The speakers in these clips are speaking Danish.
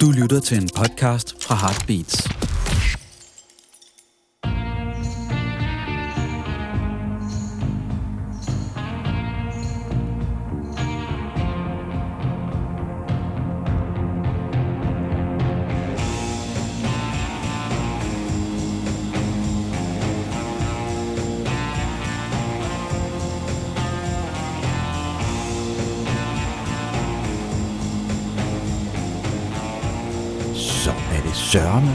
Du lytter til en podcast fra Heartbeats.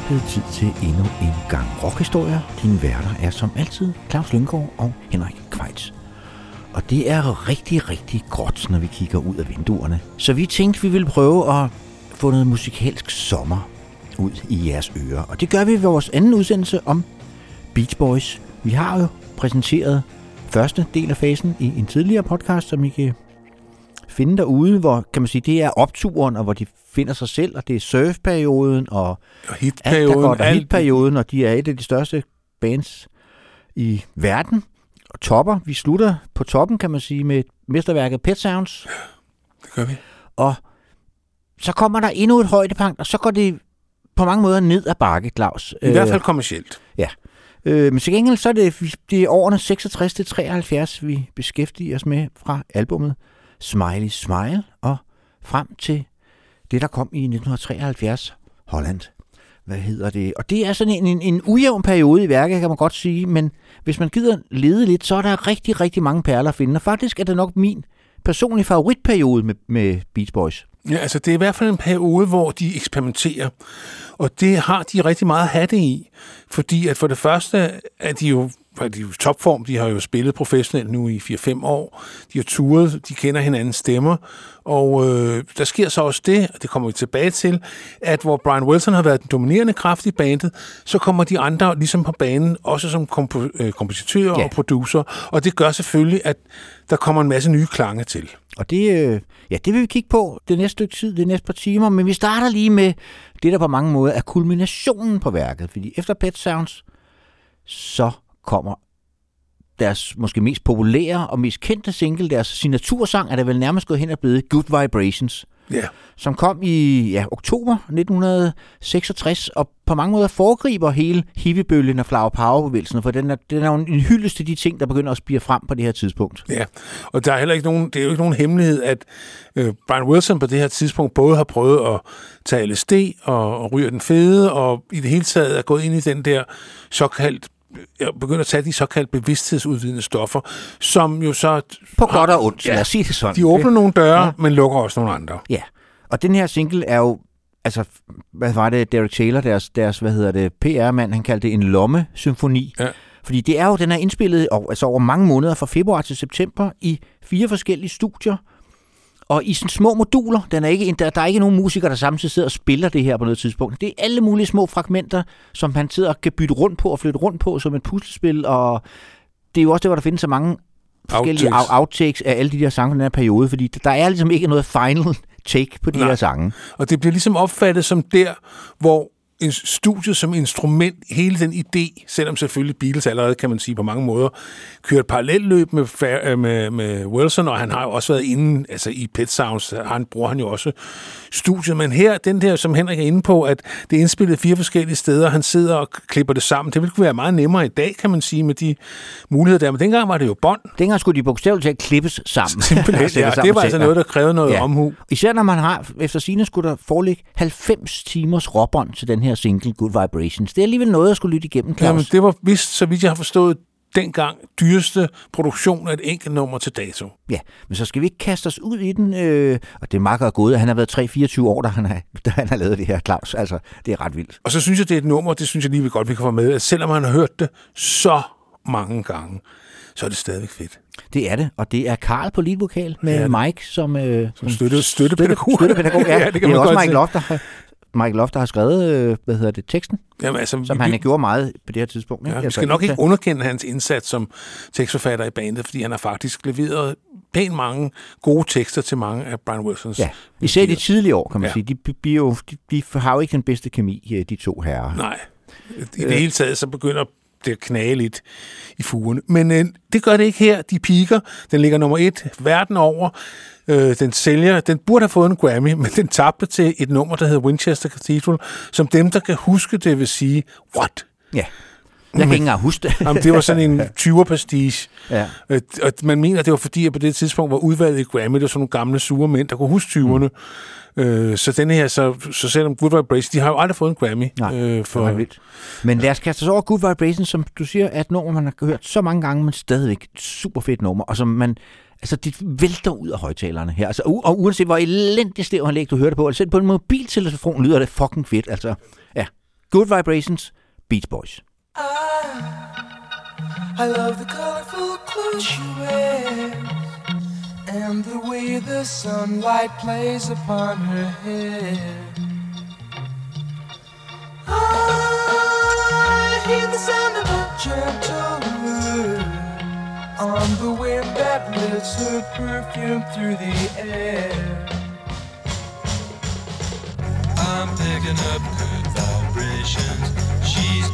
Blevet tid til endnu en gang rockhistorier. Dine værter er som altid Claus Lyngård og Henrik Kvejts. Og det er rigtig, rigtig gråt, når vi kigger ud af vinduerne. Så vi tænkte, vi ville prøve at få noget musikalsk sommer ud i jeres ører. Og det gør vi ved vores anden udsendelse om Beach Boys. Vi har jo præsenteret første del af fasen i en tidligere podcast, som I kan finde derude, hvor kan man sige, det er opturen, og hvor de finder sig selv, og det er surfperioden, og Og alt er hitperioden, godt, og hitperioden, og de er et af de største bands i verden. Og topper, vi slutter på toppen, kan man sige, med mesterværket Pet Sounds, Det gør vi. og så kommer der endnu et højdepunkt, og så går det på mange måder ned ad bakke, Claus. I hvert fald kommercielt. Øh, men til gengæld så er det, det er årene 66 til 73, vi beskæftiger os med fra albummet Smiley Smile og frem til det, der kom i 1973, Holland. Hvad hedder det? Og det er sådan en, en, en ujævn periode i værket, kan man godt sige, men hvis man gider lede lidt, så er der rigtig, rigtig mange perler at finde. Og faktisk er det nok min personlige favoritperiode med, med Beach Boys. Ja, altså det er i hvert fald en periode, hvor de eksperimenterer. Og det har de rigtig meget at have det i. Fordi at for det første er de jo er de jo topform. De har jo spillet professionelt nu i 4-5 år. De har turet, de kender hinandens stemmer. Og øh, der sker så også det, og det kommer vi tilbage til, at hvor Brian Wilson har været den dominerende kraft i bandet, så kommer de andre ligesom på banen, også som kompo- øh, kompositører Ja. og producer. Og det gør selvfølgelig, at der kommer en masse nye klange til. Og det, øh, ja, det vil vi kigge på det næste stykke tid, det næste par timer, men vi starter lige med det, der på mange måder er kulminationen på værket, fordi efter Pet Sounds, så kommer deres måske mest populære og mest kendte single, deres signatursang, er det vel nærmest gået hen og blevet Good Vibrations, Ja. som kom i ja, oktober 1966, og på mange måder foregriber hele hippiebølgen og flower power-bevægelsen, for den er, den er jo en hyldest til de ting, der begynder at spire frem på det her tidspunkt. Ja, og der er heller ikke nogen, det er jo ikke nogen hemmelighed, at øh, Brian Wilson på det her tidspunkt både har prøvet at tage LSD og, og ryge den fede, og i det hele taget er gået ind i den der såkaldt begynder at tage de såkaldt bevidsthedsudvidende stoffer, som jo så... På godt og ondt, Ja. lad os sige det sådan. De åbner nogle døre, Ja. ja. men lukker også nogle andre. Ja, og den her single er jo, altså, hvad var det, Derek Taylor, deres, deres hvad hedder det, PR-mand, han kaldte det en lomme-symfoni. Ja. Fordi det er jo, den er indspillet over, altså over mange måneder, fra februar til september, i fire forskellige studier, og i sådan små moduler. Den er ikke, en- der, der er ikke nogen musikere, der samtidig sidder og spiller det her på noget tidspunkt. Det er alle mulige små fragmenter, som han sidder og kan bytte rundt på og flytte rundt på som et puslespil, og det er jo også det, hvor der findes så mange forskellige Outtakes. out- outtakes af alle de der sange fra den her periode, fordi der er ligesom ikke noget final take på de Nej. her sange. Og det bliver ligesom opfattet som der, hvor studiet som instrument, hele den idé, selvom selvfølgelig Beatles allerede, kan man sige på mange måder, kørt parallelløb med, øh, med, med Wilson, og han har jo også været inde, altså i Pet Sounds, han bruger han jo også studiet, men her, den der, som Henrik er inde på, at det er indspillet fire forskellige steder, han sidder og klipper det sammen, det ville kunne være meget nemmere i dag, kan man sige, med de muligheder der, men dengang var det jo bånd, Dengang skulle de bogstaveligt talt klippes sammen. simpelthen, ja, sammen det var altså noget, der krævede noget ja. omhu. Især når man har, efter sine skulle der foreligge 90 timers råbånd til den her single Good Vibrations. Det er alligevel noget, jeg skulle lytte igennem, Claus. Jamen, det var vist, så vidt jeg har forstået, dengang dyreste produktion af et enkelt nummer til dato. Ja, men så skal vi ikke kaste os ud i den. Øh, og det er meget gået, han har været 3-24 år, da han, har, da han har lavet det her, Claus. Altså, det er ret vildt. Og så synes jeg, det er et nummer, det synes jeg lige vi godt, vi kan få med, at selvom man har hørt det så mange gange, så er det stadigvæk fedt. Det er det, og det er Karl på leadvokal med det. Mike som, øh, som støtte- støttepædagog. støttepædagog, ja. Ja, det kan det er også Mike. Loft, der har, Michael Loft, der har skrevet, øh, hvad hedder det, teksten, Jamen, altså, som vi, han gjorde meget på det her tidspunkt. ikke? ja, vi Altså, skal nok ikke underkende hans indsats som tekstforfatter i bandet, fordi han har faktisk leveret pænt mange gode tekster til mange af Brian Wilsons. Ja, især i de tidlige år, kan man ja. Sige. De, jo, de, de har jo ikke den bedste kemi, øh, de to herrer. Nej. I det hele taget, så begynder det knage lidt i fugerne. Men øh, det gør det ikke her. De piker. Den ligger nummer et verden over. Øh, den sælger, den burde have fået en Grammy, men den tabte til et nummer, der hedder Winchester Cathedral, som dem, der kan huske det, vil sige, what? Ja. Jeg kan ikke engang huske det. Jamen, det var sådan en 20'er-pastiche. Ja. Øh, Og man mener, det var fordi, at på det tidspunkt var udvalget i Grammy, det var sådan nogle gamle sure mænd, der kunne huske 20'erne. Mm. Øh, så denne her, så, så selvom Good Vibrations, de har jo aldrig fået en Grammy. Nej, øh, for... det vildt. Men lad os kaste os over Good Vibrations, som du siger, er et nummer, man har hørt så mange gange, men stadigvæk et super fedt nummer, og som man, altså det vælter ud af højtalerne her. Altså, u- og uanset hvor elendigt stereoanlæg du hører det på, eller selv på en mobiltelefon lyder det fucking fedt. Altså, ja. Good Vibrations, Beach Boys. I I love the colorful clothes she wears and the way the sunlight plays upon her hair. I hear the sound of a gentle word on the wind that lifts her perfume through the air. I'm picking up good vibrations.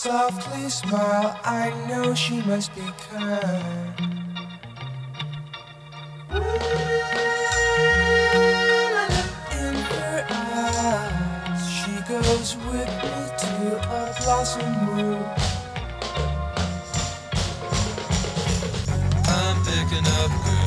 Softly smile, I know she must be kind. Goes with me to a blossom room. I'm picking up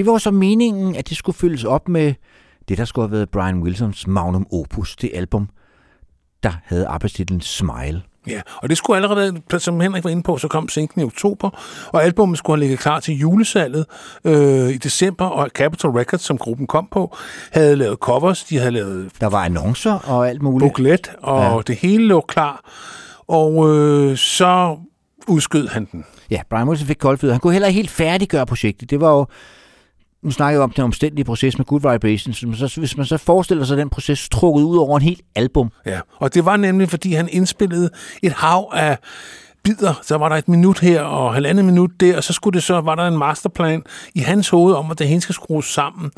det var så meningen, at det skulle følges op med det, der skulle have været Brian Wilsons magnum opus, det album, der havde arbejdstitlen Smile. Ja, og det skulle allerede, som Henrik var inde på, så kom sinken i oktober, og albumet skulle have ligget klar til julesalget øh, i december, og Capitol Records, som gruppen kom på, havde lavet covers, de havde lavet Der var annoncer og alt muligt. booklet, og ja. det hele lå klar, og øh, så udskød han den. Ja, Brian Wilson fik koldfødder. Han kunne heller ikke helt færdiggøre projektet. Det var jo, nu snakker jeg om den omstændige proces med Good Vibrations, men så, hvis man så forestiller sig den proces trukket ud over en helt album, Ja, og det var nemlig, fordi han indspillede et hav af bidder. Så var der et minut her og halvandet minut der, og så skulle det så, var der en masterplan i hans hoved om, at det hele skal skrues sammen.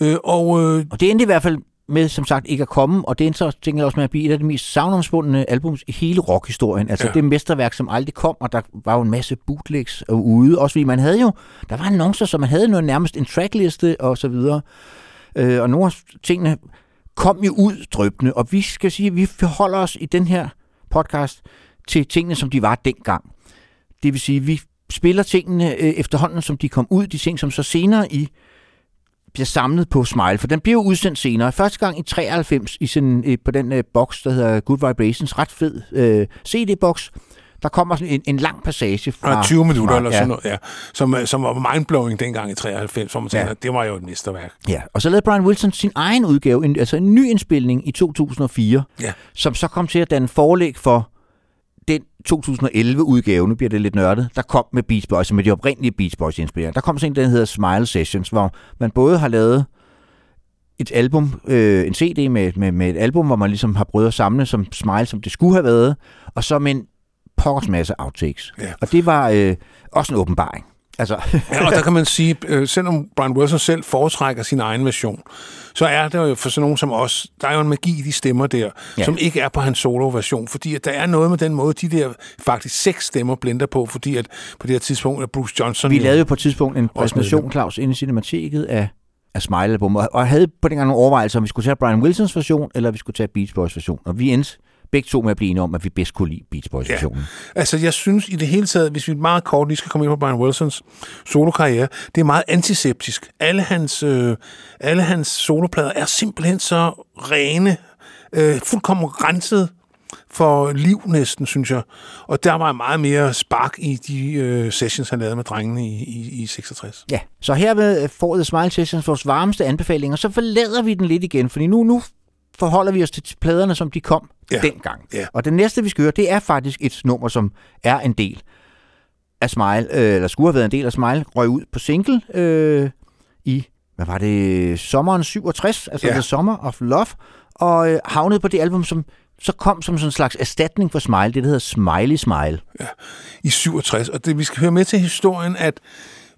Øh, og øh, Og det endte i hvert fald med, som sagt, ikke at komme, og det endte så, tænker jeg også med at blive et af de mest savnomsbundne albums i hele rockhistorien. Altså Ja. ja. det mesterværk, som aldrig kom, og der var jo en masse bootlegs ude, også fordi man havde jo, der var annoncer, så man havde noget nærmest en trackliste og så videre. Øh, og nogle af tingene kom jo ud drøbende, og vi skal sige, at vi forholder os i den her podcast til tingene, som de var dengang. Det vil sige, at vi spiller tingene øh, efterhånden, som de kom ud, de ting, som så senere i bliver samlet på Smile, for den bliver jo udsendt senere. Første gang i 93 i sådan, øh, på den øh, boks, der hedder Good Vibrations, ret fed øh, CD-boks. Der kommer sådan en, en lang passage fra... fra 20 minutter fra- eller ja, sådan noget, ja, som, øh, som var mindblowing dengang i 93, hvor man tænker, Ja. det var jo et mesterværk. Ja, og så lavede Brian Wilson sin egen udgave, en, altså en ny indspilning i 2004, Ja. som så kom til at danne forlæg for den 2011-udgave, nu bliver det lidt nørdet, der kom med Beach Boys, med de oprindelige Beach Boys indspillinger. Der kom sådan en, der hedder Smile Sessions, hvor man både har lavet et album, øh, en CD med, med, med et album, hvor man ligesom har prøvet at samle som Smile, som det skulle have været, og så med en pokkers masse outtakes. Ja. Og det var øh, også en åbenbaring. Altså, Ja, og der kan man sige, øh, selvom Brian Wilson selv foretrækker sin egen version, så er der jo for sådan nogen som os, der er jo en magi i de stemmer der, ja. Som ikke er på hans solo-version, fordi at der er noget med den måde, de der faktisk seks stemmer blender på, fordi at på det her tidspunkt er Bruce Johnson Vi lavede jo på et tidspunkt en præsentation. Claus, inde i cinemateket af, af Smile-album, og, og havde på dengang nogle overvejelser, om vi skulle tage Brian Wilsons version, eller vi skulle tage Beach Boys version. Og vi endte begge to med at blive enige om, at vi bedst kunne lide Beach Boys versionen. Altså, jeg synes i det hele taget, hvis vi meget kort lige skal komme ind på Brian Wilsons solokarriere, det er meget antiseptisk. Alle hans, øh, alle hans soloplader er simpelthen så rene, øh, fuldkommen renset for liv næsten, synes jeg. Og der var meget mere spark i de øh, sessions, han lavede med drengene i, i, i 66. Ja, så herved får The Smile Sessions vores varmeste anbefalinger, så forlader vi den lidt igen, fordi nu, nu forholder vi os til pladerne, som de kom Ja. ja. dengang. Ja. Og det næste, vi skal høre, det er faktisk et nummer, som er en del af Smile, øh, eller skulle have været en del af Smile, røg ud på single øh, i, hvad var det, sommeren 67, altså Ja. The Summer of Love, og øh, havnede på det album, som så kom som sådan en slags erstatning for Smile, det der hedder Smiley Smile. i 67. Og det, vi skal høre med til historien, at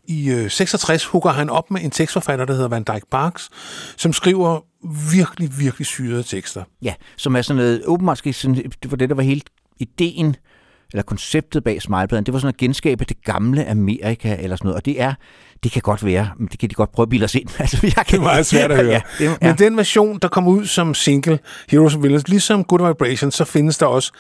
i øh, 66 hugger han op med en tekstforfatter, der hedder Van Dyke Parks, som skriver virkelig, virkelig syrede tekster. Ja, som er sådan noget, åbenbart det var det, der var helt ideen, eller konceptet bag Smilepladen, det var sådan at genskabe det gamle Amerika, eller sådan noget, og det er, det kan godt være, men det kan de godt prøve at bilde os ind. Altså, jeg kan, Det er meget svært at høre. Ja, det, Men ja. den version, der kom ud som single, Heroes and Villains, ligesom Good Vibrations, så findes der også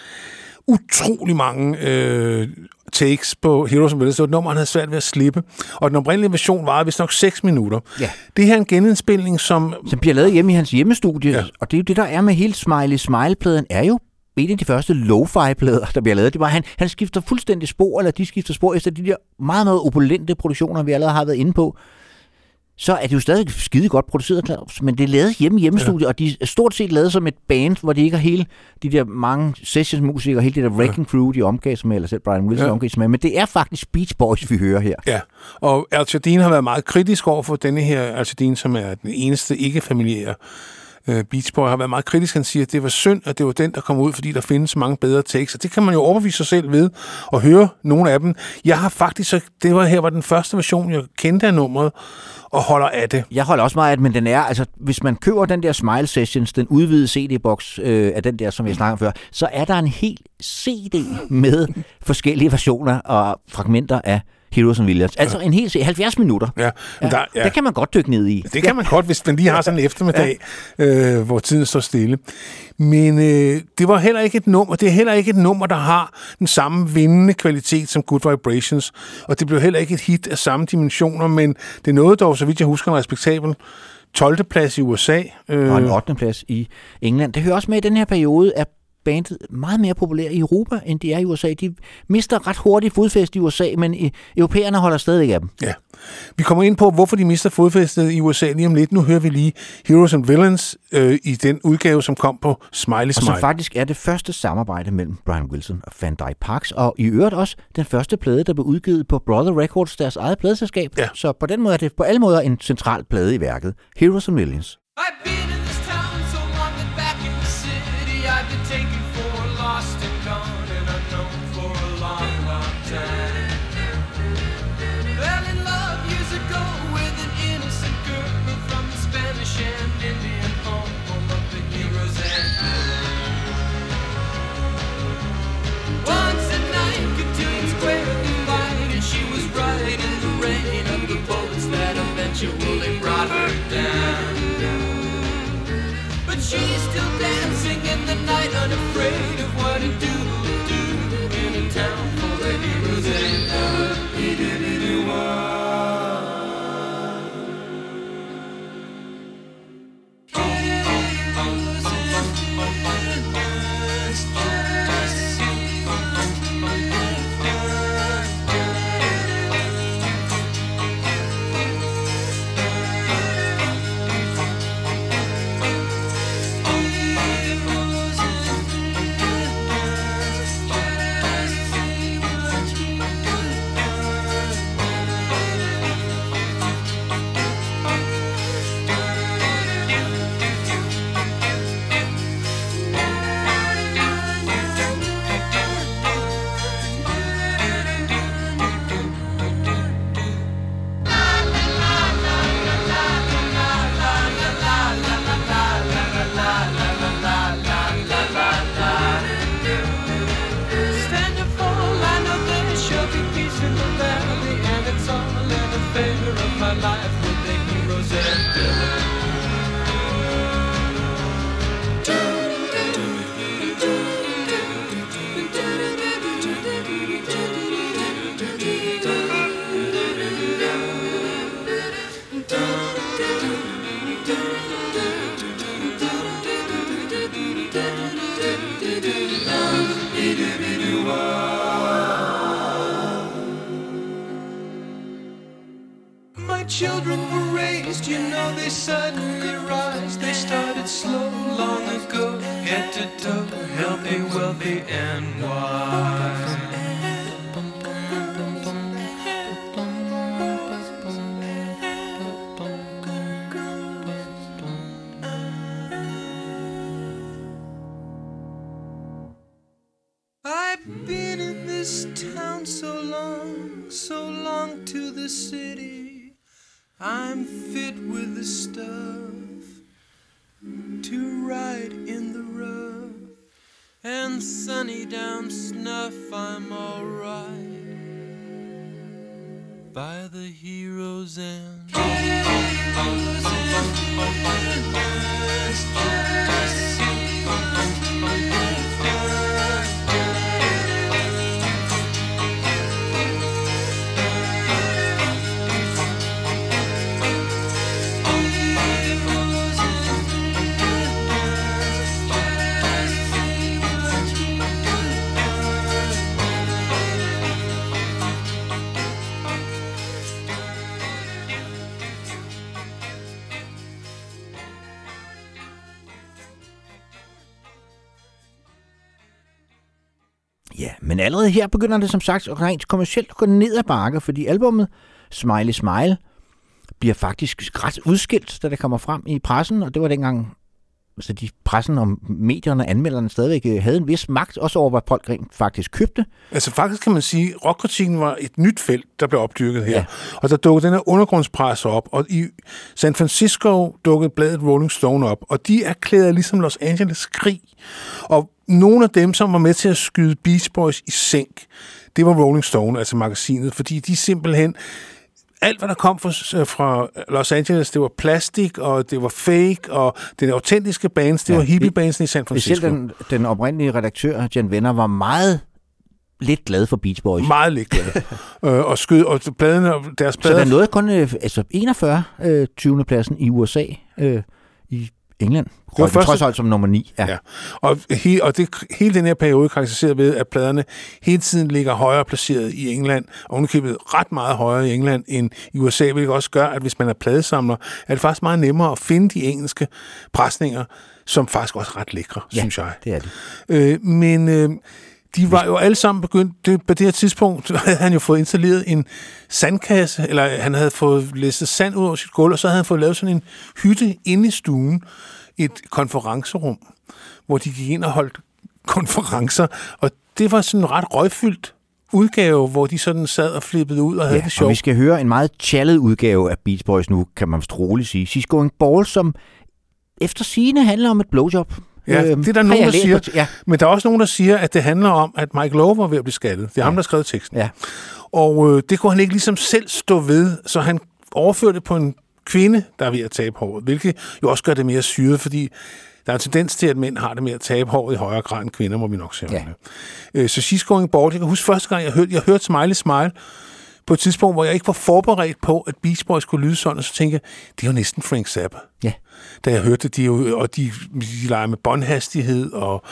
utrolig mange øh, takes på Heroes and Villains. Det var et nummer, han havde svært ved at slippe. Og den oprindelige version varede vist nok 6 minutter. Ja. Det her er en genindspilning, som... som bliver lavet hjemme i hans hjemmestudie, Ja. og det er jo det, der er med hele Smiley Smile-pladen, er jo en af de første lo-fi-plader, der bliver lavet. Det var, han, han skifter fuldstændig spor, eller de skifter spor efter de der meget, meget opulente produktioner, vi allerede har været inde på. Så er det jo stadig skide godt produceret, Claus, men det er lavet hjemme i hjemmestudiet, ja. og de er stort set lavet som et band, hvor de ikke har hele de der mange sessionsmusikere, hele det der wrecking crew, de omgav sig med, eller selv Brian Wilson Ja. omgav sig med, men det er faktisk Beach Boys, vi hører her. Ja, og Al har været meget kritisk over for denne her Al som er den eneste ikke-familiære øh, Beach Boy, har været meget kritisk. Han siger, at det var synd, at det var den, der kom ud, fordi der findes mange bedre takes. Og det kan man jo overbevise sig selv ved at høre nogle af dem. Jeg har faktisk, så det var her var den første version, jeg kendte af nummeret, og holder af det. Jeg holder også meget af det, men den er, altså, hvis man køber den der Smile Sessions, den udvidede CD-boks øh, af den der, som jeg snakker om før, så er der en hel CD med forskellige versioner og fragmenter af Heroes Villains. Altså en hel CD, 70 minutter. Ja, men der, ja. Det kan man godt dykke ned i. Det kan man godt, hvis man lige har sådan en eftermiddag, ja. øh, hvor tiden står stille. Men øh, det var heller ikke et nummer. Det er heller ikke et nummer, der har den samme vindende kvalitet som Good Vibrations. Og det blev heller ikke et hit af samme dimensioner, men det nåede dog, så vidt jeg husker, en respektabel 12. plads i USA. Øh, Og en 8. plads i England. Det hører også med i den her periode, at bandet meget mere populær i Europa, end de er i USA. De mister ret hurtigt fodfæste i USA, men europæerne holder stadig af dem. Ja. Vi kommer ind på, hvorfor de mister fodfæstet i USA lige om lidt. Nu hører vi lige Heroes and Villains øh, i den udgave, som kom på Smiley Og Smile. som faktisk er det første samarbejde mellem Brian Wilson og Van Dyke Parks, og i øvrigt også den første plade, der blev udgivet på Brother Records, deres eget pladeselskab. Ja. Så på den måde er det på alle måder en central plade i værket. Heroes and Millions. I've been quite unafraid of what to do, do in a town. Children were raised, you know they suddenly rise. They started slow long ago, head to toe, healthy, wealthy, and wise. I've been in this town so long, so long to the city. I'm fit with the stuff to ride in the rough. And sunny down snuff, I'm alright. By the heroes and Ja, men allerede her begynder det som sagt rent kommercielt at gå ned ad bakke, fordi albummet Smiley Smile bliver faktisk ret udskilt, da det kommer frem i pressen, og det var dengang, så de pressen og medierne og anmelderne stadigvæk øh, havde en vis magt, også over hvad folk rent faktisk købte. Altså faktisk kan man sige, at rockkritikken var et nyt felt, der blev opdyrket her. Ja. Og der dukkede den her undergrundspresse op, og i San Francisco dukkede bladet Rolling Stone op, og de erklærede ligesom Los Angeles krig. Og nogle af dem, som var med til at skyde Beach Boys i sænk, det var Rolling Stone, altså magasinet, fordi de simpelthen alt, hvad der kom fra, fra Los Angeles, det var plastik, og det var fake, og den autentiske bands, det Ja, var hippie-bands i San Francisco. Specielt den, den oprindelige redaktør, Jan Venner, var meget lidt glad for Beach Boys. Meget lidt glad. øh, og skød, og pladerne, deres Så plader... der nåede kun øh, altså 41. Øh, 20. pladsen i USA, øh, England. Det var første- trods alt som nummer 9. Ja. Ja. Og, he, og det, hele den her periode er karakteriseret ved, at pladerne hele tiden ligger højere placeret i England, og ovenikøbet ret meget højere i England end i USA, hvilket også gør, at hvis man er pladesamler, er det faktisk meget nemmere at finde de engelske presninger, som faktisk også er ret lækre, Ja, synes jeg. det er det. Øh, men øh, de var jo alle sammen begyndt, det, på det her tidspunkt havde han jo fået installeret en sandkasse, eller han havde fået læsset sand ud over sit gulv, og så havde han fået lavet sådan en hytte inde i stuen, et konferencerum, hvor de gik ind og holdt konferencer, og det var sådan en ret røgfyldt udgave, hvor de sådan sad og flippede ud og havde Ja, det og sjovt. vi skal høre en meget challet udgave af Beach Boys nu, kan man roligt sige. She's Going Ball, som efter sigende handler om et blowjob. Ja, Øhm, det er der nogen, der siger. på Ja, Men der er også nogen, der siger, at det handler om, at Mike Love var ved at blive skattet. Det er ja. ham, der skrev teksten. ja. Og øh, det kunne han ikke ligesom selv stå ved, så han overførte det på en kvinde, der er ved at tabe håret, hvilket jo også gør det mere syret, fordi der er en tendens til, at mænd har det med at tabe håret i højere grad end kvinder, må vi nok sige. Ja. Øh, så She's Going Bald, jeg kan huske første gang, jeg hørte, jeg hørte Smiley Smile, på et tidspunkt, hvor jeg ikke var forberedt på, at Beach Boys skulle lyde sådan, og så tænkte jeg, det er jo næsten Frank Zappa. Ja. Da jeg hørte det, de, jo, og de, de leger med båndhastighed, og,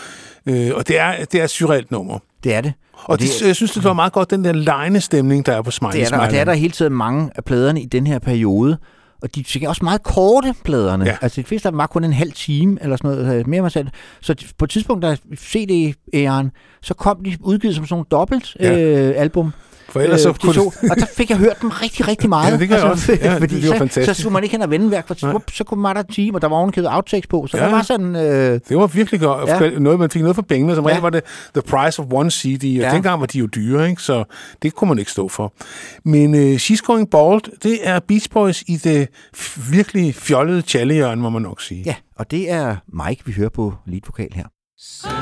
øh, og det er, det er et surrealt nummer. Det er det. Og det, jeg synes, det var meget godt, den der lejende-stemning, der er på Smiley Det er der, og det er der hele tiden mange af pladerne i den her periode. Og de er også meget korte, pladerne. Ja. Altså de fleste af dem var kun en halv time, eller sådan noget, øh, mere mig selv. Så på et tidspunkt, der CD-æren, så kom de udgivet som sådan nogle dobbelt Ja. øh, album. For ellers så Øh, de kunne to. Og der fik jeg hørt dem rigtig, rigtig meget. Ja, det kan jeg også. Ja, fordi det var så, fantastisk. så skulle man ikke hen og vende værk, for Nej. så, så kunne man der en time, og der var ovenkædet outtakes på. Så Ja. der var sådan... Øh, Det var virkelig godt. Ja. Noget, man fik noget for pengene. Som Ja. var det the price of one CD, og Ja. dengang var de jo dyre, ikke? så det kunne man ikke stå for. Men uh, She's Going Bald, det er Beach Boys i det virkelig fjollede tjallehjørne, må man nok sige. ja, og det er Mike, vi hører på leadvokal her. Silken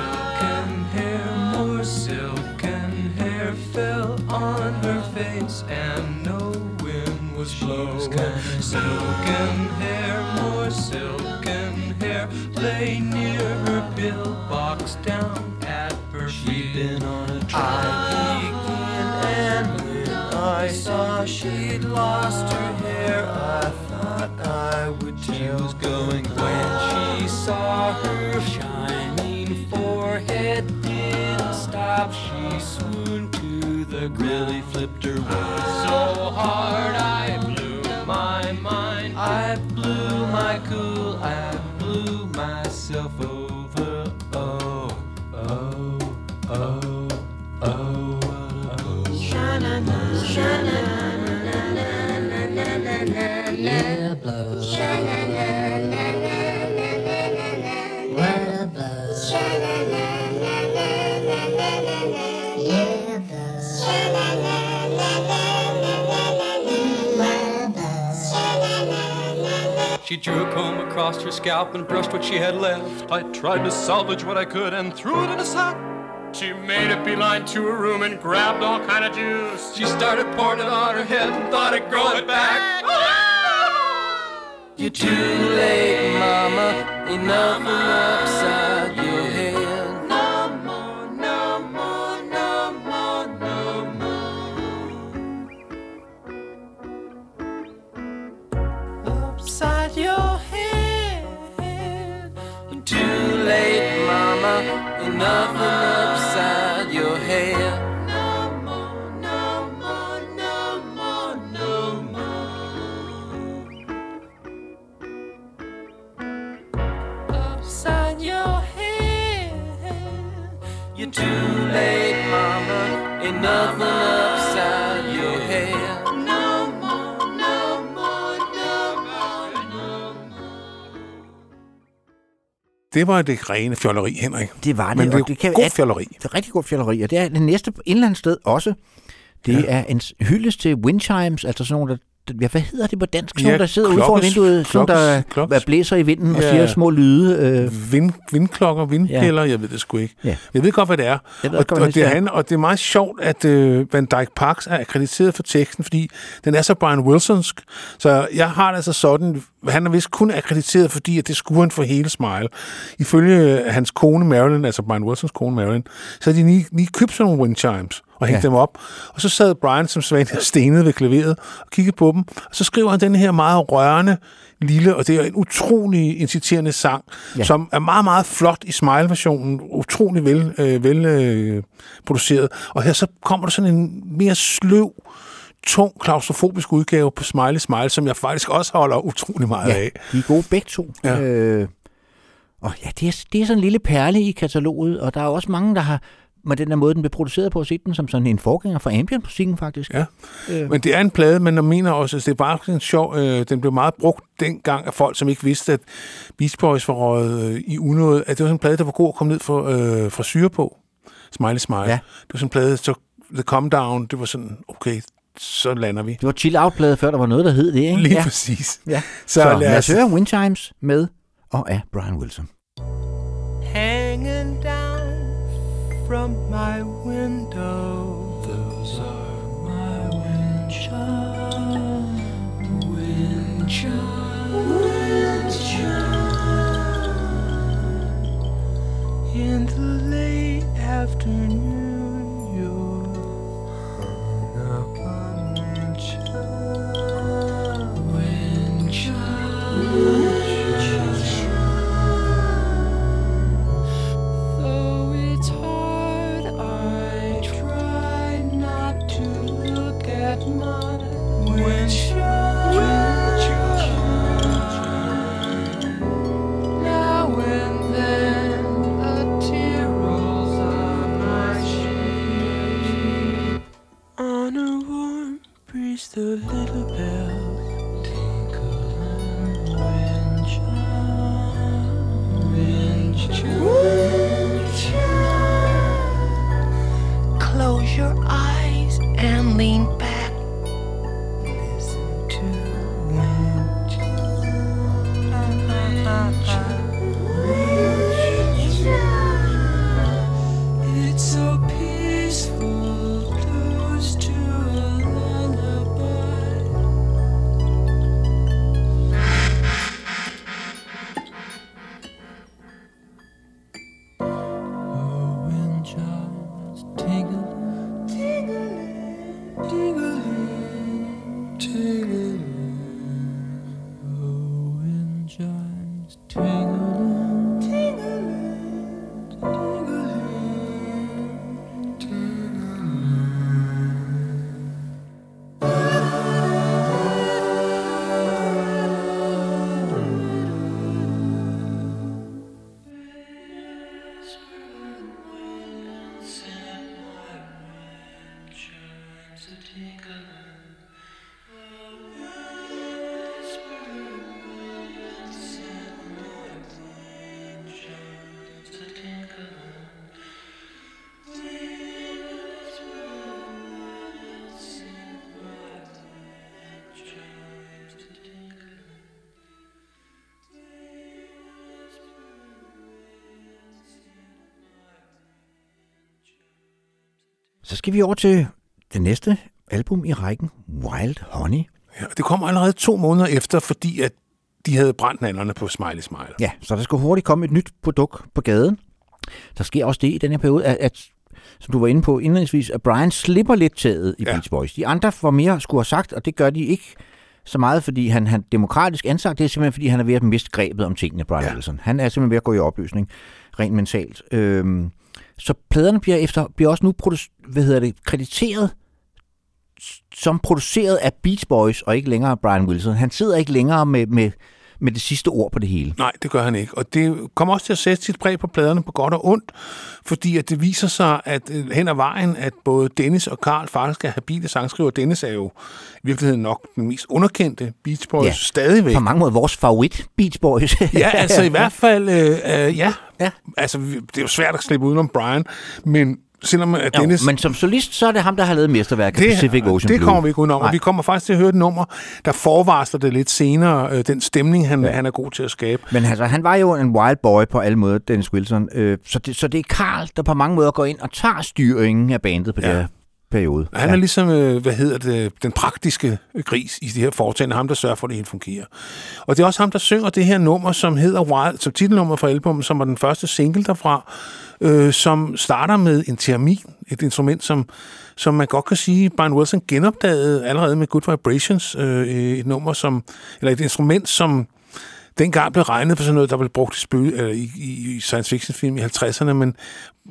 saw she'd lost her hair, I thought I would tell. She was going when she saw her shining forehead didn't stop. She swooned to the ground. Really flipped her way so hard I She drew a comb across her scalp and brushed what she had left. I tried to salvage what I could and threw it in a sack. She made a beeline to her room and grabbed all kind of juice. She started pouring it on her head and thought it'd grow it back. Ah! You're too late, mama. Enough and upside your head. No more, no more, no more, no more. Upside your head. You're too late, mama. Enough and upside Too late, mama. Enough upside your head. No more, no more, no more, no more. Det var det rene fjolleri, Henrik. Det var det, Men det og det kan god at- fjolleri. Det er rigtig god fjolleri, og det er det næste et eller andet sted også. Det ja. er en hyldest til wind chimes, altså sådan nogle, der ja, hvad hedder det på dansk? Sådan Ja, der sidder ude foran klokkes- vinduet, sådan der klokkes- klokkes- blæser i vinden og Ja. siger små lyde. Øh, Vind, vindklokker, vindpiller, ja. jeg ved det sgu ikke. Ja. Jeg ved godt, hvad det er. Jeg ved og, godt, og, det er. er, og det er meget sjovt, at øh, Van Dyke Parks er akkrediteret for teksten, fordi den er så Brian Wilsonsk. Så jeg har det altså sådan, han er vist kun akkrediteret, fordi at det skulle han for hele Smile. Ifølge øh, hans kone Marilyn, altså Brian Wilsons kone Marilyn, så har de lige, lige købt sådan nogle wind chimes og hængt Ja. dem op. Og så sad Brian som svand og stenede ved klaveret og kiggede på dem. Og så skriver han den her meget rørende lille, og det er en utrolig inciterende sang, ja. som er meget, meget flot i Smile-versionen. Utrolig vel, øh, vel øh, produceret. Og her så kommer der sådan en mere sløv, tung, klaustrofobisk udgave på Smiley Smile, som jeg faktisk også holder utrolig meget ja, af. de er gode begge to. Ja. Øh, og ja, det er, det er sådan en lille perle i kataloget, og der er også mange, der har med den der måde, den blev produceret på, set den som sådan en forgænger for ambient-musikken faktisk. Ja. Øh, Men det er en plade, men jeg mener også, at det er bare sådan en sjov, øh, den blev meget brugt dengang af folk, som ikke vidste, at Beach Boys var røget øh, i unåde, at det var sådan en plade, der var god at komme ned for, øh, fra syre på. Smiley Smile. Ja. Det var sådan en plade, så The Come Down, det var sådan, okay, så lander vi. det var chill-out-plade, før der var noget, der hed det, ikke? Lige ja. præcis. Ja. Så, Så, lad lad os os... høre Wind Chimes med og af Brian Wilson. hanging down from my window. Those are my wind chimes, wind chimes, wind chimes. just a little bit. Så skal vi over til det næste album i rækken, Wild Honey. Ja, det kom allerede to måneder efter, fordi at de havde brændt nallerne på Smiley Smile. Ja, så der skal hurtigt komme et nyt produkt på gaden. Der sker også det i den her periode, at, at som du var inde på indledningsvis, at Brian slipper lidt taget i Ja. Beach Boys. De andre får mere skulle have sagt, og det gør de ikke så meget, fordi han, han demokratisk ansagt. Det er simpelthen, fordi han er ved at miste grebet om tingene, Brian ja. Wilson. Han er simpelthen ved at gå i opløsning, rent mentalt. Øhm, så pladerne bliver, efter, bliver også nu produ- hvad hedder det, krediteret som produceret af Beach Boys, og ikke længere Brian Wilson. Han sidder ikke længere med, med, med det sidste ord på det hele. Nej, det gør han ikke. Og det kommer også til at sætte sit præg på pladerne på godt og ondt, fordi at det viser sig, at øh, hen ad vejen, at både Dennis og Karl faktisk er habile sangskriver. Dennis er jo i virkeligheden nok den mest underkendte Beach Boys Ja. stadigvæk. På mange måder vores favorit Beach Boys. Ja, altså i hvert fald, øh, øh, ja. Ja. Altså, det er jo svært at slippe udenom Brian, men selvom at Jo, Dennis... men som solist, så er det ham, der har lavet mesterværket det, Pacific Ocean det Blue. kommer vi ikke udenom, og Nej. vi kommer faktisk til at høre et nummer, der forvarsler det lidt senere, øh, den stemning, han, ja. han er god til at skabe. Men altså, han var jo en wild boy på alle måder, Dennis Wilson. Øh, så, det, så det er Carl, der på mange måder går ind og tager styringen af bandet på ja. Den her periode. Han er ligesom, øh, hvad hedder det, den praktiske gris i de her foretagende, ham der sørger for, at det hele fungerer. Og det er også ham, der synger det her nummer, som hedder Wild, som titelnummer fra albumet, som var den første single derfra, øh, som starter med en termin, et instrument, som, som man godt kan sige, Brian Wilson genopdagede allerede med Good Vibrations, øh, et nummer, som, eller et instrument, som dengang blev regnet for sådan noget, der blev brugt i, spøge, eller i, i, i science fiction film i 50'erne, men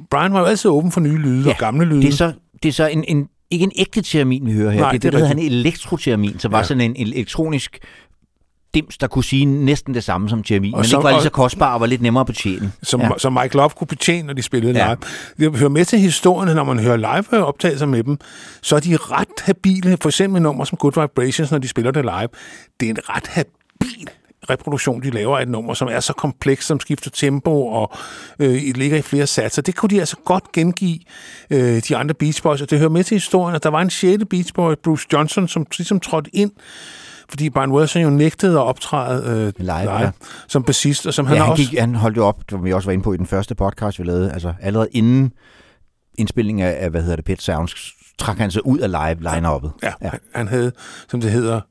Brian var jo altid åben for nye lyde ja, og gamle lyde. Det er så, det er så en, en, ikke en ægte termin, vi hører her. Nej, det, det er det, det hedder han elektrotermin, som var Ja. sådan en, en elektronisk dims, der kunne sige næsten det samme som termin, men som- ikke var lige så kostbar og var lidt nemmere at betjene. som, Ja. som Mike Love kunne betjene, når de spillede Ja. live. Det hører med til historien, når man hører live optagelser med dem, så er de ret habile. For eksempel nummer som Good Vibrations, når de spiller det live. Det er en ret habil reproduktion, de laver af et nummer, som er så kompleks, som skifter tempo og øh, ligger i flere satser. Det kunne de altså godt gengive øh, de andre Beach Boys, og det hører med til historien, at der var en sjette Beach Boy, Bruce Johnson, som ligesom trådte ind, fordi Brian Wilson jo nægtede at optræde øh, Live, live ja. som bassist, og som han ja, han, også... gik, han holdt jo op, som vi også var inde på i den første podcast, vi lavede, altså allerede inden indspillingen af, hvad hedder det, Pet Sounds, trak han sig ud af live line-uppet. Ja, ja. han havde, som det hedder,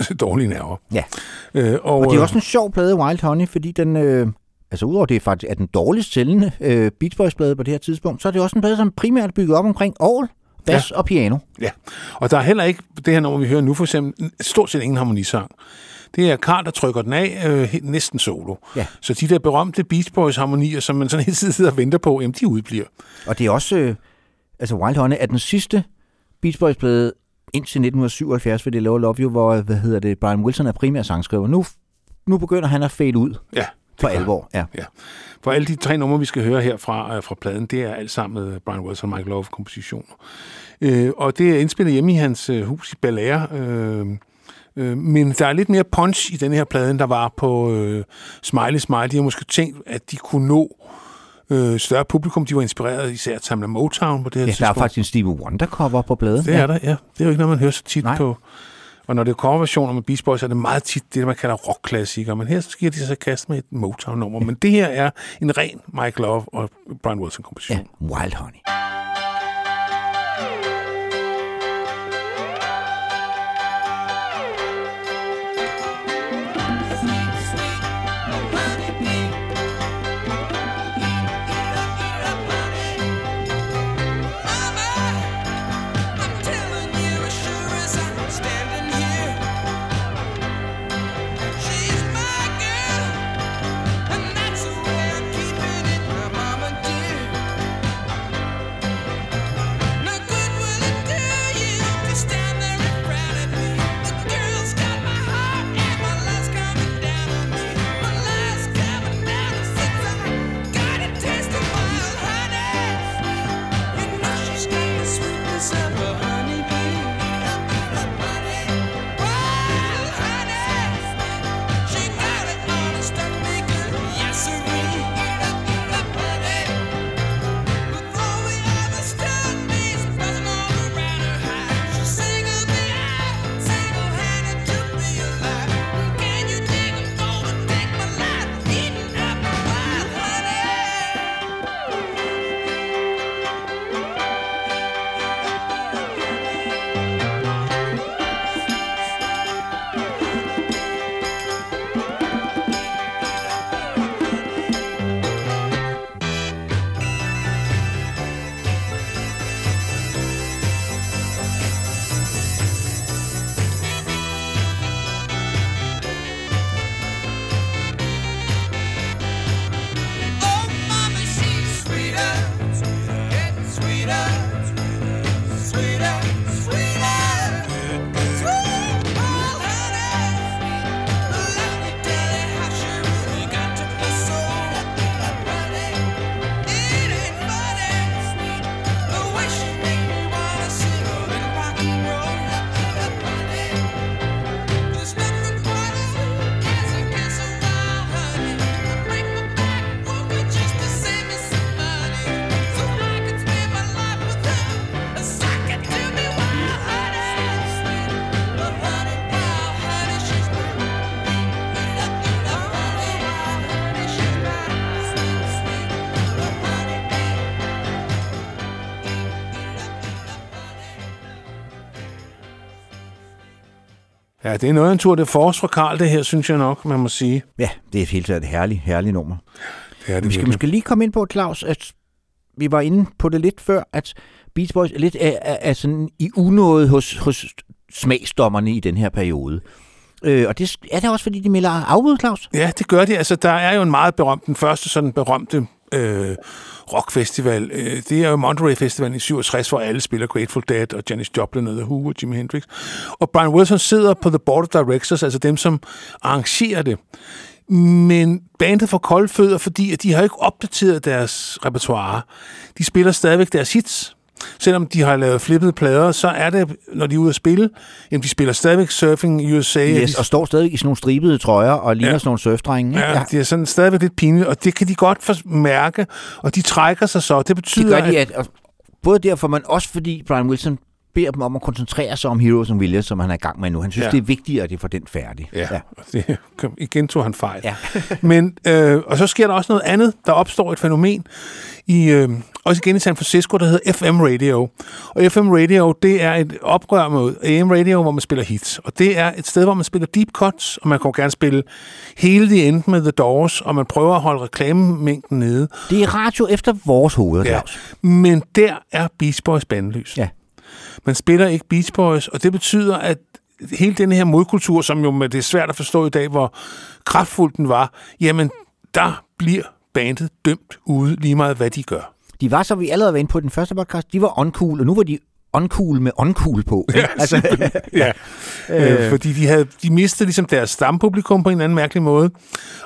dårlige nerver. Ja. Øh, og, Og det er øh, også en sjov plade, Wild Honey, fordi den, øh, altså udover det faktisk er den dårligst sælgende øh, Beach Boys plade på det her tidspunkt, så er det også en plade, som primært er bygget op omkring orgel, bas ja. og piano. Ja, og der er heller ikke, det her nummer, vi hører nu for eksempel, stort set ingen harmonisang. Det er Karl, der trykker den af, øh, næsten solo. Ja. Så de der berømte Beach Boys harmonier, som man sådan hele tiden sidder og venter på, jamen de udbliver. Og det er også, øh, altså Wild Honey er den sidste Beach Boys plade indtil 1977, fordi Love Love You, hvor, hvad hedder det, Brian Wilson er primær sangskriver. Nu, nu begynder han at fade ud Ja, for alvor. Ja. Ja. For alle de tre numre, vi skal høre her fra, øh, fra pladen, det er alt sammen med Brian Wilson og Michael Love kompositioner. Øh, og det er indspillet hjemme i hans øh, hus i Bel Air. Øh, øh, men der er lidt mere punch i den her plade, end der var på øh, Smiley Smile. De har måske tænkt, at de kunne nå øh, større publikum. De var inspireret især af Tamla Motown på det her ja, der er tidspunkt. faktisk en Stevie Wonder cover på pladen. Det er der, ja. Det er jo ikke noget, man hører så tit Nej. på. Og når det er coverversioner med Beach Boys, er det meget tit det, man kalder rockklassikere. Men her så giver de sig kast med et Motown-nummer. Men det her er en ren Mike Love og Brian Wilson-komposition. ja. Wild Honey. Ja, det er noget en tur de force Karl, det her, synes jeg nok, man må sige. Ja, det er et helt taget et herligt, herligt nummer. Ja, det Vi skal måske lige komme ind på, Claus, at vi var inde på det lidt før, at Beach Boys er lidt er, er, er sådan i unåde hos, hos smagsdommerne i den her periode. Øh, og det er det også, fordi de melder afbud, Claus? Ja, det gør de. Altså, der er jo en meget berømt, den første sådan berømte øh, rockfestival. Øh, det er jo Monterey Festival i 67, hvor alle spiller Grateful Dead og Janis Joplin og The Who og Jimi Hendrix. Og Brian Wilson sidder på The Board of Directors, altså dem, som arrangerer det. Men bandet får kolde fødder, fordi at de har ikke opdateret deres repertoire. De spiller stadigvæk deres hits. Selvom de har lavet flippede plader, så er det, når de er ude at spille, jamen de spiller stadigvæk Surfing i USA. Yes, og står stadig i sådan nogle stribede trøjer og ligner Ja. ja. sådan nogle surfdrenge. ikke? Ja, det er sådan stadigvæk lidt pinligt, og det kan de godt mærke, og de trækker sig så. Det det betyder, gør de, at, og både derfor, men også fordi Brian Wilson beder dem om at koncentrere sig om Heroes and Williams, som han er i gang med nu. Han synes, Ja. det er vigtigere, at de får den færdig. Ja, ja. Det, igen tog han fejl. Ja. Men, øh, og så sker der også noget andet. Der opstår et fænomen, i, øh, også igen i San Francisco, der hedder FM Radio. Og FM Radio, det er et oprør mod AM Radio, hvor man spiller hits. Og det er et sted, hvor man spiller deep cuts, og man kan gerne spille hele The End med The Doors, og man prøver at holde reklamemængden nede. Det er radio efter vores hoveder, Ja. Claus. Men der er Beach Boys bandløs. Ja. Man spiller ikke Beach Boys, og det betyder, at hele den her modkultur, som jo med det er svært at forstå i dag, hvor kraftfuld den var, jamen, der bliver bandet dømt ude lige meget, hvad de gør. De var, som vi allerede var inde på den første podcast, de var uncool, og nu var de uncool med uncool på. ikke? altså, ja. øh, fordi de, havde, de mistede ligesom deres stampublikum på en anden mærkelig måde,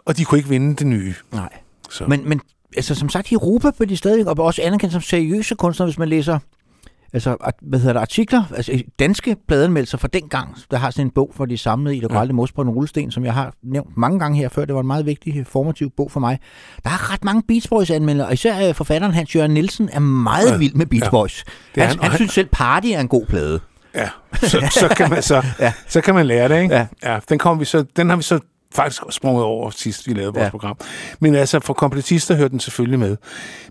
og de kunne ikke vinde det nye. Nej. Så. Men, men altså, som sagt, i Europa blev de stadig og også anerkendt som seriøse kunstnere, hvis man læser altså, hvad hedder det, artikler, altså danske pladeanmeldelser fra dengang, der har sådan en bog, hvor de samlede i, der ja. aldrig mos på en rullesten, som jeg har nævnt mange gange her før. Det var en meget vigtig, formativ bog for mig. Der er ret mange Beach Boys anmeldere, og især øh, forfatteren Hans Jørgen Nielsen er meget Ja. vild med Beach Ja. Boys. Det er Han, han, han, han- synes selv, Party er en god plade. Ja, så, så, kan man, så, Ja. ja. så kan man lære det, ikke? Ja. ja den, kom vi så, den har vi så faktisk sprunget over sidst, vi lavede vores Ja. program. Men altså, for kompletister hører den selvfølgelig med.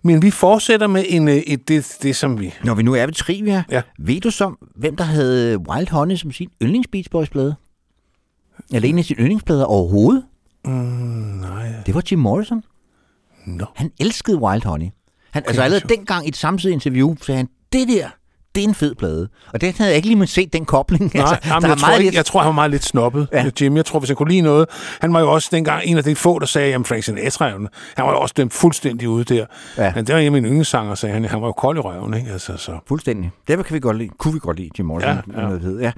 Men vi fortsætter med en, øh, et, det, det, som vi... Når vi nu er ved trivia, Ja. ved du så, hvem der havde Wild Honey som sin yndlings Beach Boys plade? Eller en af sine yndlingsplader overhovedet? Mm, nej, Det var Jim Morrison. no. Han elskede Wild Honey. Han, altså allerede dengang i et samtidig interview sagde han, det der, det er en fed plade. Og den havde jeg ikke lige set den kobling. Nej, altså, jamen, der jeg, tror ikke, lidt... jeg tror, han var meget lidt snobbet, Ja. Jim. Jeg tror, hvis han kunne lide noget... Han var jo også dengang en af de få, der sagde, jamen Frank Sinatra, han var jo også dømt fuldstændig ude der. Ja. Men det var en af mine yndlingssanger, sagde han. Han var jo kold i røven, ikke? Altså, så. Fuldstændig. Det kan vi godt lide. Kunne vi godt lide Jim Morrison. Ja, ja. Noget ja.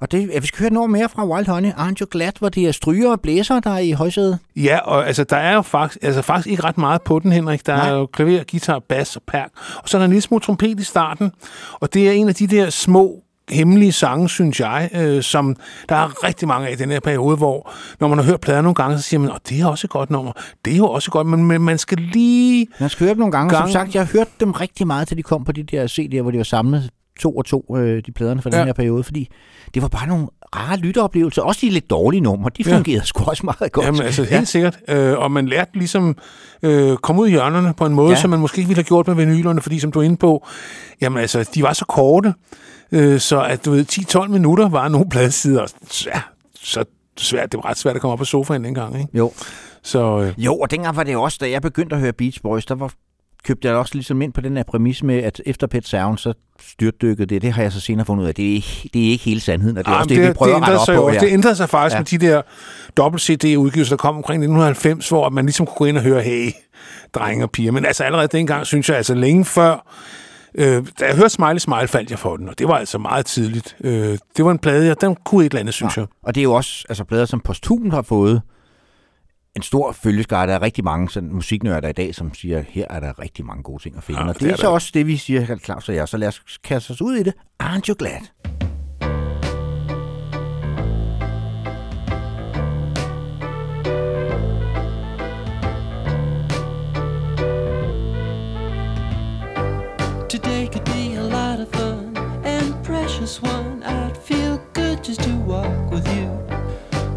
Og det, ja, vi skal høre noget mere fra Wild Honey. Aren't you glad, hvor det er stryger og blæser, der er i højsædet? Ja, og altså, der er jo faktisk, altså, faktisk ikke ret meget på den, Henrik. Der Nej. Er jo klaver, guitar, bas og perk. Og så er der en lille smule trompet i starten. Og det er en af de der små hemmelige sange, synes jeg, øh, som der er rigtig mange af i den her periode, hvor når man har hørt plader nogle gange, så siger man, at det er også et godt nummer, det er jo også godt, men, men man skal lige... Man skal høre dem nogle gange. Gang. Som sagt, jeg har hørt dem rigtig meget, til de kom på de der CD'er, hvor de var samlet to og to, øh, de pladerne fra ja. den Ja. her periode, fordi det var bare nogle rare lytteoplevelser. Også de lidt dårlige numre, de Ja. fungerede sgu også meget godt. Jamen, altså, helt sikkert. Øh, og man lærte ligesom øh, komme ud i hjørnerne på en måde, Ja. ja. som man måske ikke ville have gjort med vinylerne, fordi som du er inde på, jamen altså, de var så korte, øh, så at du ved, 10-12 minutter var nogle pladesider, ja, så svært, det var ret svært at komme op på sofaen dengang, ikke? Jo. Så øh, jo, og dengang var det også, da jeg begyndte at høre Beach Boys, der var købte jeg også ligesom ind på den her præmis med, at efter Pet Sound, så styrtdykkede det. Det har jeg så senere fundet ud af. Det er ikke, det er ikke hele sandheden, og det er ah, også det, vi prøver det, at rette op sig på her. det ændrede sig faktisk Ja. ja. med de der dobbelt-CD-udgivelser, der kom omkring 1990, hvor man ligesom kunne gå ind og høre, hey, drenge og piger. Men altså allerede dengang, synes jeg, altså længe før, øh, da jeg hørte Smiley Smile, faldt jeg for den, og det var altså meget tidligt. Øh, det var en plade, jeg, den kunne et eller andet, synes jeg. Og det er jo også altså plader, som Posthum har fået en stor følgeskare. Der er rigtig mange sådan, musiknørder i dag, som siger, her er der rigtig mange gode ting at finde. Ja, og det, det er, er så der. også det, vi siger, Claus og jeg. Så lad os kaste os ud i det. Aren't you glad? Today could be a lot of fun and precious one. I'd feel good just to walk with you.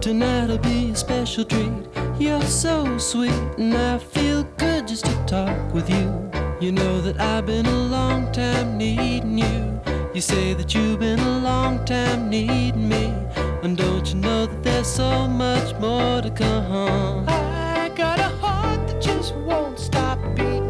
Tonight'll be a special treat. You're so sweet, and I feel good just to talk with you. You know that I've been a long time needing you. You say that you've been a long time needing me. And don't you know that there's so much more to come? I got a heart that just won't stop beating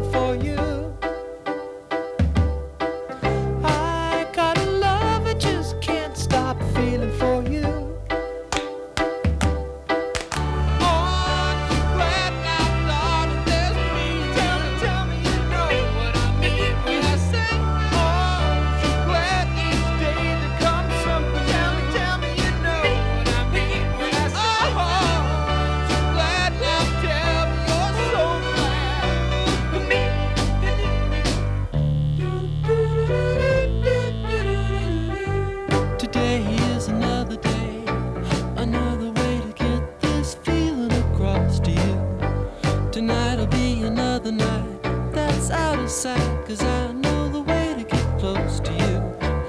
sight, cause I know the way to get close to you.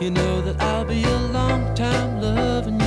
You know that I'll be a long time loving you.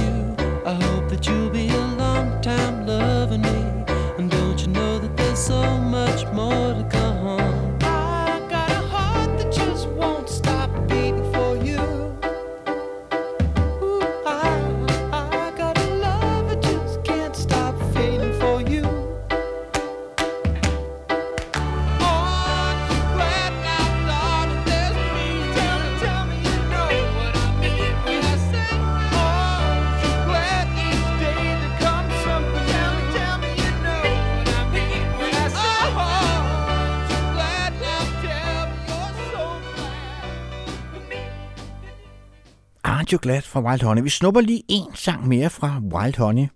Aren't You Glad fra Wild Honey. Vi snupper lige en sang mere fra Wild Honey.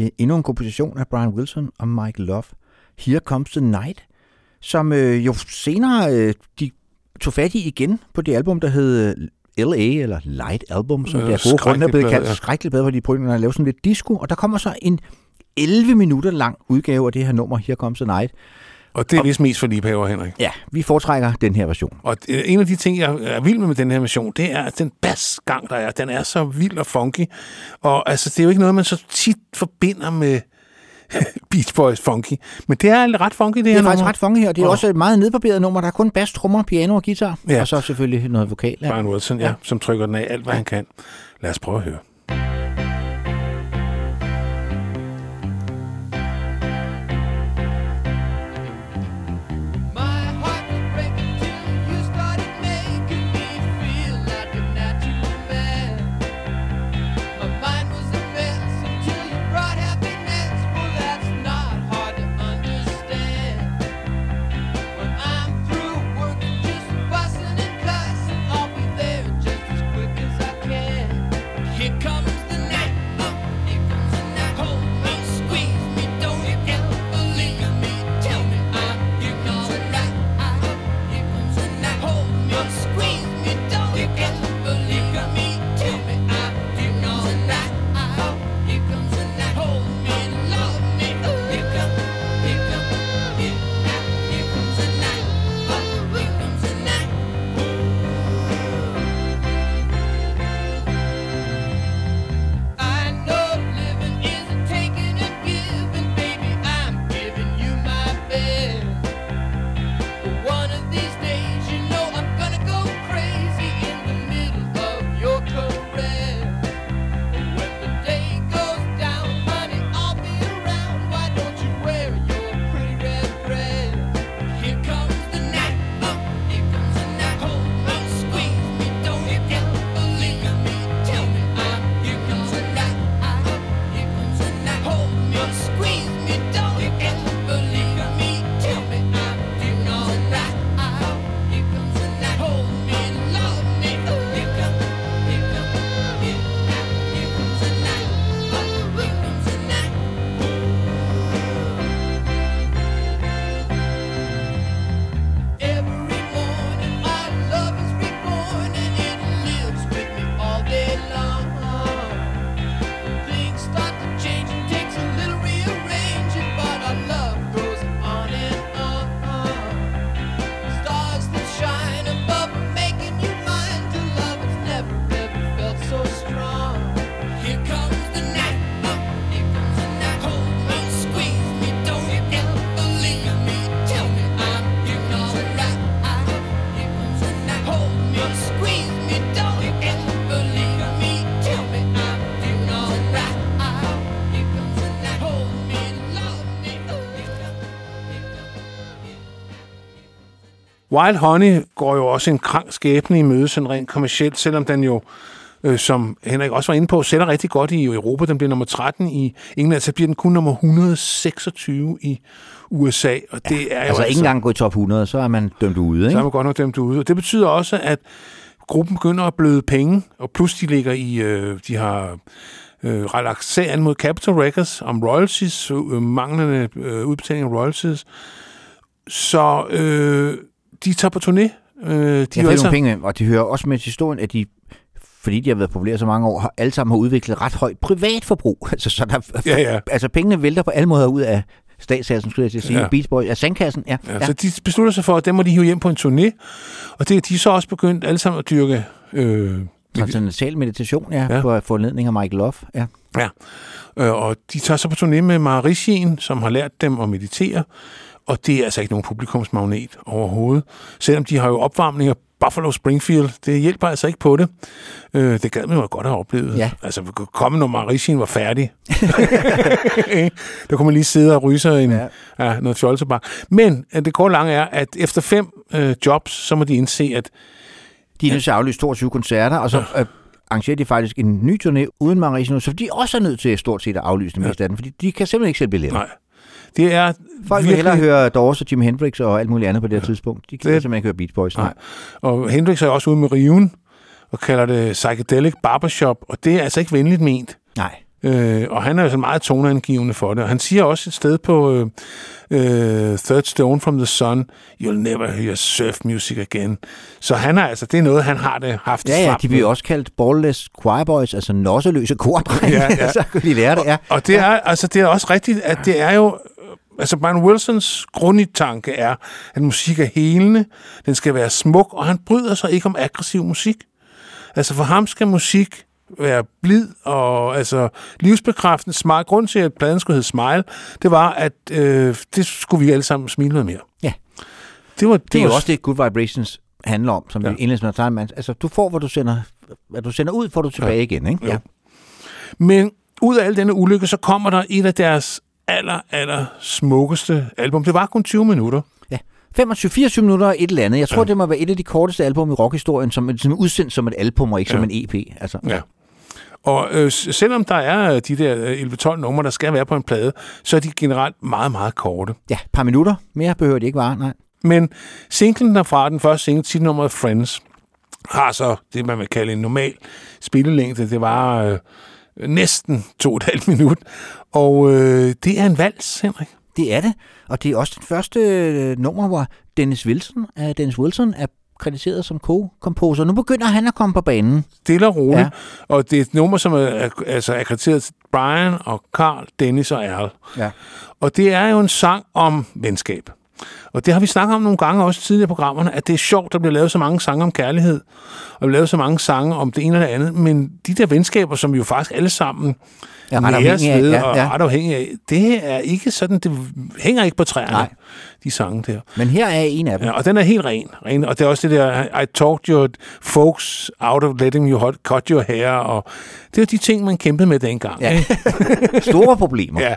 Øh, Endnu en komposition af Brian Wilson og Mike Love. Here Comes the Night, som øh, jo senere øh, de tog fat i igen på det album, der hed øh, L.A., eller Light Album, som Ja, det af gode grunde er blevet kaldt ja. skrækkeligt bedre, fordi de prøvede at lave sådan lidt disco, og der kommer så en 11 minutter lang udgave af det her nummer, Here Comes the Night. Og det er vist mest for liebhaver, Henrik. Ja, vi foretrækker den her version. Og øh, en af de ting, jeg er vild med med den her mission, det er, at den basgang, der er, den er så vild og funky. Og altså, det er jo ikke noget, man så tit forbinder med Beach Boys funky. Men det er ret funky, det, Det her er faktisk nummer. ret funky her, og det er Åh. også et meget nedbarberet nummer. Der er kun bass, trommer, piano og guitar, Ja. og så selvfølgelig noget vokal. Ja. Brian Wilson, ja, Ja. som trykker den af alt, hvad han kan. Lad os prøve at høre. Wild Honey går jo også en krank skæbne i møde, sådan rent kommercielt, selvom den jo, øh, som Henrik også var inde på, sælger rigtig godt i Europa. Den bliver nummer 13 i England, så bliver den kun nummer 126 i USA, og det er jo Altså ikke engang gå i top 100, så er man dømt ude, så ikke? er man godt nok dømt ude. Og det betyder også, at gruppen begynder at bløde penge, og plus de ligger i, øh, de har øh, relagt sagen mod Capital Records om royalties, øh, manglende øh, udbetaling af royalties. Så øh, de tager på turné. Øh, de er alle fået nogle penge, og de hører også med til historien, at de fordi de har været populære så mange år, har alle sammen har udviklet ret højt privatforbrug. Altså, så der, Ja, ja. altså pengene vælter på alle måder ud af statskassen, skulle jeg til at sige. Ja. Ja. Beach Boys, ja, sandkassen, ja. Ja, Så de beslutter sig for, at dem må de hive hjem på en turné, og det er de så også begyndt alle sammen at dyrke øh, Transcendental meditation, ja, Ja. ja. på forledning af Michael Love. Ja. Ja, øh, og de tager så på turné med Mauricien, som har lært dem at meditere, og det er altså ikke nogen publikumsmagnet overhovedet. Selvom de har jo opvarmning af Buffalo Springfield, det hjælper altså ikke på det. Øh, det gad man jo godt have oplevet. Ja. Altså, komme, når Mauricien var færdig. der kunne man lige sidde og ryge sig en, ja. Ja. Noget fjolsebar. Men øh, det korte lange er, at efter fem øh, jobs, så må de indse, at De er nødt til at aflyse 22 koncerter, og så øh, arrangerer de faktisk en ny turné uden Marie så de også er nødt til stort set at aflyse det meste af den, fordi de kan simpelthen ikke sælge billetter. nej, det er Folk vil hellere høre Doors og Jimi Hendrix og alt muligt andet på det her tidspunkt. De kan Det- simpelthen ikke høre Beach Boys. Nej. Og Hendrix er også ude med riven og kalder det psychedelic barbershop, og det er altså ikke venligt ment. Nej. Øh, og han er jo så meget toneangivende for det. Og han siger også et sted på øh, øh, Third Stone from the Sun, you'll never hear surf music again. Så han er altså, det er noget, han har det haft Ja, ja, de bliver også kaldt ballless choir boys, altså nosseløse kordrenge. Ja, ja. så kan de lære det, ja. Og det er, altså, det er også rigtigt, at det er jo... Altså, Brian Wilsons grundtanke er, at musik er helende, den skal være smuk, og han bryder sig ikke om aggressiv musik. Altså, for ham skal musik være blid og altså livsbekræftende smile. Grunden til, at pladen skulle hedde Smile, det var, at øh, det skulle vi alle sammen smile noget mere. Ja. Det, var, det, Det er var, jo også det, Good Vibrations handler om, som Ja. ja. at tage. Altså, du får, hvad du sender, hvad du sender ud, får du tilbage ja. igen, ikke? Jo. Men ud af al denne ulykke, så kommer der et af deres aller, aller smukkeste album. Det var kun 20 minutter. ja. 25-24 minutter og et eller andet. Jeg tror, ja. det må være et af de korteste album i rockhistorien, som, som er udsendt som et album og ikke ja. som en EP. Altså. Ja. Og øh, selvom der er øh, de der øh, 11-12 numre, der skal være på en plade, så er de generelt meget, meget korte. ja, et par minutter. Mere behøver de ikke være, nej. Men singlen derfra, den første single, titelnummeret Friends, har så det, man vil kalde en normal spillelængde. Det var øh, næsten to og et halvt minut. Og øh, det er en vals, Henrik. Det er det. Og det er også den første øh, nummer, hvor Dennis Wilson, uh, Dennis Wilson er krediteret som co-komposer. Nu begynder han at komme på banen. Stille og roligt. Ja. Og det er et nummer, som er, er altså akkrediteret til Brian og Carl, Dennis og Al. Ja. Og det er jo en sang om venskab. Og det har vi snakket om nogle gange også tidligere i programmerne, at det er sjovt, at der bliver lavet så mange sange om kærlighed, og lavet så mange sange om det ene eller det andet, men de der venskaber, som jo faktisk alle sammen Ja, ret næres afhængig af, ja, og ja. er ret afhængige af, det er ikke sådan, det hænger ikke på træerne, Nej. de sange der. Men her er en af dem. Ja, og den er helt ren, ren. Og det er også det der, I talked your folks out of letting you hot- cut your hair. Og det er de ting, man kæmpede med dengang. Ja. Store problemer. Ja.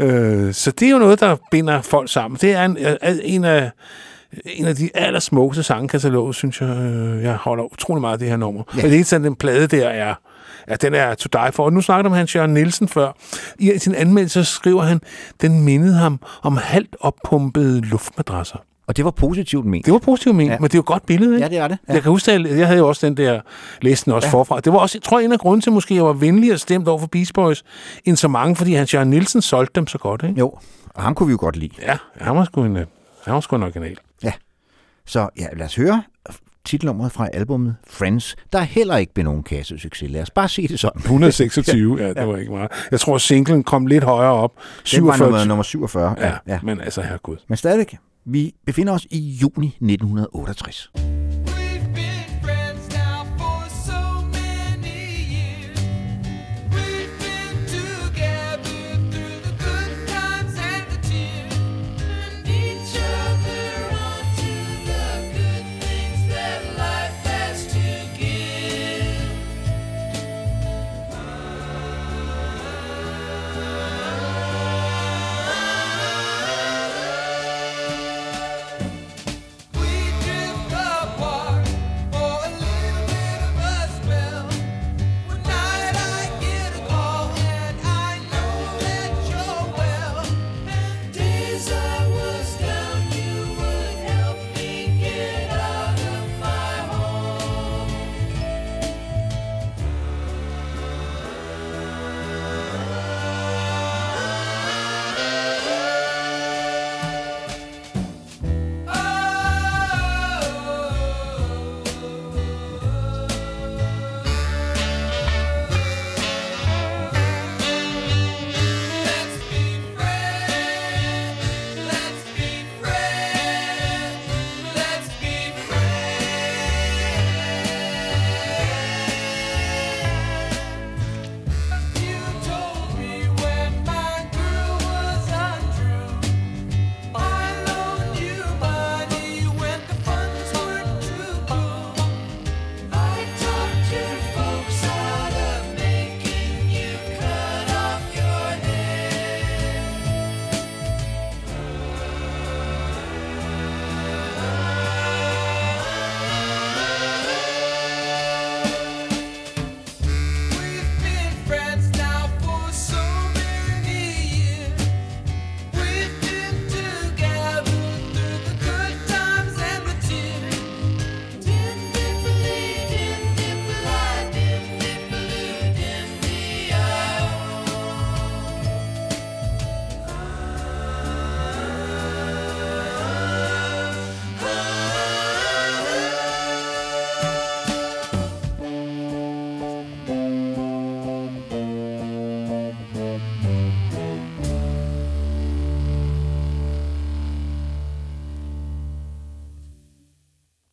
Øh, så det er jo noget, der binder folk sammen. Det er en, er en af en af de allersmukkeste sangkataloger, synes jeg. Øh, Jeg holder utrolig meget af det her nummer. Ja. Men det er sådan, den plade der er, ja, den er to die for. Og nu snakkede om Hans Jørgen Nielsen før. I sin anmeldelse skriver han, den mindede ham om halvt oppumpede luftmadrasser. Og det var positivt ment. Det var positivt ment, ja. Ja. men det er jo et godt billede, ikke? Ja, det er det. Ja. Ja. Jeg kan huske, at jeg havde jo også den der listen også ja. Ja. forfra. Det var også, jeg tror, en af grunden til, måske jeg var venligere stemt over for Beach Boys, end så mange, fordi Hans Jørgen Nielsen solgte dem så godt, ikke? Jo, og ham kunne vi jo godt lide. Ja, han var sgu en, øh, han var sgu en original. Så ja, lad os høre titelnummeret fra albumet Friends. Der er heller ikke blevet nogen kassesucces. Lad os bare sige det sådan. 126, ja, det var ikke meget. Jeg tror, singlen kom lidt højere op. Den var 47. nummer, nummer 47. Ja, Ja, ja, ja. men altså, herregud. Men stadigvæk, vi befinder os i juni 1968.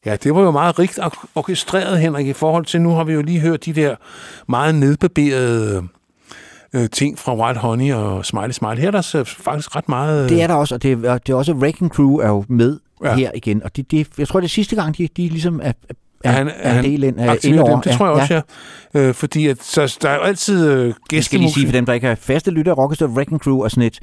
Ja, det var jo meget rigt or- orkestreret, Henrik, i forhold til, nu har vi jo lige hørt de der meget nedbarberede øh, ting fra Wild Honey og Smiley Smiley. Her er der så faktisk ret meget... Det er der også, og det er, det er også Wrecking Crew er jo med Ja. ja. her igen. Og det, det, jeg tror, det er sidste gang, de, de ligesom er, er, han, er en del ind, aktiverer indover. dem? Det tror jeg også, ja. ja. Øh, fordi at, så, der er jo altid øh, Jeg skal lige gæstemusik. sige for dem, der ikke er faste lytter, Rockestar Wrecking Crew er sådan et,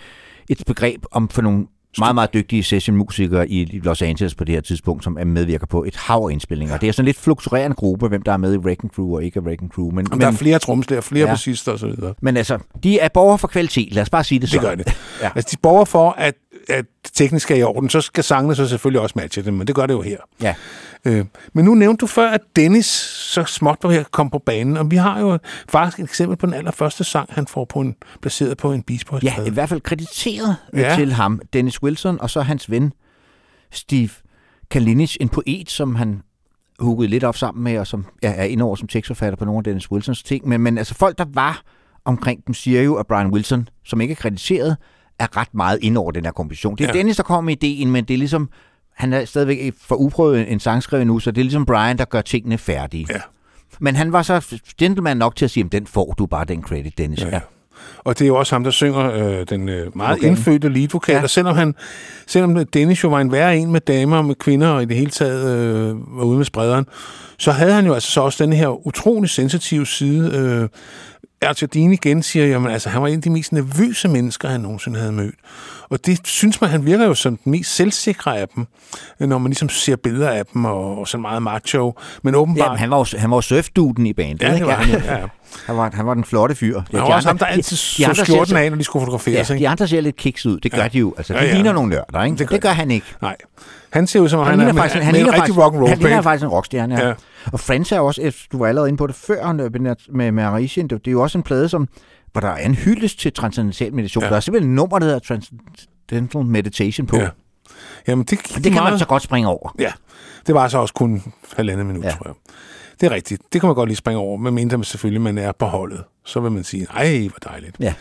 et begreb om for nogle meget, meget dygtige sessionmusikere i Los Angeles på det her tidspunkt, som er medvirker på et hav indspillinger. Det er sådan lidt fluktuerende gruppe, hvem der er med i Wrecking Crew og ikke er Wrecking Crew. Men, Om der er men, flere tromslærer, flere ja. Ja. bassister og så videre. men altså, de er borgere for kvalitet. Lad os bare sige det Det sådan. gør det. Ja. Altså, de borger for, at, at det tekniske er i orden, så skal sangene så selvfølgelig også matche det, men det gør det jo her. Ja. Øh, men nu nævnte du før, at Dennis så småt var ved at komme på banen, og vi har jo faktisk et eksempel på den allerførste sang, han får på en, placeret på en Beach Boys Ja, i hvert fald krediteret Ja. ja. til ham, Dennis Wilson, og så hans ven Steve Kalinic, en poet, som han huggede lidt op sammen med, og som ja, er indover som tekstforfatter på nogle af Dennis Wilsons ting. Men, men altså folk, der var omkring dem, siger jo, at Brian Wilson, som ikke er krediteret, er ret meget ind over den her komposition. Det er Ja. Dennis, der kommer med ideen, men det er ligesom, han er stadigvæk for uprøvet en sangskriver nu, så det er ligesom Brian, der gør tingene færdige. Ja. Men han var så gentleman nok til at sige, at den får du bare den credit, Dennis. Ja, Ja. Og det er jo også ham, der synger øh, den øh, meget Vokalen. indfødte leadvokal. Ja. Og selvom, han, selvom Dennis jo var en værre en med damer og med kvinder, og i det hele taget øh, var ude med sprederen, så havde han jo altså så også den her utrolig sensitive side. Øh, Arthur igen siger, jamen altså, han var en af de mest nervøse mennesker, han nogensinde havde mødt. Og det synes man, han virker jo som den mest selvsikre af dem, øh, når man ligesom ser billeder af dem, og, og så meget macho. Men åbenbart... Ja, men han var jo, han var jo surfduden i bandet. ja, det var han, ja, ja. Han var, han var den flotte fyr. Han var også ham, der altid så skjorten af, når de skulle fotograferes. Ja, ikke? de andre ser lidt kiks ud. Det gør Ja. de jo. Altså, de Ja, ja, ligner nogle nørder, ikke? Det gør det gør de. han ikke. Nej. Han ser ud som om, han, Han, han er med, faktisk, med han, en ligner rigtig faktisk, rock'n'roll han ligner faktisk en rockstjerne, ja. Ja. Og Frans er også, du var allerede inde på det før, med, med, Marisien, det, er jo også en plade, som, hvor der er en hyldest til transcendental meditation. Ja. Der er simpelthen et nummer, der hedder Transcendental Meditation på. Ja. Ja. Jamen, det, Det kan man så godt springe over. Ja, det var så også kun halvandet minut, ja. Ja. tror jeg. Det er rigtigt. Det kan man godt lige springe over, medmindre man selvfølgelig man er på holdet. Så vil man sige, ej, hvor dejligt. Ja.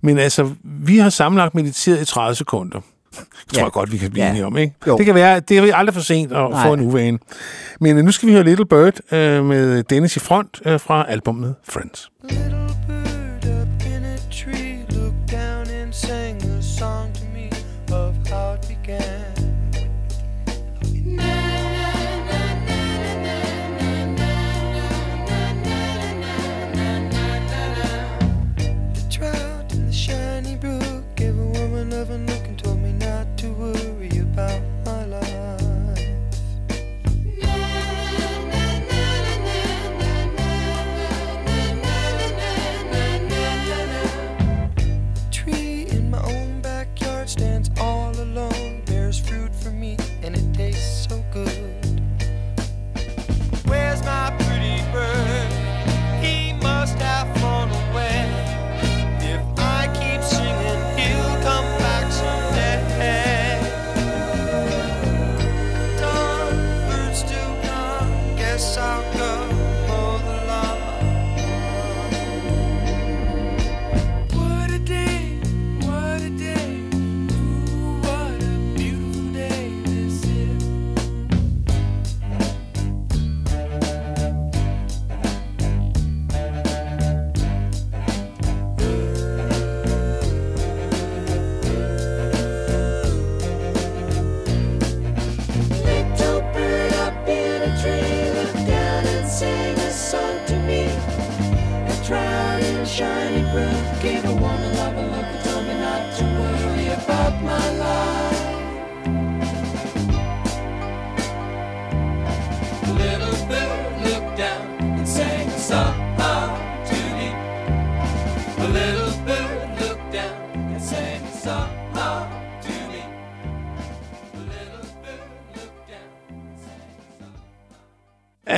Men altså, vi har sammenlagt mediteret i 30 sekunder. Det tror Ja. jeg godt, vi kan blive Ja. enige om, ikke? Jo. Det kan være, det er aldrig for sent at Nej. få en uvane. Men øh, nu skal vi høre Little Bird øh, med Dennis i front øh, fra albumet Friends. Little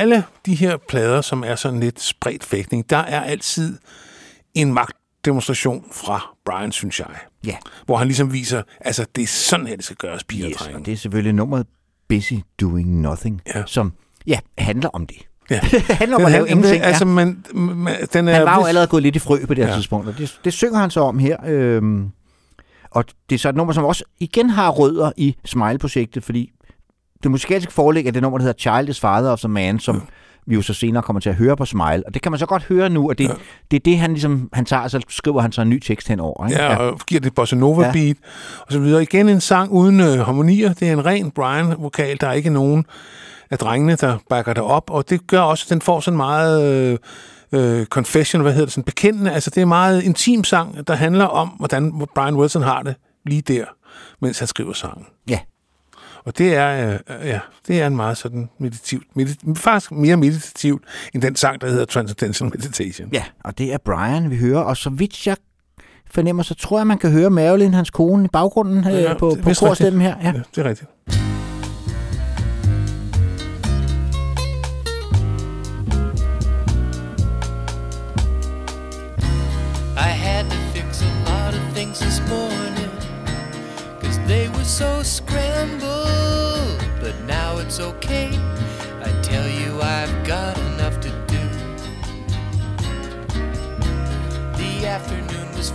alle de her plader, som er sådan lidt spredt fægtning, der er altid en magt magtdemonstration fra Brian, synes jeg. Ja. Hvor han ligesom viser, altså det er sådan her, det skal gøres, piger Yes, og det er selvfølgelig nummeret Busy Doing Nothing, Ja. som ja, handler om det. Ja. handler om Den at lave ingenting. Altså, ja. man, man, den er, Han var jo allerede gået lidt i frø på det her Ja. ja. tidspunkt, og det, det synger han så om her. Øhm, og det er så et nummer, som også igen har rødder i Smile-projektet, fordi det musikalske forlæg er det nummer, der hedder Child is Father of the Man, som vi jo så senere kommer til at høre på Smile. Og det kan man så godt høre nu, at det, ja. det er det, han ligesom, han tager, og så skriver han så en ny tekst henover. Ikke? Ja, og giver det bossa nova beat, ja. og så videre. Igen en sang uden øh, harmonier. Det er en ren Brian-vokal. Der er ikke nogen af drengene, der bakker det op, og det gør også, at den får sådan meget øh, øh, confession, hvad hedder det, sådan bekendende. Altså, det er en meget intim sang, der handler om, hvordan Brian Wilson har det lige der, mens han skriver sangen. Ja. Og det er, øh, ja, det er en meget sådan meditativt, medit- faktisk mere meditativt, end den sang, der hedder Transcendental Meditation. Ja, og det er Brian, vi hører, og så vidt jeg fornemmer, så tror jeg, man kan høre Marilyn, hans kone, i baggrunden ja, Ja, på, på vist korstemmen her. Ja. ja, det er rigtigt.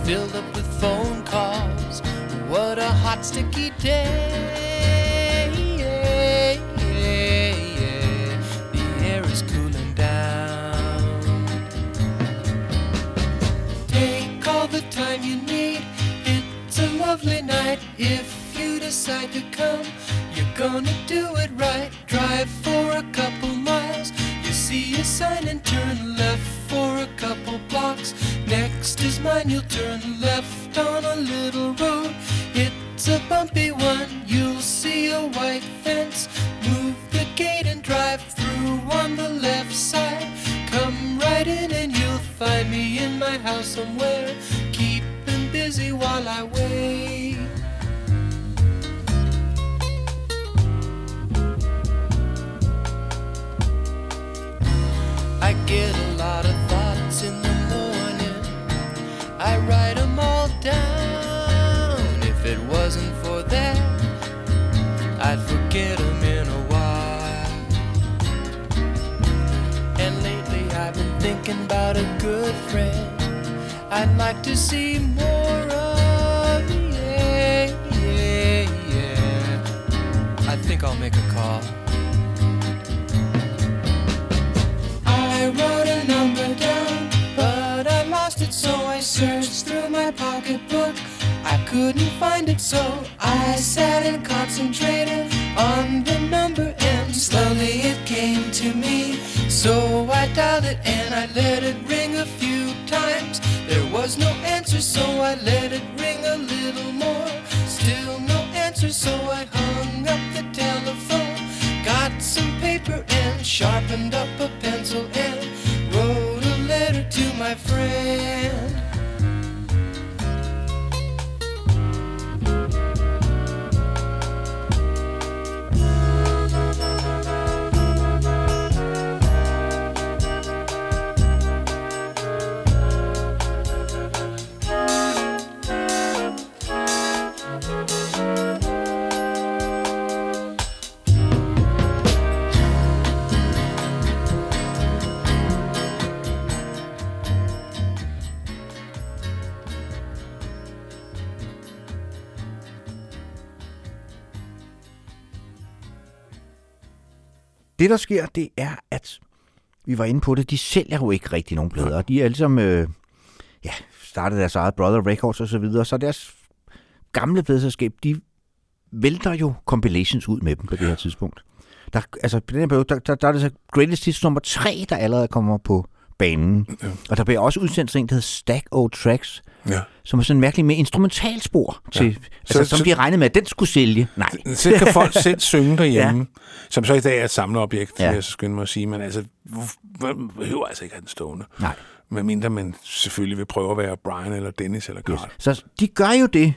Filled up with phone calls What a hot sticky day The air is cooling down Take all the time you need. It's a lovely night. If you decide to come, you're gonna do it right. Drive for a couple miles. You see a sign and turn left for a couple blocks. Next is mine. You'll turn left on a little road. It's a bumpy one. You'll see a white fence. Move the gate and drive through on the left side. Come right in and you'll find me in my house somewhere, keeping busy while I wait. I get a lot of down. If it wasn't for that, I'd forget them in a while. And lately I've been thinking about a good friend I'd like to see more of. Yeah, yeah, yeah. I think I'll make a call. I wrote a number down, so I searched through my pocketbook. I couldn't find it, so I sat and concentrated on the number, and slowly it came to me. So I dialed it and I let it ring a few times. There was no answer, so I let it ring a little more. Still no answer, so I hung up the telephone. Got some paper and sharpened up a pencil and my friend. Det, der sker, det er, at vi var inde på det, de sælger jo ikke rigtig nogen plader. De er ligesom, øh, ja, startede deres eget Brother Records og så videre, så deres gamle pladeselskab, de vælter jo compilations ud med dem på det her tidspunkt. Der, altså, på den her periode, der, der, der er det så Greatest Hits nummer 3, der allerede kommer på banen. Ja. Og der bliver også udsendt sådan en, der hedder Stack O Tracks, Ja. som er sådan mærkeligt med instrumentalspor, til, ja. altså, Så- som så- de regnede med, at den skulle sælge. Nej. Så kan folk selv synge derhjemme, ja. som så i dag er et samleobjekt, Ja. vil jeg så skynde mig at sige. Men altså, man behøver altså ikke have den stående. Nej. Medmindre man selvfølgelig vil prøve at være Brian eller Dennis eller Carl. Yes. Så de gør jo det,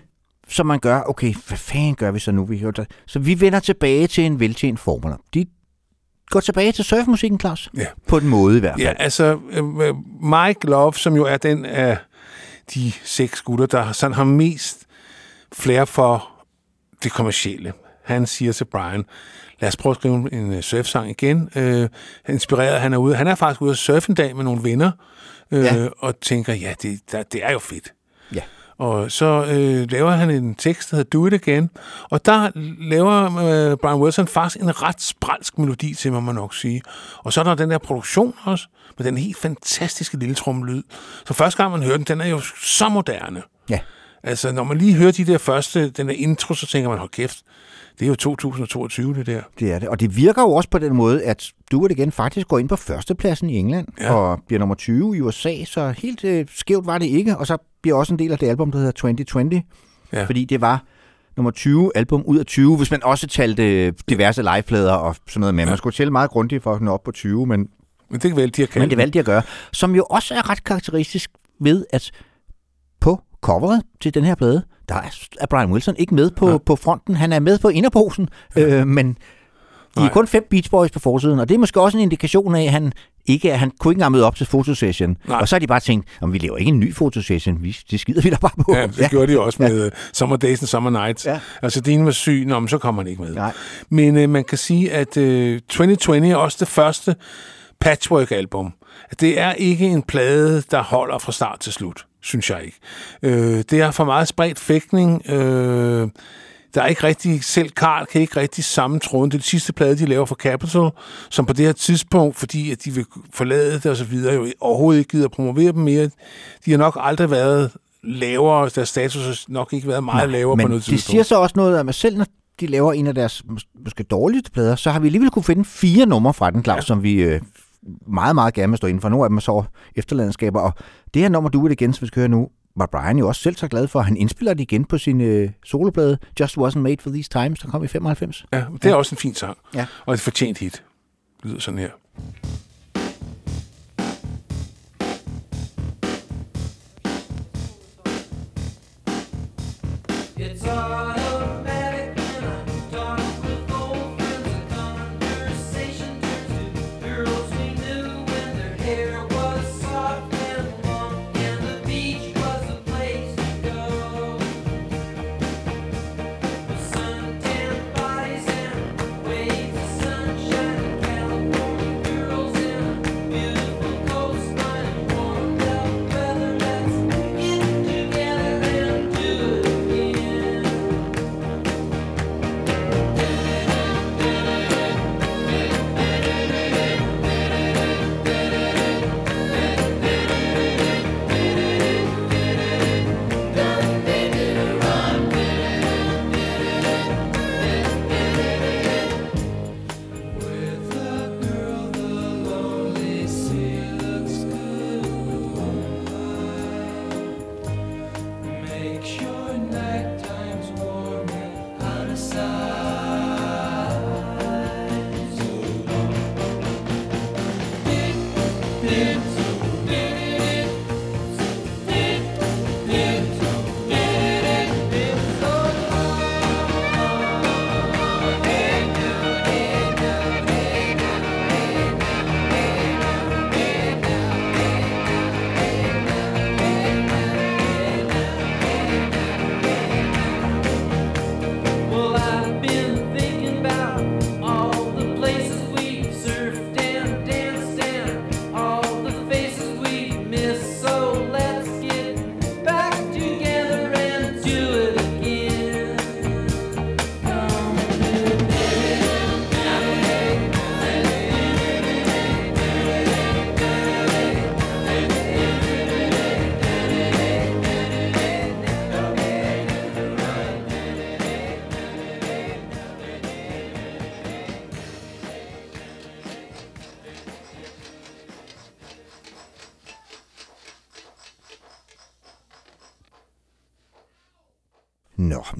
som man gør. Okay, hvad fanden gør vi så nu? Vi Så vi vender tilbage til en veltjent formel. De går tilbage til surfmusikken, Claus. Ja. På en måde i hvert fald. Ja, altså øh, Mike Love, som jo er den af de seks gutter, der sådan har mest flere for det kommercielle. Han siger til Brian, lad os prøve at skrive en øh, surfsang igen. Øh, inspireret, han er ude. Han er faktisk ude at surfe en dag med nogle venner, øh, Ja. ja. og tænker, ja, det, der, det er jo fedt. Ja. Og så øh, laver han en tekst, der hedder Do It Again, og der laver øh, Brian Wilson faktisk en ret spralsk melodi til, må man nok sige. Og så er der den der produktion også, med den helt fantastiske lille trommelyd. Så første gang man hører den, den er jo så moderne. Ja. Altså, når man lige hører de der første, den der intro, så tænker man, hold kæft, det er jo 2022, det der. Det er det. Og det virker jo også på den måde, at du det igen faktisk går ind på førstepladsen i England Ja. og bliver nummer 20 i USA, så helt øh, skævt var det ikke. Og så bliver også en del af det album, der hedder 2020, Ja. fordi det var nummer 20 album ud af 20, hvis man også talte øh, diverse liveplader og sådan noget med. Man skulle tælle meget grundigt for at nå op på 20, men, Men det vel, de har kaldt men det valgte de at gøre. Som jo også er ret karakteristisk ved, at på coveret til den her plade, der er- Brian Wilson ikke med på, Nej. på fronten. Han er med på inderposen, øh, men de er kun fem Beach Boys på forsiden, og det er måske også en indikation af, at han ikke han kunne ikke engang møde op til fotosession. Nej. Og så har de bare tænkt, om vi laver ikke en ny fotosession, vi, det skider vi da bare på. Ja, det ja. gjorde de også med ja. Summer Days and Summer Nights. Ja. Altså, Dean var syg, nå, men så kommer han ikke med. Nej. Men øh, man kan sige, at øh, 2020 er også det første Patchwork-album. Det er ikke en plade, der holder fra start til slut, synes jeg ikke. Øh, det er for meget spredt fægtning. Øh, der er ikke rigtig, selv Carl kan ikke rigtig sammentråde. Det er det sidste plade, de laver for Capitol, som på det her tidspunkt, fordi at de vil forlade det og så videre, jo overhovedet ikke gider at promovere dem mere. De har nok aldrig været lavere, deres status har nok ikke været meget lavere men på noget det tidspunkt. siger så også noget om, at selv når de laver en af deres mås- måske dårligste plader, så har vi alligevel kunne finde fire numre fra den, Claus, ja. som vi øh, meget, meget gerne vil stå inden for. Nogle af dem er så efterladenskaber, og det her nummer, du vil igen, som vi skal høre nu, var Brian jo også selv så glad for. Han indspiller det igen på sin øh, soloplade, Just Wasn't Made for These Times, der kom i 95. Ja, det er også en fin sang. Ja. Og et fortjent hit. Det lyder sådan her.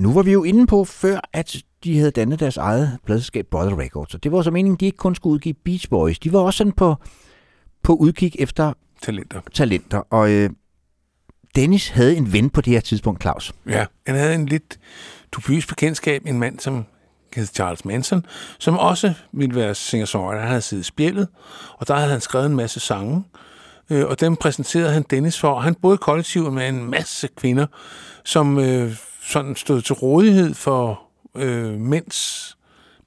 Nu var vi jo inde på før, at de havde dannet deres eget pladselskab Brother Records, og det var så meningen, de ikke kun skulle udgive Beach Boys. De var også sådan på, på udkig efter Talenter. talenter, og øh, Dennis havde en ven på det her tidspunkt, Claus. Ja, han havde en lidt dubiøs bekendtskab, en mand, som hed Charles Manson, som også ville være singer-songwriter. Han havde siddet i spjældet, og der havde han skrevet en masse sange, øh, og dem præsenterede han Dennis for. Han boede i kollektivet med en masse kvinder, som øh, sådan stod til rådighed for øh, mænds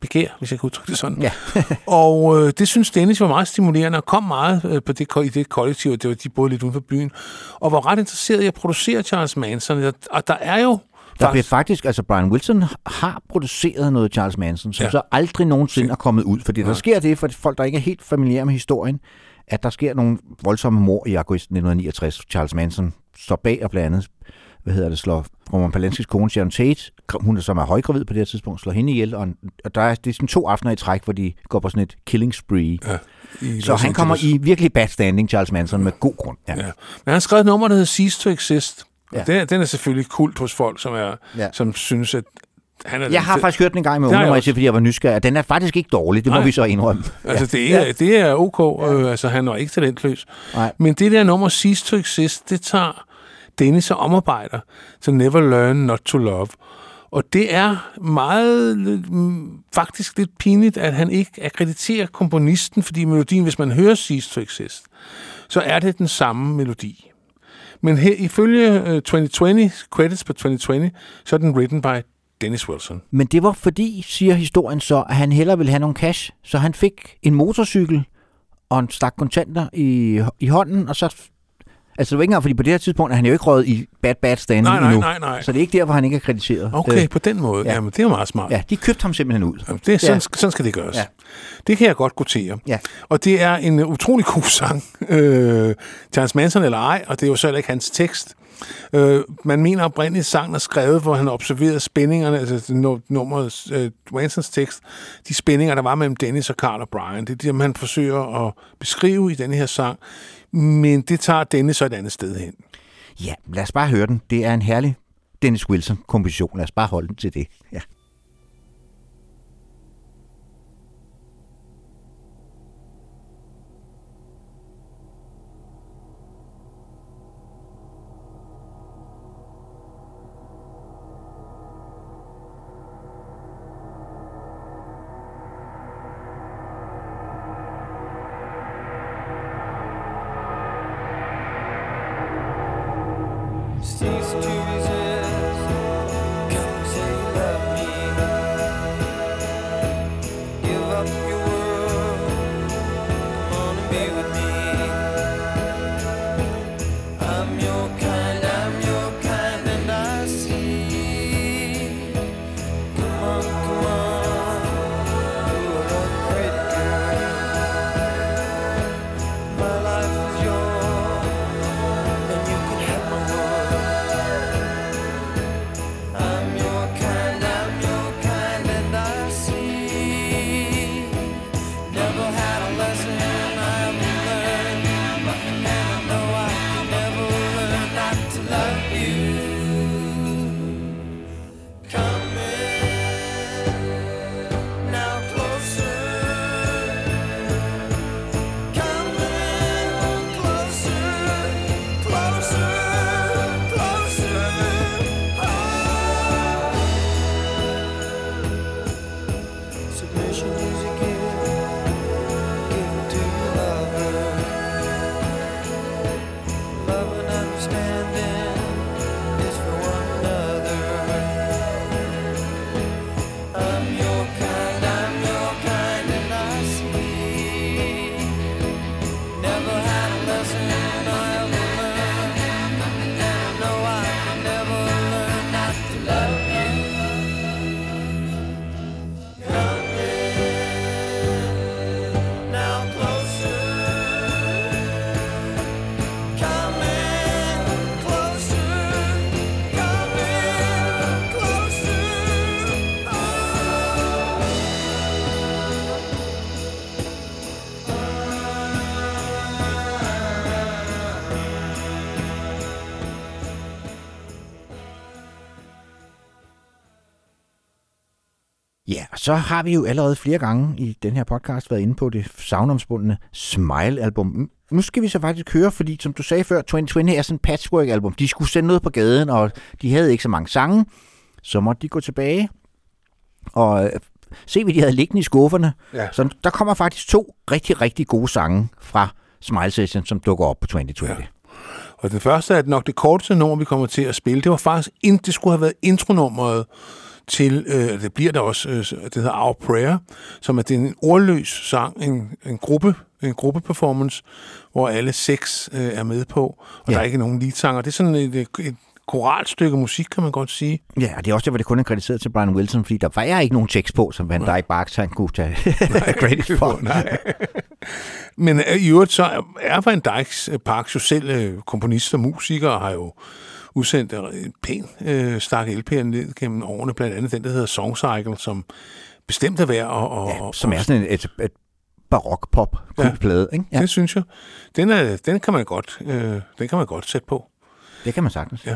begær, hvis jeg kan udtrykke det sådan. Ja. og øh, det synes Dennis var meget stimulerende, og kom meget øh, på det, i det kollektiv, og det var de boede lidt uden for byen, og var ret interesseret i at producere Charles Manson. Og, og der er jo Der blev faktisk... altså Brian Wilson har produceret noget Charles Manson, som Ja. ja. så aldrig nogensinde er kommet ud. Fordi der sker det, for folk, der ikke er helt familiære med historien, at der sker nogle voldsomme mor i august 1969. Charles Manson står bag og blandt andet, hvad hedder det, slår Roman Polanskis kone Sharon Tate, hun som er højgravid på det her tidspunkt, slår hende ihjel, og, en- og der er, det er sådan to aftener i træk, hvor de går på sådan et killing spree. Ja, i Så han kommer i virkelig bad standing, Charles Manson, med god grund. Ja. Ja. Men han har skrevet et nummer, der hedder Cease to Exist. Og Ja. den, den er selvfølgelig kult hos folk, som, er, Ja. som synes, at han er... Jeg har faktisk hørt den en gang med også. fordi jeg var nysgerrig. Den er faktisk ikke dårlig, det må Nej. vi så indrømme. Altså, det er, det er ok. Øh, altså, han var ikke talentløs. Nej. Men det der nummer, Cease to Exist, det tager Dennis så omarbejder til Never Learn Not to Love. Og det er meget, mm, faktisk lidt pinligt, at han ikke akkrediterer komponisten, fordi melodien, hvis man hører Cease to Exist, så er det den samme melodi. Men her, ifølge øh, 2020, credits på 2020, så er den written by Dennis Wilson. Men det var fordi, siger historien så, at han hellere ville have nogle cash. Så han fik en motorcykel og en stak kontanter i, i hånden, og så... Altså det var ikke engang, fordi på det her tidspunkt er han jo ikke røget i bad, bad standing Nej, nej, endnu. nej, nej. Så det er ikke der, hvor han ikke er krediteret. Okay, Øh, på den måde. Ja. ja. Jamen, det er meget smart. ja, de købte ham simpelthen ud. Jamen, Det er, sådan, Ja. sådan skal det gøres. Ja. Det kan jeg godt quotere. Ja. Og det er en uh, utrolig god sang. Øh, Charles Manson eller ej, og det er jo heller ikke hans tekst. Øh, man mener oprindeligt, sangen er skrevet, hvor han observerede spændingerne, altså nu- nummeret, øh, Mansons tekst, de spændinger, der var mellem Dennis og Carl og Brian. Det er det, han forsøger at beskrive i denne her sang. Men det tager Dennis så et andet sted hen. Ja, lad os bare høre den. Det er en herlig Dennis Wilson-komposition. Lad os bare holde den til det. Ja. Så har vi jo allerede flere gange i den her podcast været inde på det savnomspundne Smile-album. Nu skal vi så faktisk høre, fordi som du sagde før, 2020 er sådan et patchwork-album. De skulle sende noget på gaden, og de havde ikke så mange sange. Så måtte de gå tilbage og øh, se, hvad de havde liggende i skufferne. Ja. Så der kommer faktisk to rigtig, rigtig gode sange fra Smile Session, som dukker op på 2020. Ja. Og den første er nok det korteste nummer, vi kommer til at spille. Det var faktisk, ind, det skulle have været intronummeret til, øh, det bliver der også, øh, det hedder Our Prayer, som er det er en ordløs sang, en, en gruppe en gruppeperformance, hvor alle seks øh, er med på, og Ja. der er ikke nogen leadsanger. Det er sådan et, et, et koralt stykke musik, kan man godt sige. Ja, og det er også der, hvor det kun er krediteret til Brian Wilson, fordi der var jeg ikke nogen tekst på, som Van Dyke Barks han kunne tage credit for. Nej. Men øh, i øvrigt så er- er Van Dijks øh, Parks jo selv øh, komponist og musiker, og har jo udsendt en pæn øh, stak LP'er ned gennem årene, blandt andet den, der hedder Song Cycle, som bestemt er værd og, og, Ja, som er sådan et, et, barok pop Ja. plade, ikke? Ja. Det synes jeg. Den, er, den, kan man godt, øh, den kan man godt sætte på. det kan man sagtens. Ja.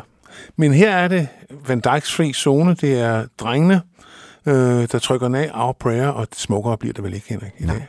Men her er det Van Dijks fri zone. Det er drengene, øh, der trykker den af, Our Prayer, og smukkere bliver det vel ikke, Henrik, i dag.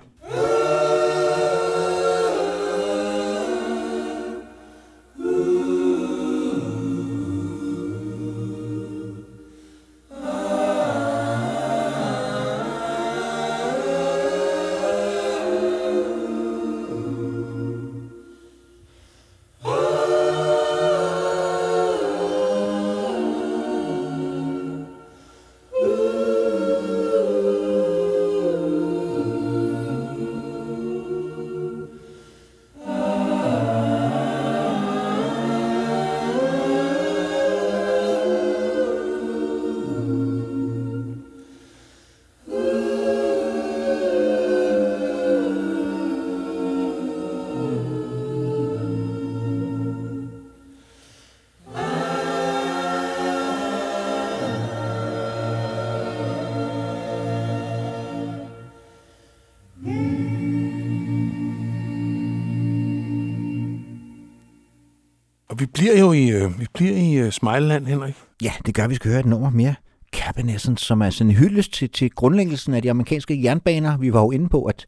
Bliver jo i, øh, vi bliver i øh, Smileyland, Henrik. Ja, det gør, vi skal høre et nummer mere. Cabin Essence, som er sådan en hyldest til, til grundlæggelsen af de amerikanske jernbaner. Vi var jo inde på, at,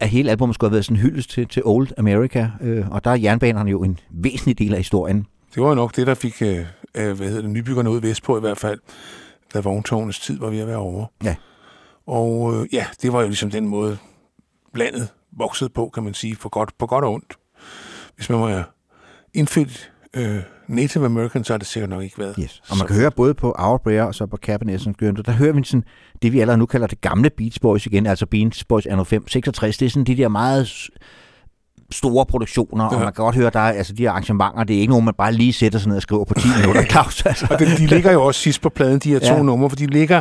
at hele albumet skulle have været sådan en hyldest til, til Old America, øh, og der er jernbanerne jo en væsentlig del af historien. Det var jo nok det, der fik øh, øh, hvad hedder det, nybyggerne ud vestpå i hvert fald, da vogntogenes tid var ved at være over. Ja. Og øh, ja, det var jo ligesom den måde, landet voksede på, kan man sige, for godt, på godt og ondt. Hvis man var indfødt øh, Native American, så har det sikkert nok ikke været. Yes. Og man kan høre både på Our Prayer og så på Cabin Essence, Gørn, der hører vi sådan, det vi allerede nu kalder det gamle Beach Boys igen, altså Beach Boys anno 5, 66, det er sådan de der meget store produktioner, ja. og man kan godt høre, der er, altså de her arrangementer, det er ikke nogen, man bare lige sætter sig ned og skriver på 10 minutter, Claus. Altså. Og de, de ligger jo også sidst på pladen, de her to ja. numre, for de ligger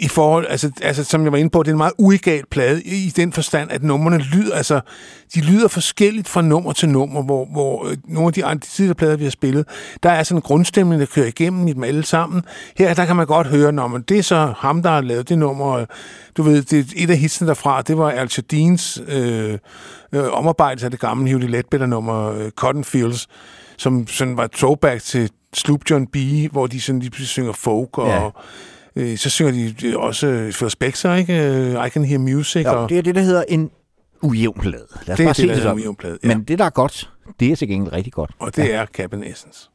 i forhold, altså, altså som jeg var inde på, det er en meget uegal plade i, i den forstand, at numrene lyder, altså, de lyder forskelligt fra nummer til nummer, hvor, hvor øh, nogle af de andre tidligere plader, vi har spillet, der er sådan en grundstemning, der kører igennem i dem alle sammen. Her, der kan man godt høre, når man, det er så ham, der har lavet det nummer, øh, du ved, det, et af hitsene derfra, det var Al Jardins øh, øh, omarbejdelse af det gamle Hewlett Ledbetter nummer øh, Cotton Fields, som sådan var throwback til Sloop John B., hvor de sådan lige pludselig synger folk, og Ja ja. øh, så synger de øh, også øh, Phil Spector, ikke? Øh, I Can Hear Music. Jo, og det er det, der hedder en ujævn plade. Lad os det er bare det, se der det hedder sådan. en ujævn plade. Ja. Men det, der er godt, det er til gengæld rigtig godt. og det er Cabin Essence.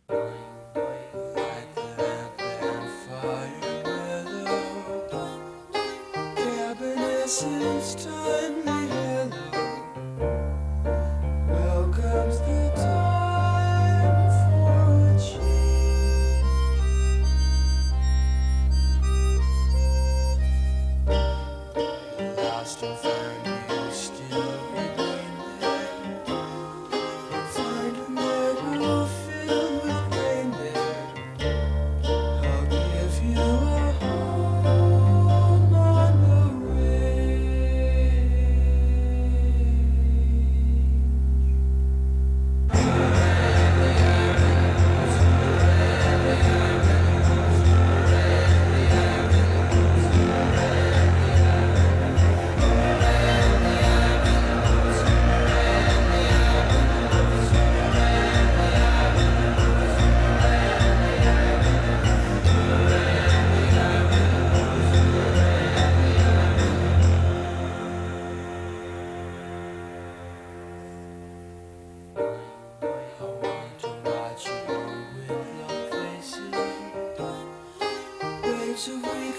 Welcomes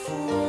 fool.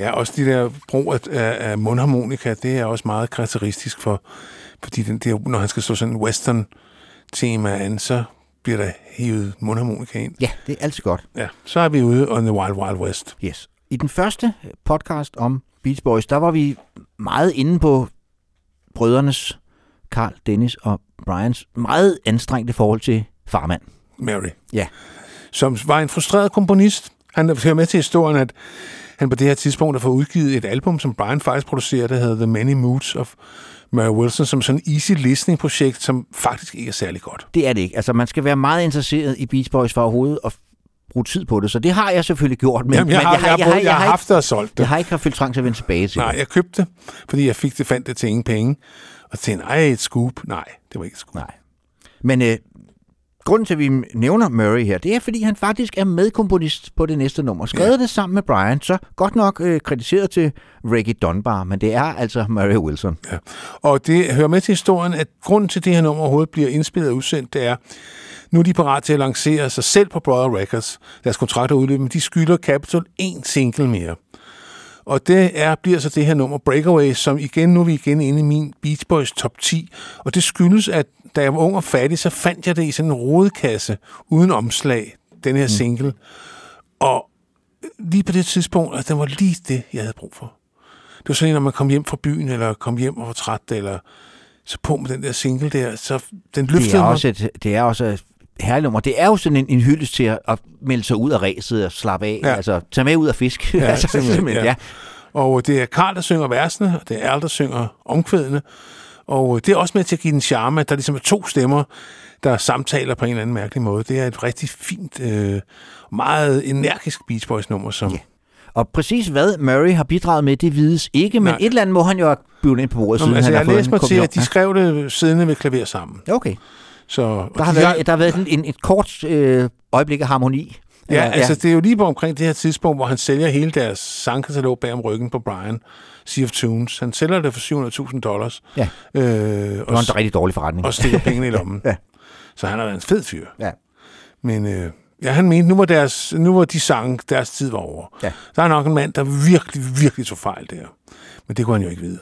Ja, også de der brug af, af, mundharmonika, det er også meget karakteristisk for, fordi den der, når han skal slå sådan en western tema an, så bliver der hævet mundharmonika ind. Ja, det er altid godt. Ja, så er vi ude on the Wild Wild West. Yes. I den første podcast om Beach Boys, der var vi meget inde på brødrenes, Carl, Dennis og Brians, meget anstrengte forhold til farmand. Mary. Ja. Som var en frustreret komponist. Han hører med til historien, at han på det her tidspunkt har fået udgivet et album, som Brian faktisk producerede, der hedder The Many Moods of Mary Wilson, som sådan en easy listening projekt, som faktisk ikke er særlig godt. Det er det ikke. Altså, man skal være meget interesseret i Beach Boys for overhovedet at bruge tid på det, så det har jeg selvfølgelig gjort. Men, Jamen, jeg, men har, jeg, har, jeg, har, jeg har ikke- haft det og solgt det. Jeg har ikke haft trang til at vende tilbage til Nej, det. jeg købte det, fordi jeg fik det, fandt det til ingen penge. Og tænkte, ej, et scoop. Nej, det var ikke et scoop. Nej. Men øh, grunden til, at vi nævner Murray her, det er, fordi han faktisk er medkomponist på det næste nummer. Skrevet ja. det sammen med Brian, så godt nok øh, kritiseret til Reggie Dunbar, men det er altså Murray Wilson. Ja. Og det hører med til historien, at grunden til, at det her nummer overhovedet bliver indspillet og udsendt, det er, nu er de parat til at lancere sig selv på Brother Records. Deres kontrakt er udløbet, men de skylder Capitol en single mere. Og det er, bliver så det her nummer Breakaway, som igen, nu er vi igen inde i min Beach Boys top 10. Og det skyldes, at da jeg var ung og fattig, så fandt jeg det i sådan en rodekasse uden omslag, den her single. Og lige på det tidspunkt, at det var lige det, jeg havde brug for. Det var sådan, når man kom hjem fra byen, eller kom hjem og var træt, eller så på med den der single der, så den løftede Det er mig. også et, det er også et herligt nummer. Det er jo sådan en, en hyldest til at, at melde sig ud af ræset og slappe af. Ja. Altså, tage med ud af fisk. Ja, altså, simpelthen, ja. ja. Og det er Karl, der synger versene, og det er Al, der synger omkvædene. Og det er også med til at give den charme, at der ligesom er to stemmer, der samtaler på en eller anden mærkelig måde. Det er et rigtig fint, øh, meget energisk Beach Boys nummer, som... Ja. Og præcis hvad Murray har bidraget med, det vides ikke, men Nej. Et eller andet må han jo have bygget ind på bordet, Nå, siden altså, han jeg har fået læste en mig til, at de skrev det siddende ved klaver sammen. Okay. Så, Der har, de været, der har været en, en, et kort øh, øjeblik af harmoni. Ja, ja, altså det er jo lige på omkring det her tidspunkt, hvor han sælger hele deres sangkatalog bag om ryggen på Brian, Sea of Tunes. Han sælger det for 700.000 dollars. Ja. Øh, det var en rigtig dårlig forretning. og stikker pengene i lommen. Ja. Så han været en fed fyr. Ja. Men øh, ja, han mente, nu var, deres, nu var de sange, deres tid var over. Ja. Der er nok en mand, der virkelig, virkelig tog fejl der. Men det kunne han jo ikke vide.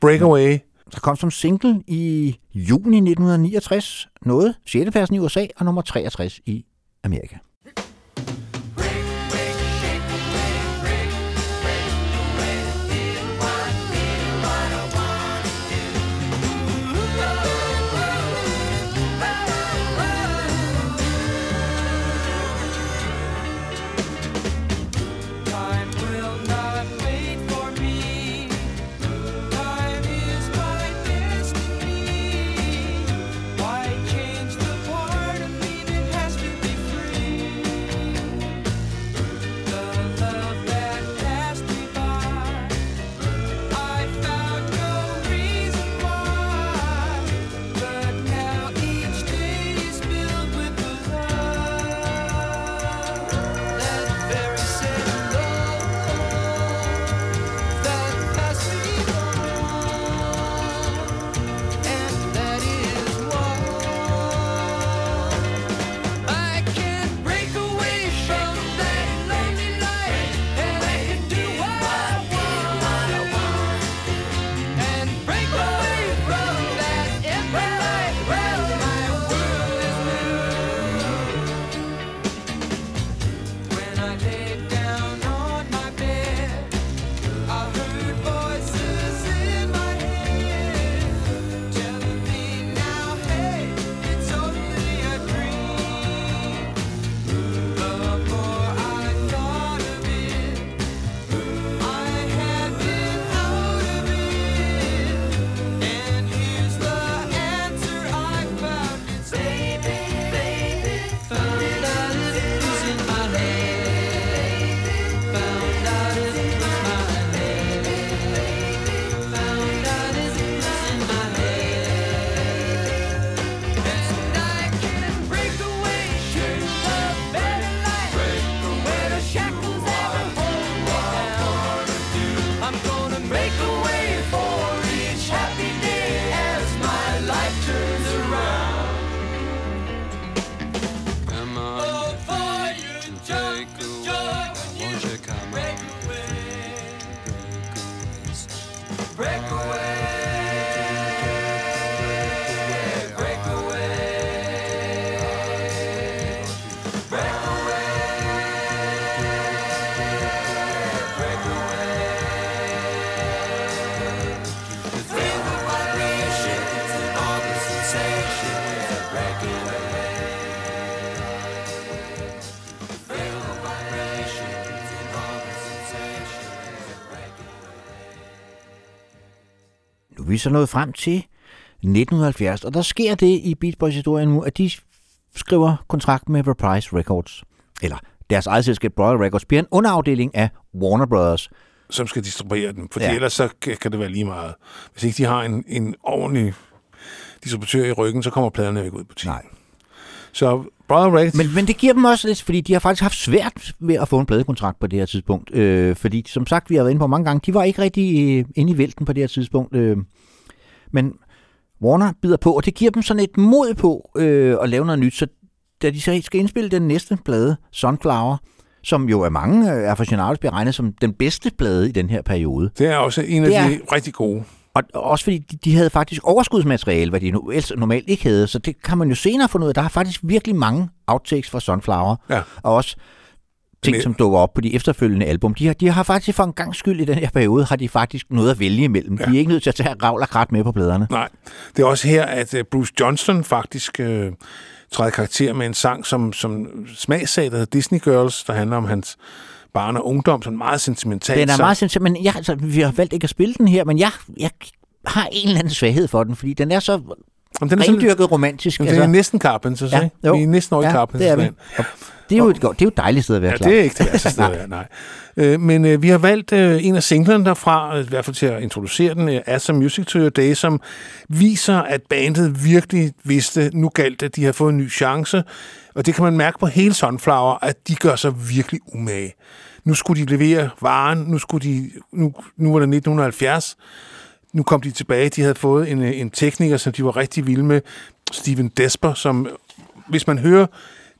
Breakaway, Der kom som single i juni 1969, noget 6. pladsen i USA og nummer 63 i Amerika. Så nået frem til 1970, og der sker det i Beach Boys historien nu, at de skriver kontrakt med Reprise Records, eller deres eget selskab Royal Records, bliver en underafdeling af Warner Brothers. som skal distribuere den. Fordi Ja. ellers så kan det være lige meget. Hvis ikke de har en, en ordentlig distributør i ryggen, så kommer pladerne ikke ud på butikken. Nej. Så Brother Records, Men, men det giver dem også lidt, fordi de har faktisk haft svært ved at få en pladekontrakt på det her tidspunkt. Øh, fordi som sagt, vi har været inde på mange gange, de var ikke rigtig øh, inde i vælten på det her tidspunkt. Øh, men Warner bider på, og det giver dem sådan et mod på øh, at lave noget nyt. Så da de så skal indspille den næste plade, Sunflower, som jo af mange øh, aficionados bliver regnet som den bedste plade i den her periode. det er også en af Det er- de rigtig gode. Og og også fordi de, de havde faktisk overskudsmateriale, hvad de nu, ellers normalt ikke havde. Så det kan man jo senere finde ud af. Der er faktisk virkelig mange outtakes fra Sunflower. Ja. Og også ting, Men- som dukker op på de efterfølgende album. De har, de har faktisk for en gang skyld i den her periode, har de faktisk noget at vælge imellem. Ja. De er ikke nødt til at tage ravl og krat med på pladerne. Nej, det er også her, at øh, Bruce Johnston faktisk øh, træder karakter med en sang, som, som smagssag, der hedder Disney Girls, der handler om hans barn og ungdom, sådan meget sentimental Den er sang. meget sindssyg, men jeg, altså, vi har valgt ikke at spille den her, men jeg, jeg har en eller anden svaghed for den, fordi den er så Jamen, den er sådan, rendyrket romantisk. jamen, det er næsten Carpenters, Ja, ja, jo. Vi er næsten over i ja, Carpenters det er vi. Og Det er jo et, godt- det er jo et dejligt sted at være Ja, klar. det er ikke det værste sted, at være, nej. Øh, men øh, vi har valgt øh, en af singlerne derfra, i hvert fald til at introducere den, øh, As a Music to Your Day, som viser, at bandet virkelig vidste, nu galt det, at de har fået en ny chance. Og det kan man mærke på hele Sunflower, at de gør sig virkelig umage. Nu skulle de levere varen, nu, skulle de, nu, nu var det 1970, nu kom de tilbage, de havde fået en, øh, en tekniker, som de var rigtig vilde med, Steven Desper, som, hvis man hører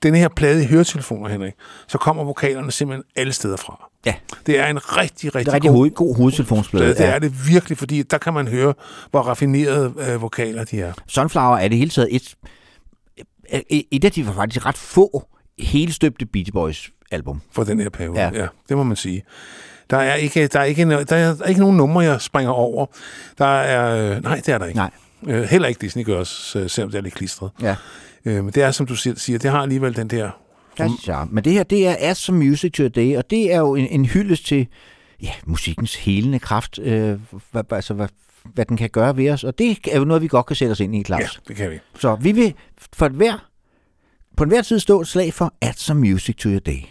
denne her plade i høretelefoner, Henrik, så kommer vokalerne simpelthen alle steder fra. Ja. Det er en rigtig, rigtig, Det er rigtig god hoved, god hovedtelefonsplade. plade. Det er det virkelig, fordi der kan man høre, hvor raffinerede øh, vokaler de er. Sunflower er det hele taget et, et, et af de faktisk ret få helstøbte Beach Boys album. for den her periode. Ja. Ja. ja det må man sige. Der er ikke, der er ikke, der er ikke nogen numre, jeg springer over. Der er, øh, nej, det er der ikke. Nej. Øh, heller ikke Disney Girls, øh, selvom det er lidt klistret. Ja. Øh, men det er, som du siger, det har alligevel den der... Charme. Men det her, det er As Some Music to a Day, og det er jo en, en hyldest til ja, musikkens helende kraft, øh, hvad, altså, hvad, hvad den kan gøre ved os, og det er jo noget, vi godt kan sætte os ind i, Claus. Ja, det kan vi. Så vi vil for et hver, på enhver tid stå et slag for Add Some Music to Your Day.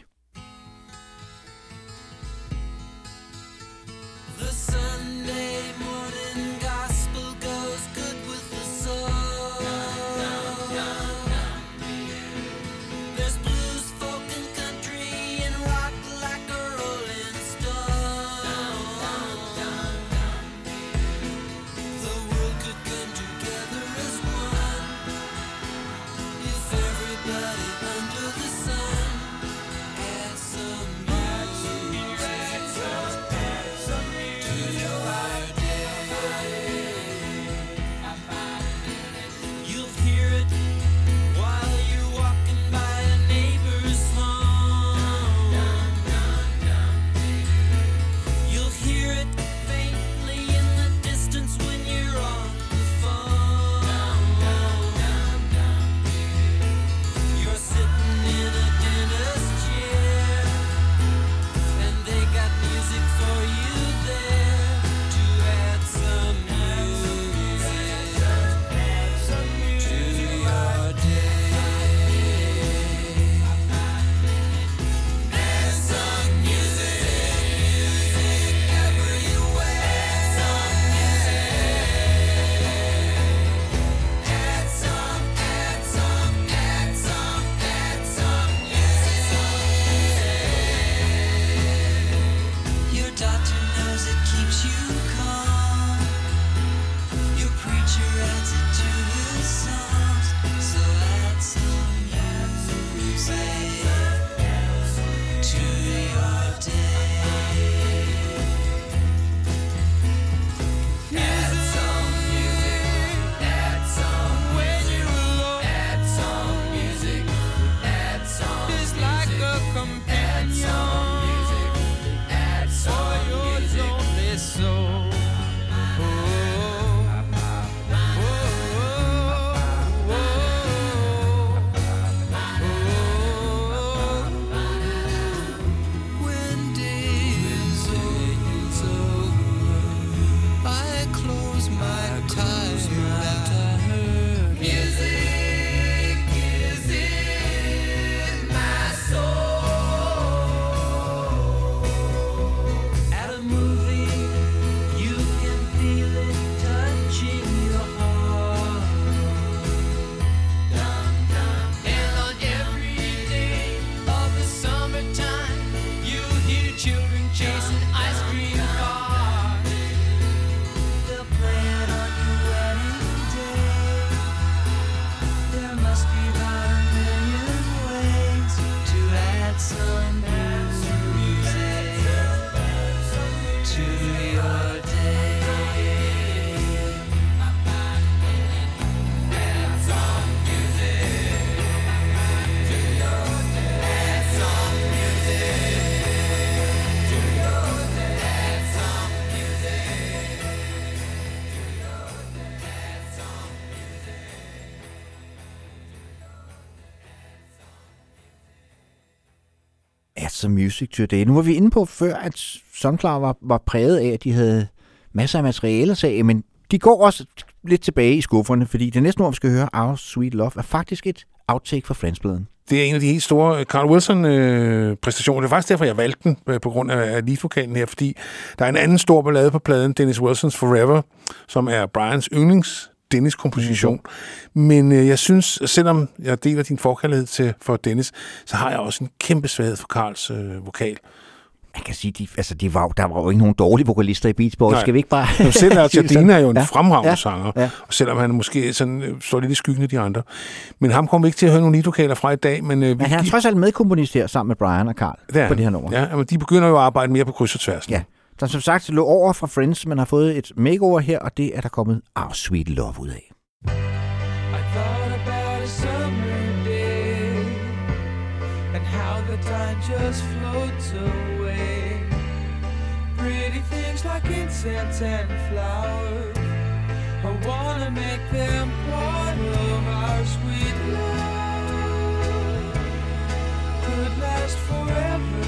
Music today. Nu var vi inde på før, at Sunflower var, var præget af, at de havde masser af materiale, sagde, men de går også lidt tilbage i skufferne, fordi det næste nummer, vi skal høre, Our Sweet Love, er faktisk et outtake fra Friends-bladen. Det er en af de helt store øh, Carl Wilson-præstationer. Øh, det er faktisk derfor, jeg valgte den, øh, på grund af, af lead her, fordi der er en anden stor ballade på pladen, Dennis Wilsons Forever, som er Brians yndlings Dennis-komposition. Mm. Men øh, jeg synes, selvom jeg deler din forkærlighed til for Dennis, så har jeg også en kæmpe svaghed for Carls øh, vokal. Man kan sige, de, altså, de var, der var jo ikke nogen dårlige vokalister i Beach Boys. Nej. Skal vi ikke bare... Men selv er? Jardina er jo en Ja. fremragende Ja. sanger, Ja. og selvom han måske sådan, øh, står lidt i skyggen af de andre. Men ham kommer vi ikke til at høre nogle leadvokaler fra i dag, men øh, vi, Men han er trods alt medkomponist her sammen med Brian og Carl er på det her nummer. Ja, men de begynder jo at arbejde mere på kryds og tværs. Ja. Der som sagt lå over fra Friends, men har fået et makeover her, og det er der kommet Our Sweet Love ud af. I thought about a summer day and how the time just floats away. Pretty things like incense and flowers. I wanna make them part of our sweet love. Could last forever.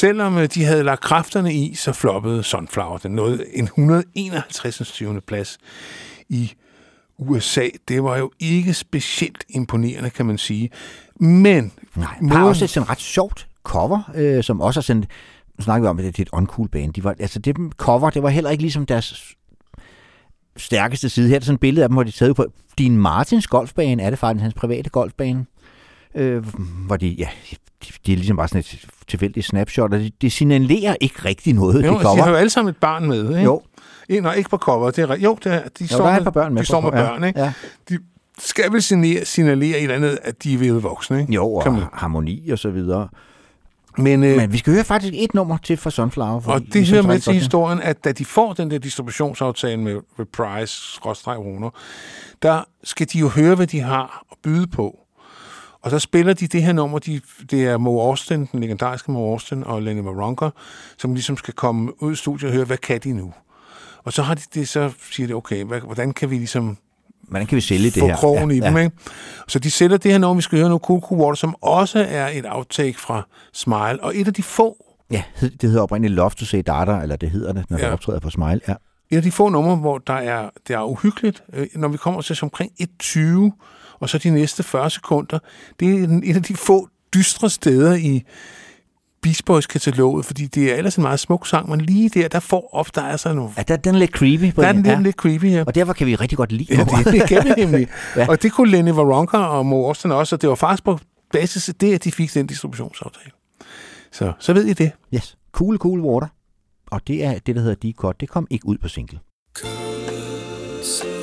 Selvom øh, de havde lagt kræfterne i, så floppede Sunflower. Den nåede en 151. 20. plads i USA. Det var jo ikke specielt imponerende, kan man sige. Men Nej, de har også et sådan ret sjovt cover, øh, som også er sendt... Nu snakker vi om, at det er et uncool band. De var, altså det cover, det var heller ikke ligesom deres stærkeste side. Her er sådan et billede af dem, hvor de taget på Dean Martins golfbane. Er det faktisk hans private golfbane? Øh, hvor de, ja, de, de er ligesom bare sådan et tilfældigt snapshot, og de, de signalerer ikke rigtig noget, jo, det de har jo alle sammen et barn med. Ikke? Jo. Eh, Nej, ikke på cover. Det er, jo, det er, de Jo, står der er med, børn med de står med ja, børn. Ikke? ja. De skal vel signalere, signalere et eller andet, at de er ved voksne. Ikke? Jo, Kan og man- harmoni og så videre. Men, øh, Men vi skal høre faktisk et nummer til fra Sunflower. Og fordi det hører med til historien, at da de får den der distributionsaftale med Reprise, Roner, der skal de jo høre, hvad de har at byde på. Og så spiller de det her nummer, de, det er Mo Austin, den legendariske Mo Austin og Lenny Maronka, som ligesom skal komme ud i studiet og høre, hvad kan de nu? Og så har de det, så siger de, okay, hvad, hvordan kan vi ligesom Hvordan kan vi sælge det få her? krogen i dem, ikke? Så de sætter det her nummer, vi skal høre nu, Cool Cool Water, som også er et outtake fra Smile, og et af de få Ja, det hedder oprindeligt Love to Say Data, eller det hedder det, når ja. Ja. det optræder på Smile. Ja. et af de få numre, hvor der er, det er uhyggeligt, øh, når vi kommer til omkring 1.20, og så de næste 40 sekunder, det er en- et af de få dystre steder i Beach Boys-kataloget, fordi det er ellers en meget smuk sang, men lige der, der får ofte der er sådan nogle... Ja, der, den er lidt creepy. På Der er den ja. lidt, creepy, ja. Og derfor kan vi rigtig godt lide Ja, det, det kan vi nemlig. Ja. Og det kunne Lenny Varonka og Mo Austin også, og det var faktisk på basis af det, at de fik den distributionsaftale. Så, så ved I det. Yes. Cool, cool water. Og det er det, der hedder Cut. Det kom ikke ud på single. So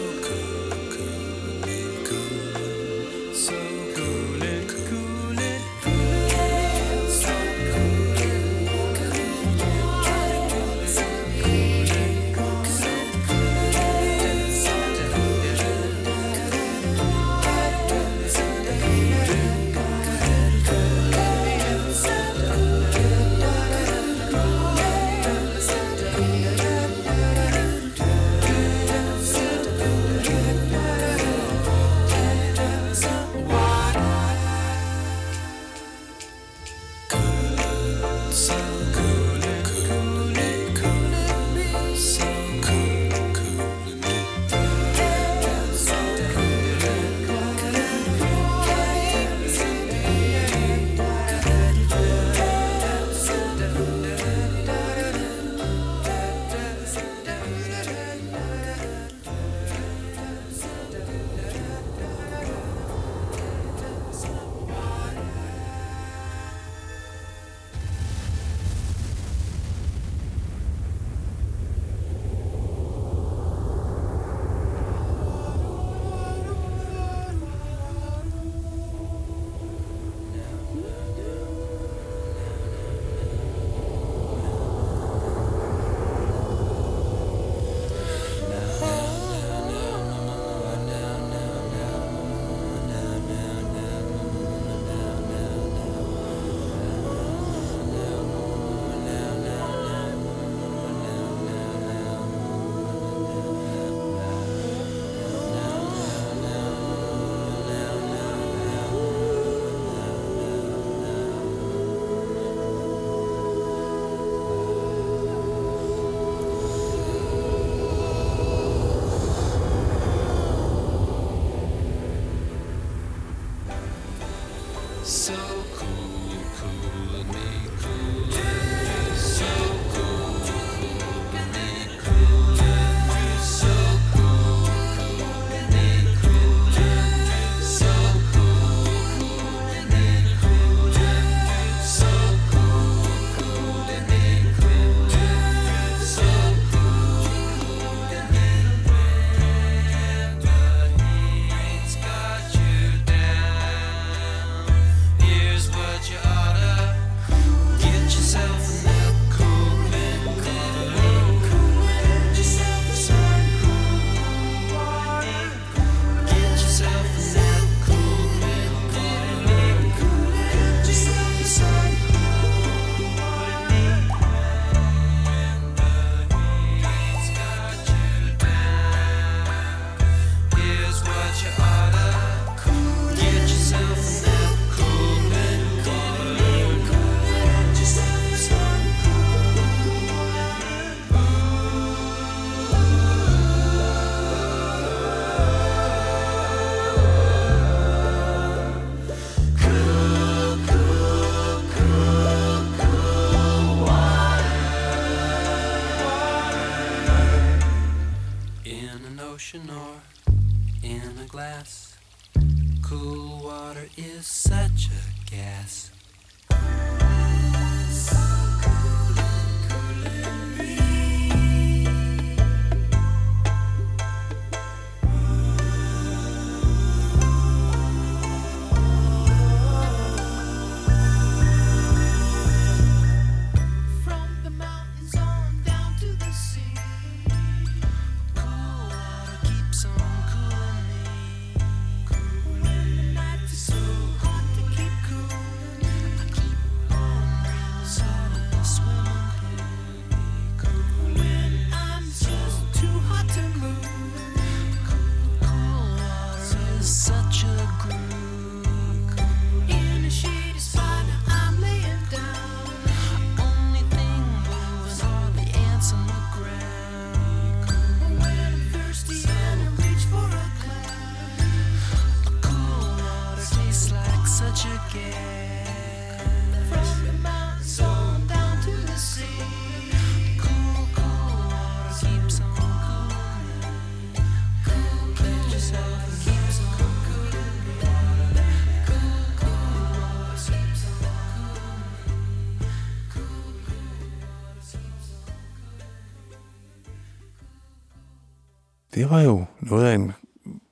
Det var jo noget af en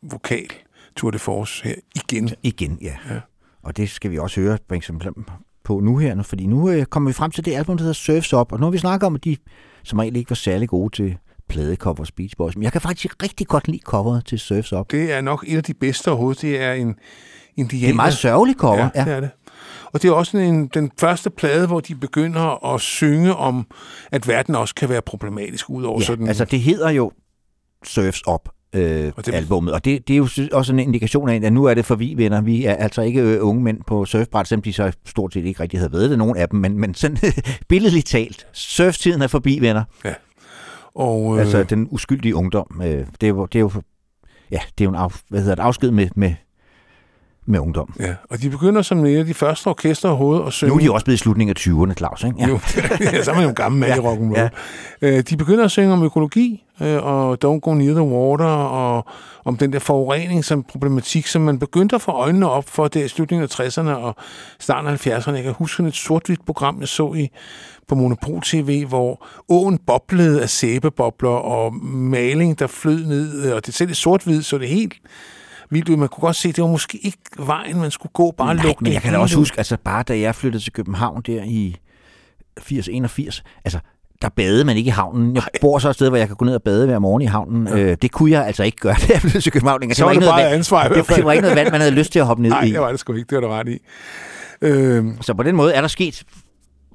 vokal tour de force her igen. Igen, ja. Ja. Og det skal vi også høre på eksempel på nu her, fordi nu øh, kommer vi frem til det album, der hedder Surfs Up, og nu har vi snakket om, at de som regel ikke var særlig gode til pladecovers Beach Boys, men jeg kan faktisk rigtig godt lide coveret til Surfs Up. Det er nok et af de bedste overhovedet. Det er en indianer. Det er en meget sørgelig cover, Ja, ja. det er det. Og det er også en, den første plade, hvor de begynder at synge om, at verden også kan være problematisk, udover ja. sådan... Altså, det hedder jo Surfs Up, øh, Og det... albumet, og det, det er jo også en indikation af, at nu er det for vi venner. Vi er altså ikke øh, unge mænd på surfbræt, selvom de så stort set ikke rigtig havde været det, nogen af dem, men, men sådan billedligt talt. Surftiden er forbi, venner. og, Øh. Altså den uskyldige ungdom. Øh, det, er jo, det er jo, ja, det er jo en af, hvad hedder det, afsked med, med, med ungdom. ja, og de begynder som af de første orkester overhovedet at synge... Nu er de også blevet i slutningen af 20'erne, Claus, ikke? Ja. Jo, ja, så er man jo gammel mand ja, i rock'n'roll. Ja. Øh, de begynder at synge om økologi, øh, og Don't Go Near the Water, og om den der forurening som problematik, som man begyndte at få øjnene op for der i slutningen af 60'erne og starten af 70'erne. Jeg kan huske et sort-hvidt program, jeg så i på Monopol TV, hvor åen boblede af sæbebobler og maling, der flød ned, og det selv i sort-hvid, så det helt vildt ud. Man kunne godt se, at det var måske ikke vejen, man skulle gå, bare Nej, lukke men det jeg kan da også huske, altså bare da jeg flyttede til København der i 80-81, altså der badede man ikke i havnen. Jeg bor så et sted, hvor jeg kan gå ned og bade hver morgen i havnen. Ja. Øh, det kunne jeg altså ikke gøre, da jeg flyttede til København. længere. Så var ikke det noget bare vand. ansvar det, det var ikke noget vand, man havde lyst til at hoppe ned Nej, i. det var det sgu ikke. Det var du ret i. Øhm, Så på den måde er der sket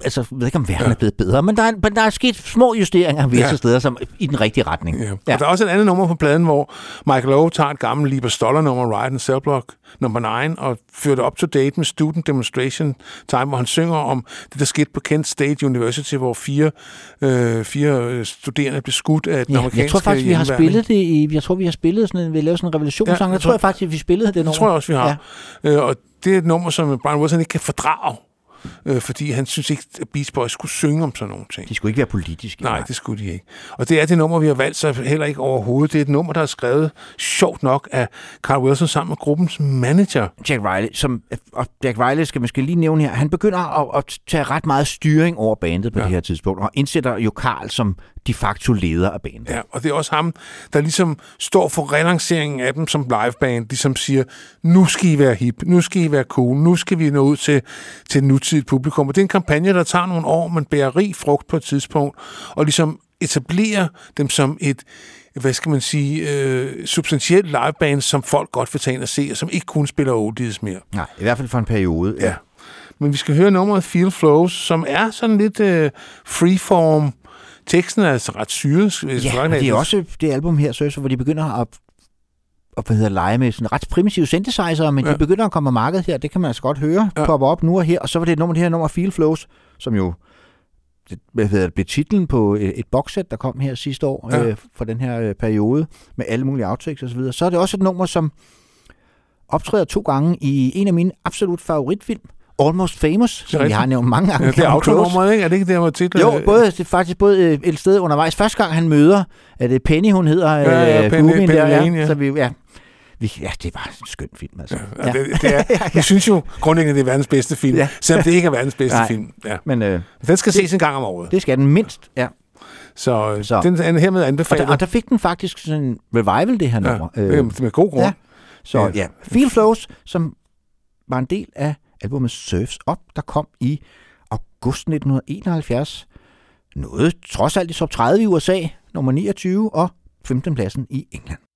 altså, jeg ved ikke, om verden ja. er blevet bedre, men der er, men der er sket små justeringer visse Ja. steder som, i den rigtige retning. Ja. Ja. Og der er også et andet nummer på pladen, hvor Michael Owe tager et gammelt Lieber Stoller-nummer, Ride and Cell Block nummer 9, og fører det op to date med Student Demonstration Time, hvor han synger om det, der skete på Kent State University, hvor fire, øh, fire øh, studerende blev skudt af den Ja, amerikanske jeg tror faktisk, vi har spillet det i, jeg tror, vi har spillet sådan en, vi lavet sådan en revolutionssang, Ja, jeg jeg tror jeg faktisk, vi spillede det Det nummer. tror jeg også, vi har. Ja. Øh, og det er et nummer, som Brian Wilson ikke kan fordrage, øh, fordi han synes ikke, at Beach Boys skulle synge om sådan nogle ting. De skulle ikke være politiske. Nej, det skulle de ikke. Og det er det nummer, vi har valgt, så heller ikke overhovedet. Det er et nummer, der er skrevet sjovt nok af Carl Wilson sammen med gruppens manager. Jack Riley, som, og Jack Riley skal man skal lige nævne her, han begynder at, at tage ret meget styring over bandet på ja. det her tidspunkt, og indsætter jo Carl som de facto leder af bandet. Ja, og det er også ham, der ligesom står for relanceringen af dem som liveband, ligesom siger, nu skal I være hip, nu skal I være cool, nu skal vi nå ud til, til nutidigt publikum. Og det er en kampagne, der tager nogle år, men bærer rig frugt på et tidspunkt, og ligesom etablerer dem som et, hvad skal man sige, øh, substantielt liveband, som folk godt vil tage ind og se, og som ikke kun spiller oldies mere. Nej, i hvert fald for en periode. Ja. Men vi skal høre nummeret Feel Flows, som er sådan lidt øh, freeform. Teksten er altså ret syret. Ja, og det er også det album her, så, hvor de begynder at, at hvad hedder, lege med sådan ret primitive synthesizer, men ja. Ja. de begynder at komme på markedet her, det kan man altså godt høre, Ja. ja. popper op nu og her, og så var det et nummer, det her nummer Feel Flows, som jo det, hvad hedder blev titlen på et, et boxset, der kom her sidste år, Ja. ja. øh, for den her øh, periode, med alle mulige outtakes osv. Så, videre. så er det også et nummer, som optræder to gange i en af mine absolut favoritfilm, Almost Famous, som vi har nævnt mange gange. Ja, det er autonummeret, ikke? Er det ikke der, hvor titlen Jo, både, det er faktisk både øh, et sted undervejs. Første gang han møder, er det Penny, hun hedder, Ja, ja, øh, Penny- Penny der, Lane, ja. Så vi, ja, vi, ja, det var en skøn film, altså. Ja, ja. Det, det er, jeg synes jo grundlæggende, det er verdens bedste film, ja. Ja. selvom det ikke er verdens bedste Nej. film. Ja. Men øh, Den skal ses en gang om året. det skal den mindst, ja. Så, så. Så. den er hermed Og anbefalet. der, og der fik den faktisk sådan en revival, det her ja, nummer. det er med god grund. ja. Så Ja. ja. ja, Feel Flows, som var en del af albumet Surfs Up, der kom i august 1971. Noget trods alt i top 30 i USA, nummer 29 og 15. pladsen i England.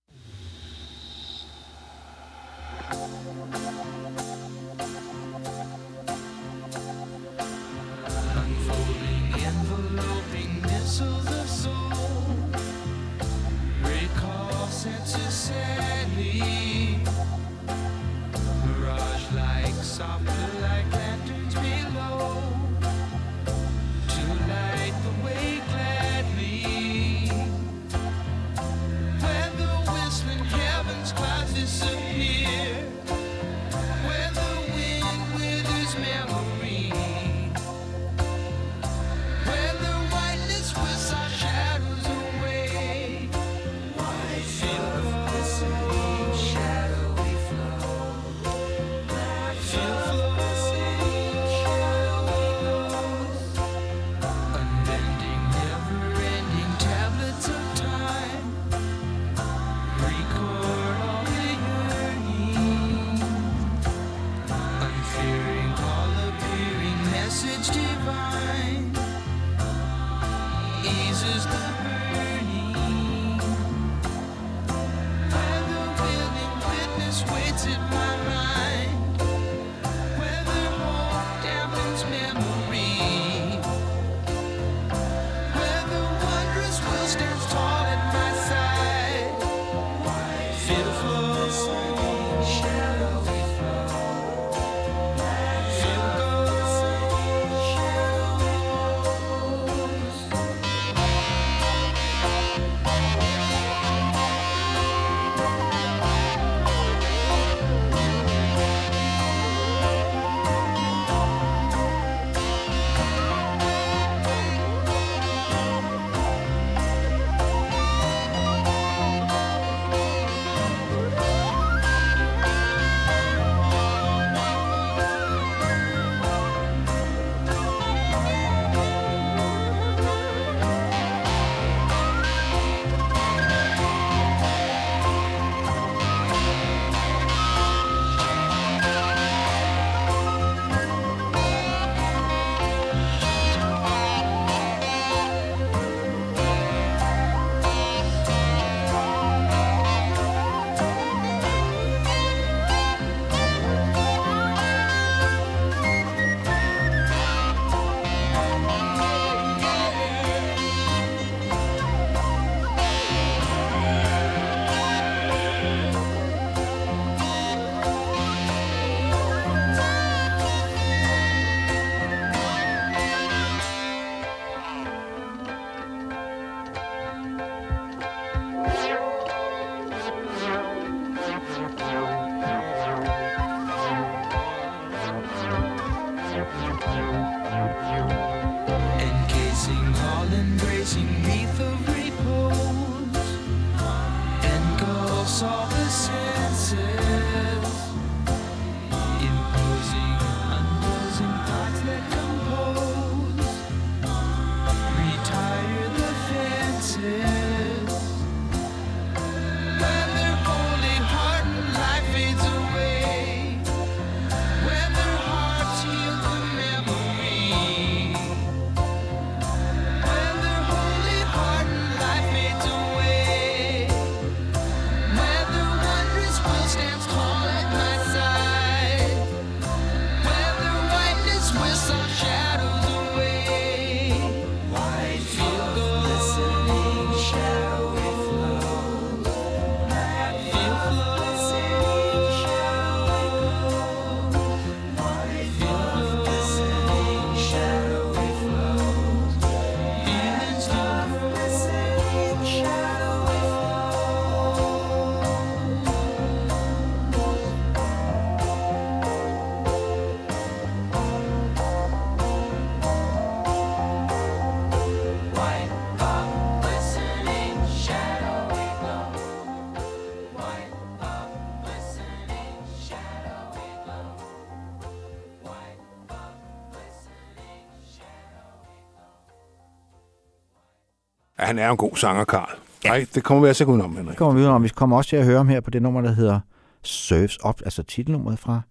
Han er en god sanger, Karl. Ja. Nej, det kommer vi altså ikke udenom, Henrik. Det kommer vi videre om. Vi kommer også til at høre ham her på det nummer, der hedder Surfs Up, altså titelnummeret fra,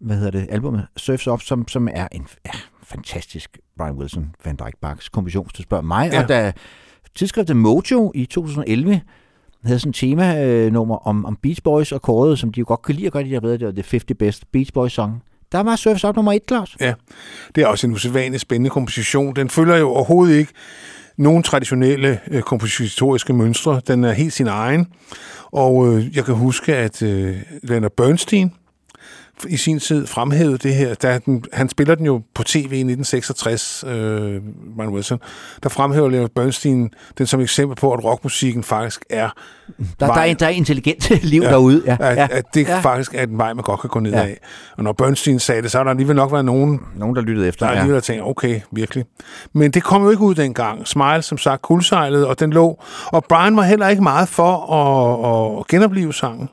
hvad hedder det, albumet Surfs Up, som, som er en ja, fantastisk Brian Wilson, Van Dyke Bachs komposition, du spørger mig. Ja. Og da tidsskriftet Mojo i 2011 havde sådan et tema-nummer om, om Beach Boys og kåret, som de jo godt kan lide at gøre, de har været det var The 50 Best Beach Boys Song. Der var Surfs Up nummer et, Claus. Ja, det er også en usædvanlig spændende komposition. Den følger jo overhovedet ikke nogle traditionelle øh, kompositoriske mønstre. Den er helt sin egen. Og øh, jeg kan huske, at øh, Leonard Bernstein i sin tid fremhævede det her. Da den, han spiller den jo på tv i 1966, øh, Brian Wilson. Der fremhæver Leonard Bernstein den som eksempel på, at rockmusikken faktisk er Der, der, er, der er intelligent liv ja. derude. Ja. at, ja. at det ja. ja. faktisk er en vej, man godt kan gå ned Ja. af. Og når Bernstein sagde det, så har der alligevel nok været nogen, Nogen, der lyttede efter. der ja. alligevel har tænkt, okay, virkelig. Men det kom jo ikke ud dengang. Smile, som sagt, kuldsejlede, og den lå. Og Brian var heller ikke meget for at, at genopleve sangen.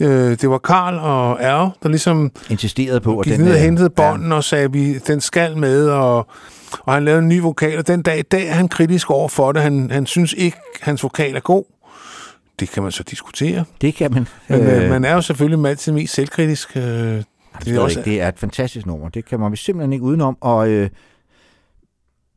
Øh, Det var Karl og Al, der ligesom Insisterede på, at gik den... ned og øh, hentede bånden og sagde, vi den skal med, og, og han lavede en ny vokal, og den dag i dag er han kritisk over for det. Han, han synes ikke, hans vokal er god. Det kan man så diskutere. Ja, det kan man. Men øh, man er jo selvfølgelig altid mest selvkritisk. Øh, det er ikke, det er et fantastisk nummer. Det kan man simpelthen ikke udenom. Og øh,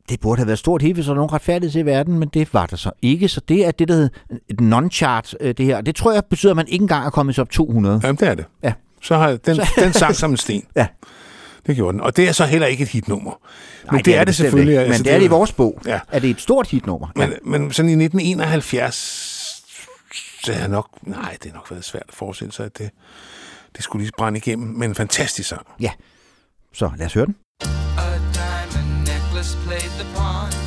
det burde have været stort hit, hvis der var nogen retfærdighed i verden, men det var der så ikke. Så det er det, der hedder et non-chart, øh, det her. Det tror jeg betyder, at man ikke engang er kommet op 200. Jamen, det er det. Ja. Så har den, den sang som en sten. Ja. Det gjorde den. Og det er så heller ikke et hitnummer. Men Nej, det, er det selvfølgelig. Ikke. Men altså, det er det i vores bog. Ja. Er det et stort hitnummer? Men, men sådan i 1971, så er nok, nej, det har nok været svært at forestille sig, at det, det skulle lige brænde igennem. Men en fantastisk sang. ja. Så lad os høre den. played the pawn.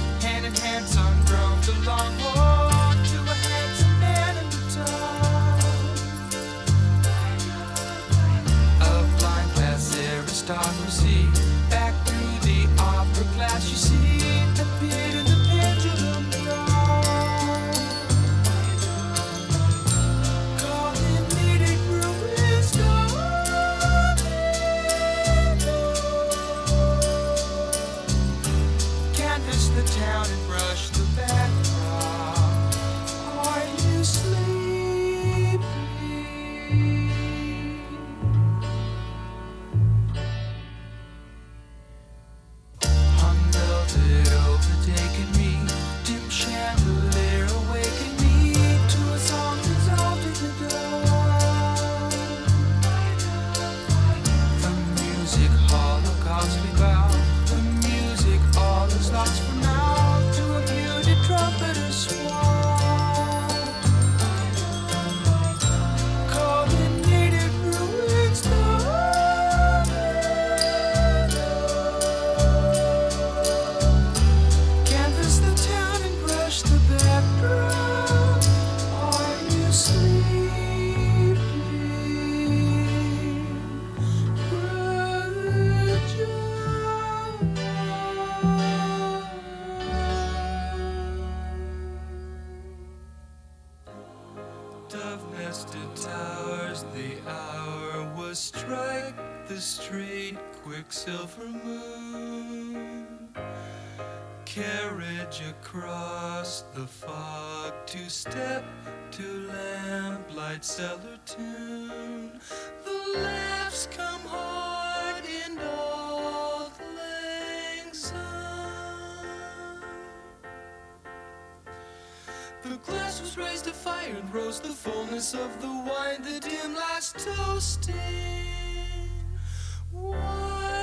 Quicksilver moon. Carriage across the fog to step to lamplight cellar tune. The laughs come hard in old lang. The glass was raised to fire and rose the fullness of the wine, the dim last toasting. While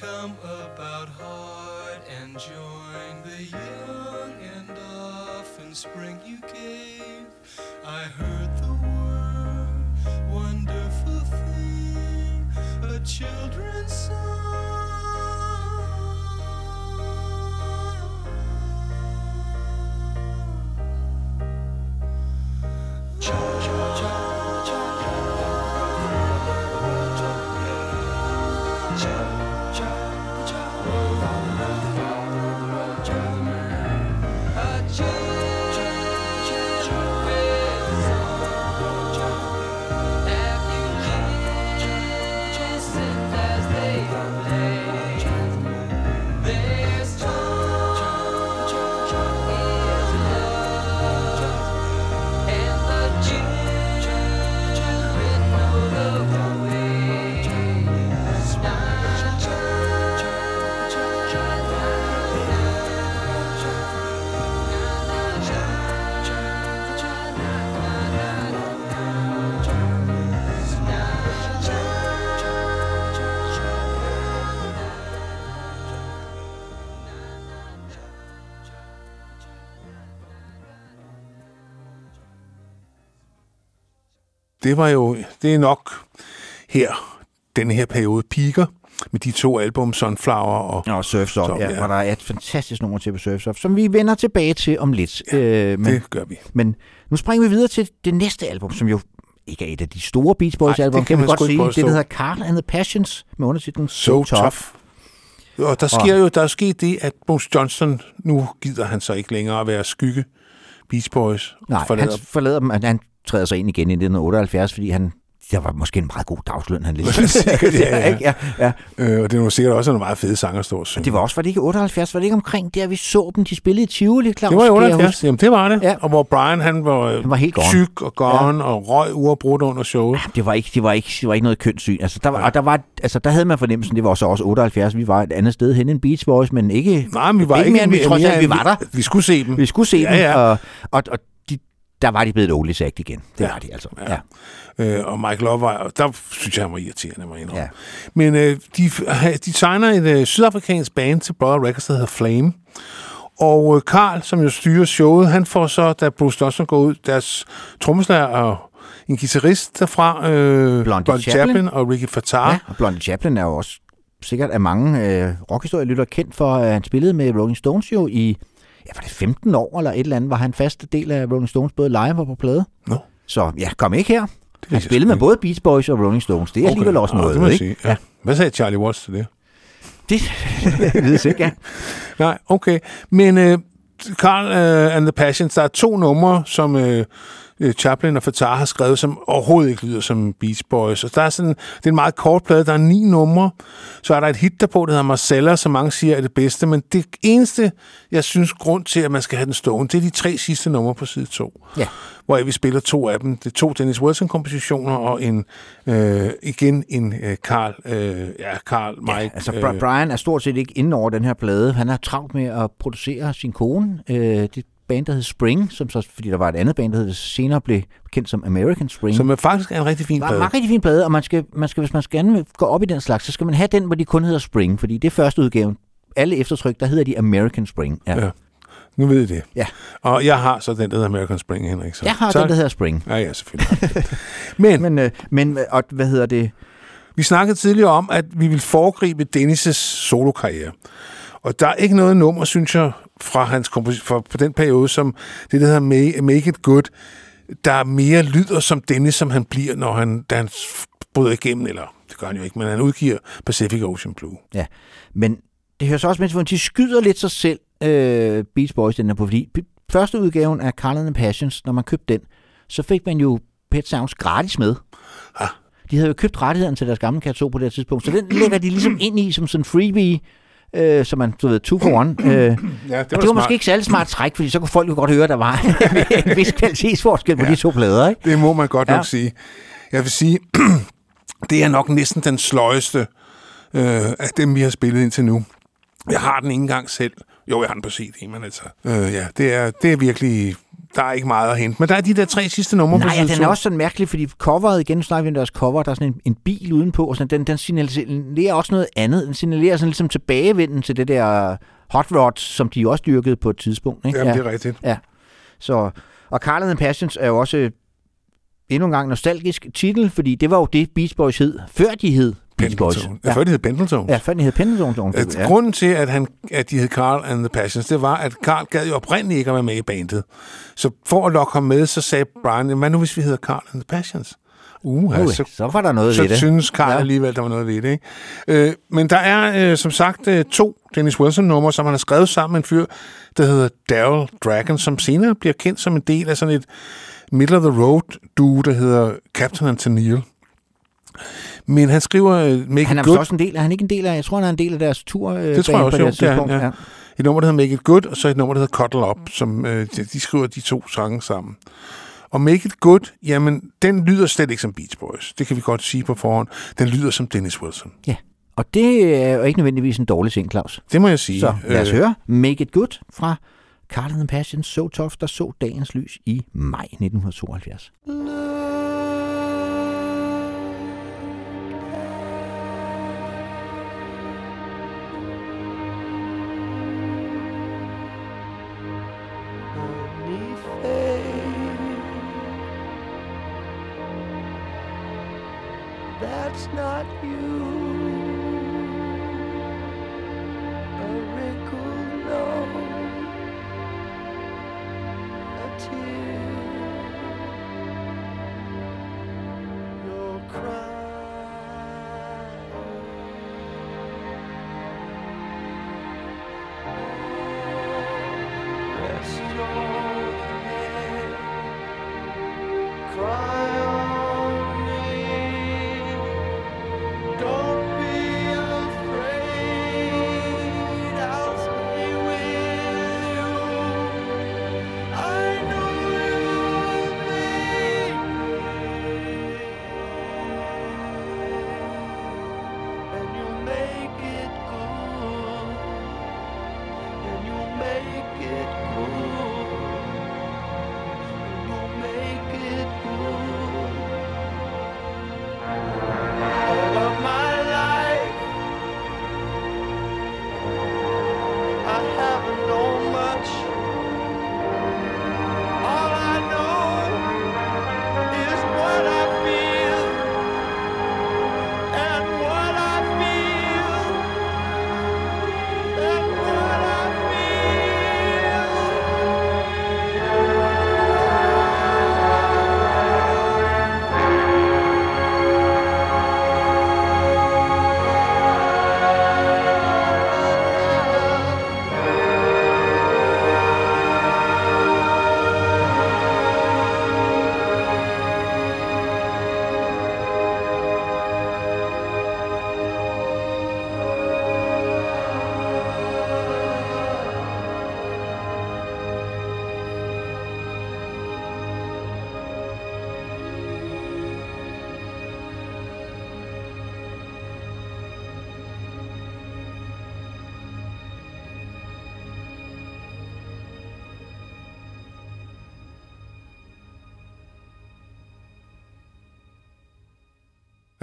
Come about hard and join the young and often spring you gave. I heard the word, wonderful thing, a children's song. Det var jo, det er nok her, den her periode piker med de to album, Sunflower og... Og Surf's Up, ja, ja. hvor der er et fantastisk nummer til på Surf's Up, som vi vender tilbage til om lidt. Ja, øh, men, Det gør vi. men nu springer vi videre til det næste album, som jo ikke er et af de store Beach Boys album, det kan kan vi man godt sige. Det, der hedder Carl and the Passions, med undertitlen So tough. Og der sker jo der er sket det, at Bruce Johnston, nu gider han så ikke længere at være skygge Beach Boys. Nej, Forlader han forlader dem, han træder sig ind igen i 1978, fordi han der var måske en meget god dagsløn, han lidt. Sikkert, ja, ja. ikke? ja, ja. Øh, og det jo sikkert også en meget fede sang at stå og. Det var også, var det ikke 78, var det ikke omkring der, vi så dem, de spillede i Tivoli, Claus? det var i Kan jeg 78. huske? Jamen, det var det. Ja. Og hvor Brian, han var, Han var helt gone. syg og gone ja. og røg uafbrudt under showet. Det var ikke, det var ikke, det var ikke noget kønssyn. Altså, der, var, og der, var, altså, der havde man fornemmelsen, det var så også 78, vi var et andet sted hen end Beach Boys, men ikke, Nej, men vi var ikke, mere, end vi trods alt, vi var der. Vi skulle se dem. Vi skulle se Ja, dem, ja. og, og, og de, der var de blevet et olie igen. Det Ja. var de altså. Ja. Ja. Øh, og Mike Love var, der synes jeg, han var irriterende, må jeg. Ja. Men øh, de, de signer et øh, sydafrikansk band til Brother Records, der hedder Flame. Og øh, Carl, som jo styrer showet, han får så, da Bruce Johnston går ud, deres trommeslager og en guitarist derfra, øh, Blondie Chaplin. Chaplin og Ricky Fattar. ja. Og Blondie Chaplin er jo også sikkert af mange øh, rockhistorielytter kendt for, at han spillede med Rolling Stones jo i, ja, var det 15 år eller et eller andet, var han fast del af Rolling Stones, både live og på plade. Nå. Så ja, kom ikke her. Han jeg spillede med både Beach Boys og Rolling Stones. Det er okay. alligevel også noget, det må jeg ikke? sige. Ja. Hvad sagde Charlie Watts til det? Det ved jeg ikke, ja. Nej, okay. Men øh, Carl øh, and the Passions, der er to numre, som øh, Chaplin og Fattar har skrevet, som overhovedet ikke lyder som Beach Boys. Og der er sådan, det er en meget kort plade, der er ni numre. Så er der et hit derpå, der hedder Marcella, som mange siger er det bedste. Men det eneste, jeg synes, grund til, at man skal have den stående, det er de tre sidste numre på side 2. Ja. Hvor vi spiller to af dem. Det er to Dennis Wilson-kompositioner, og en, øh, igen en øh, Carl, øh, ja, Carl, Mike. Ja, altså Bri- Brian er stort set ikke inde over den her plade. Han har travlt med at producere sin kone. Øh, det band, der hed Spring, som så, fordi der var et andet band, der hed, senere blev kendt som American Spring. som er faktisk er en rigtig fin en plade. meget rigtig fin plade, og man skal, man skal, hvis man skal gerne gå op i den slags, så skal man have den, hvor de kun hedder Spring, fordi det er første udgaven. Alle eftertryk, der hedder de American Spring. Ja. Ja. Nu ved I det. Ja. Og jeg har så den, der hedder American Spring, Henrik. Så. Jeg har så, den, der hedder Spring. Ja, ja, selvfølgelig. Men, Men Men, øh, men og, hvad hedder det? vi snakkede tidligere om, at vi vil foregribe Dennis' solokarriere. Og der er ikke noget nummer, synes jeg, fra hans fra, på den periode, som det, der hedder Make, Make It Good, der mere lyder som Dennis, som han bliver, når han, da han bryder igennem, eller det gør han jo ikke, men han udgiver Pacific Ocean Blue. Ja, men det hører så også med at de skyder lidt sig selv, øh, Beach Boys, den er på, fordi første udgaven af Carl and the Passions, når man købte den, så fik man jo Pet Sounds gratis med. Ah. De havde jo købt rettigheden til deres gamle kat 2 på det tidspunkt, så den lægger de ligesom ind i som sådan en freebie, øh, så man, du ved, two for one. Øh, Ja, det og det var måske ikke særlig smart træk, fordi så kunne folk jo godt høre, at der var en vis kvalitetsforskel på Ja. de to plader, ikke? Det må man godt Ja. nok sige. Jeg vil sige, det er nok næsten den sløjeste øh, af dem, vi har spillet indtil nu. Jeg har den ikke engang selv. Jo, jeg har den på CD, men altså... Øh, ja, det er, det er virkelig... Der er ikke meget at hente. Men der er de der tre sidste numre på Nej, ja, side den er også sådan mærkelig, fordi coveret, igen snakker vi om deres cover, der er sådan en, en bil udenpå, og sådan, den, den signalerer også noget andet. Den signalerer sådan ligesom tilbagevenden til det der hot rod, som de også dyrkede på et tidspunkt. Ikke? Jamen, det er rigtigt. Så, og Carl and Passions er jo også endnu en gang nostalgisk titel, fordi det var jo det Beach Boys hed, før de hed. Pendleton. Ja. Før de hed Pendleton. ja, før de hed Pendleton. At Ja. Grunden til, at, han, at de hed Carl and the Passions, det var, at Carl gad jo oprindeligt ikke at være med i bandet. Så for at lokke ham med, så sagde Brian, hvad nu hvis vi hedder Carl and the Passions? Uh, Uh, så så var der noget så ved det. synes Karl ja. Ja. alligevel, der var noget ved det. Ikke? Øh, men der er øh, som sagt øh, to Dennis Wilson-numre, som han har skrevet sammen med en fyr, der hedder Daryl Dragon, som senere bliver kendt som en del af sådan et middle of the road duo, der hedder Captain and Tennille. Men han skriver øh, Make Han It er Good, også en del, er han ikke en del af, jeg tror, han er en del af deres tur. Øh, Det tror jeg også, på jo, det er han, tidspunkt. ja. et nummer, der hedder Make It Good, og så et nummer, der hedder Cuddle Up, som øh, de, de skriver de to sange sammen. Og Make It Good, jamen, den lyder slet ikke som Beach Boys. Det kan vi godt sige på forhånd. Den lyder som Dennis Wilson. Ja, og det er jo ikke nødvendigvis en dårlig ting, Claus. Det må jeg sige. Så lad os Øh, høre Make It Good fra Carl and the Passion So Tough, der så dagens lys i maj 1972.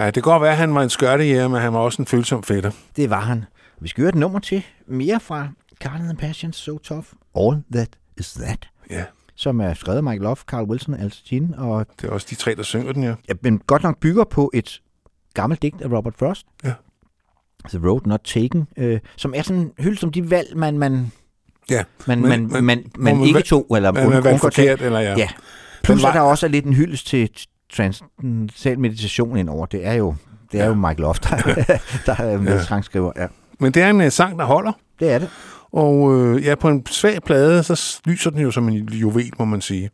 Ja, det kan godt være, at han var en skørtejæger, men han var også en følsom fætter. Det var han. Vi skal høre et nummer til. Mere fra Carl and the Passions, So Tough. All That Is That. Ja, Som er skrevet af Mike Love, Carl Wilson og Al Jean. Og det er også de tre, der synger den, ja. ja, men godt nok bygger på et gammelt digt af Robert Frost. Ja. The Road Not Taken. Øh, som er sådan en hylde som de valg, man, man, Ja, man, Men- man, man, man, man man ikke tog, eller man undgår til. forkert, eller ja. Ja. Plus var- er der også lidt en hyldest til transcendental meditation indover. Det er jo, det er Ja. jo Mike Love, der, der er med Ja. Men det er en uh, sang, der holder. det er det. Og øh, ja, på en svag plade, så lyser den jo som en juvel, må man sige.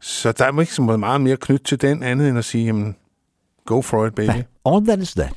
Så der er ikke så meget mere knyt til den, andet end at sige, jamen, go for it, baby. All That Is That.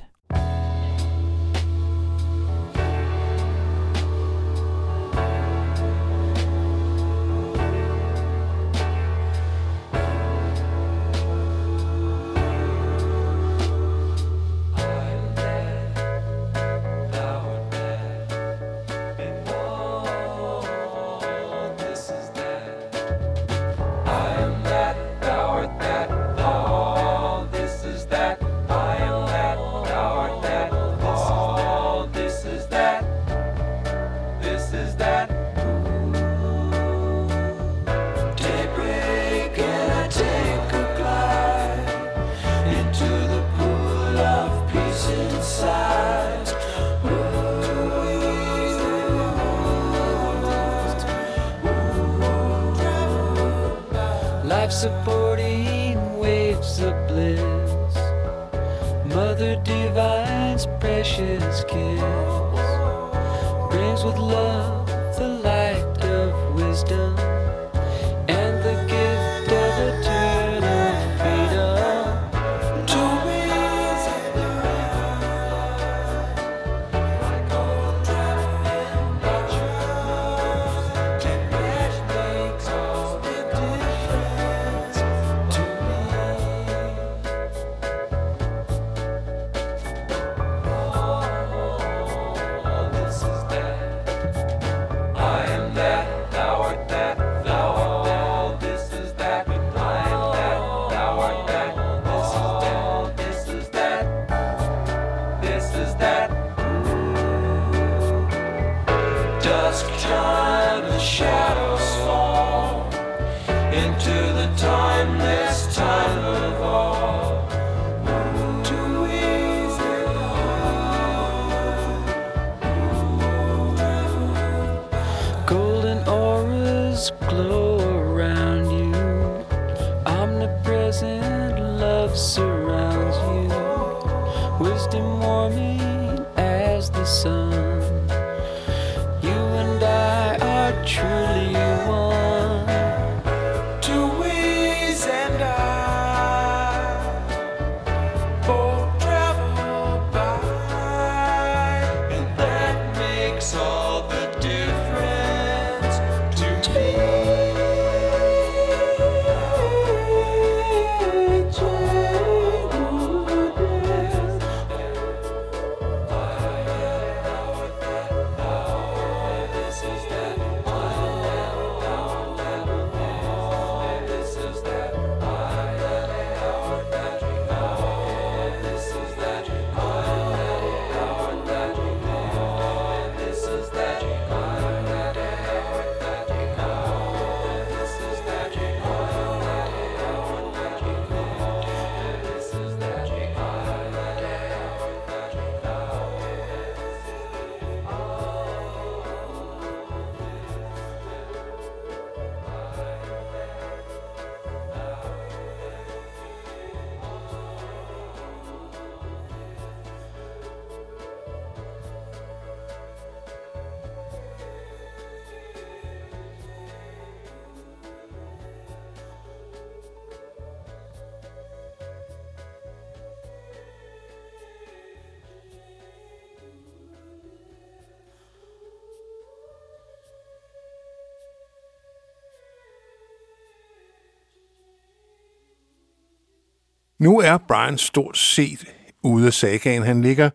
Nu er Brian stort set ude af sagaen. Han ligger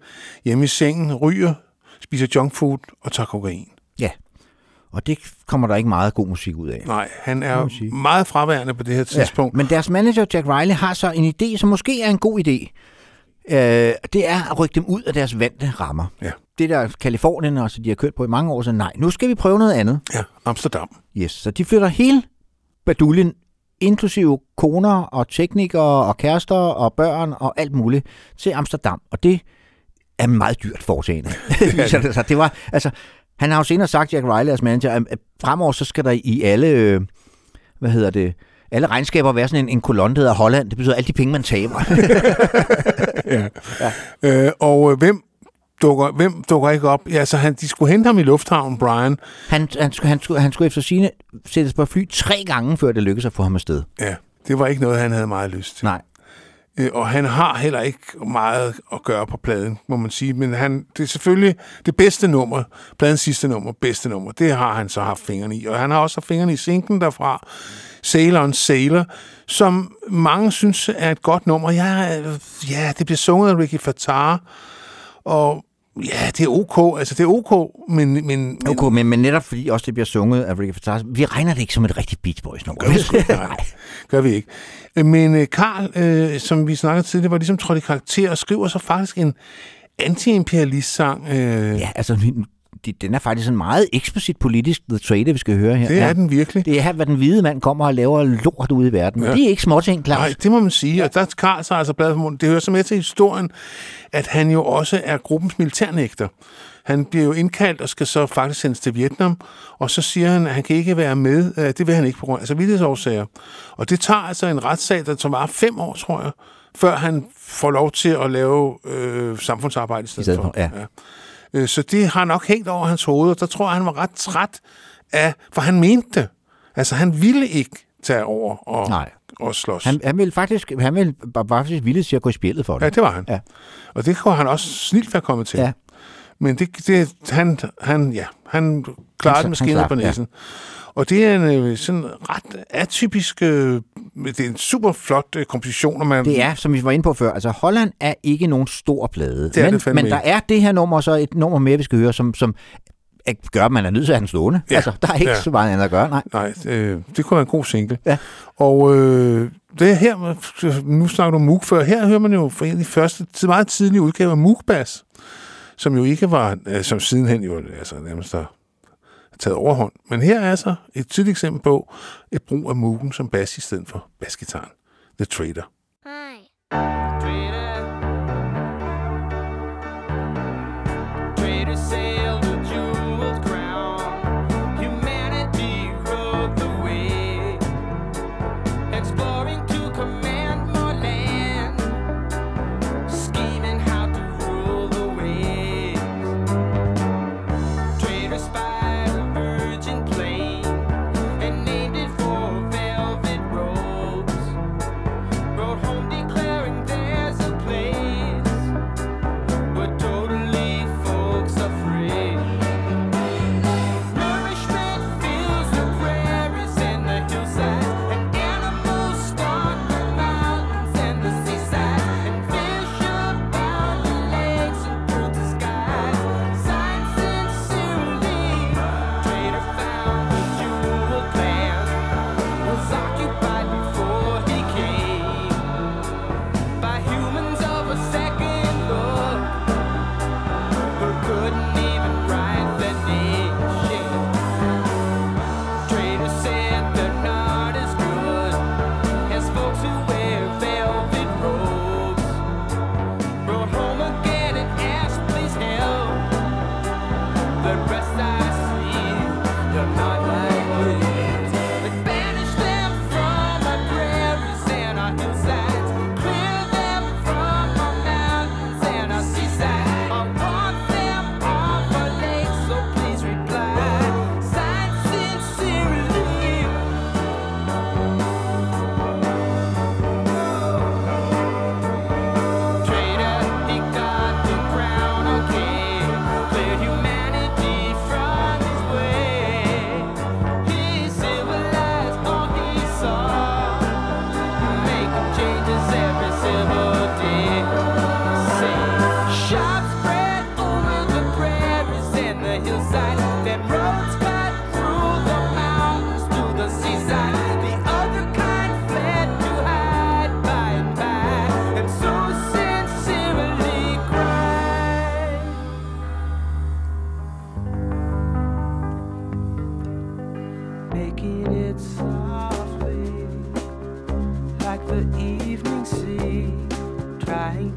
hjemme i sengen, ryger, spiser junkfood og tager kokain. Ja, og det kommer der ikke meget god musik ud af. Nej, han er meget fraværende på det her tidspunkt. Men deres manager, Jack Riley, har så en idé, som måske er en god idé. Øh, det er at rykke dem ud af deres vante rammer. Ja. Det der Kalifornien, altså de har kørt på i mange år, så nej, nu skal vi prøve noget andet. Ja, Amsterdam. Yes, så de flytter hele baduljen, inklusive koner og teknikere og kærester og børn og alt muligt, til Amsterdam. Og det er meget dyrt foretagende. viser det sig. Det var, altså, han har jo senere sagt, Jack Riley, deres manager, at at fremover så skal der i alle, øh, hvad hedder det, alle regnskaber være sådan en, en kolonne, der hedder Holland. Det betyder alle de penge, man taber. ja. ja. Øh, og øh, hvem dukker, hvem dukker ikke op? Ja, så han, de skulle hente ham i lufthavnen, Brian. han, han, skulle, han, skulle, han skulle efter sine sættes på fly tre gange, før det lykkedes at få ham afsted. Ja, det var ikke noget, han havde meget lyst til. Nej. Øh, og han har heller ikke meget at gøre på pladen, må man sige. Men han, det er selvfølgelig det bedste nummer, pladens sidste nummer, bedste nummer, det har han så haft fingrene i. Og han har også haft fingrene i sinken derfra, Sailor on Sailor, som mange synes er et godt nummer. Ja, ja det bliver sunget af Ricky Fattar, og ja, det er ok, altså det er ok, men... men, men Okay, men, men netop fordi også det bliver sunget af Ricky Fattar, vi regner det ikke som et rigtigt Beach Boys nummer. Gør vi sgu ikke, nej. Gør vi ikke. Men øh, Karl, øh, som vi snakkede tidligere, var ligesom trådt i karakter og skriver så faktisk en anti-imperialist-sang. Øh, Ja, altså, det- den er faktisk en meget eksplicit politisk The Trader, vi skal høre her. det er ja. den virkelig. Det er her, hvad den hvide mand kommer og laver lort ude i verden. Ja. Ja. Det er ikke småting, Claus. Nej, det må man sige. Og der er Karl så altså bladet. Det hører så med til historien, at han jo også er gruppens militærnægter. Han bliver jo indkaldt og skal så faktisk sendes til Vietnam, og så siger han, at han kan ikke være med. Øh, Det vil han ikke på grund af samvittighedsårsager. Og det tager altså en retssag, der var fem år, tror jeg, før han får lov til at lave øh, samfundsarbejde i stedet, I stedet for. for, ja. Øh, Så det har nok hængt over hans hoved, og der tror jeg, han var ret træt af, for han mente det. Altså, han ville ikke tage over og, Nej. og slås. Han, han ville faktisk, han ville bare faktisk villig til at gå i spillet for det. Ja, det var han. Ja. Og det kunne han også snilt være kommet til. Ja. Men det, det, han, han, ja, han klarede Han- det med skinnet på slap, ja. Og det er en øh, sådan ret atypisk, øh, det er en super flot øh, komposition, og man, Det er, som vi var inde på før, altså Holland er ikke nogen stor plade. Det er men, det men der er det her nummer, så et nummer mere, vi skal høre, som, som gør, at man er nødt til at have den stående. Ja. Altså, der er ikke Ja. så meget andet at gøre, nej. Nej, øh, det kunne være en god single. Ja. Og øh, det er her, nu snakker du om Moog før, her hører man jo for en af de første, meget tidlige udgaver af Moog Bass, som jo ikke var, øh, som sidenhen jo altså, nærmest har taget overhånd. Men her er altså et tydeligt eksempel på et brug af Moogen som bass i stedet for basgitaren. The Trader. Trader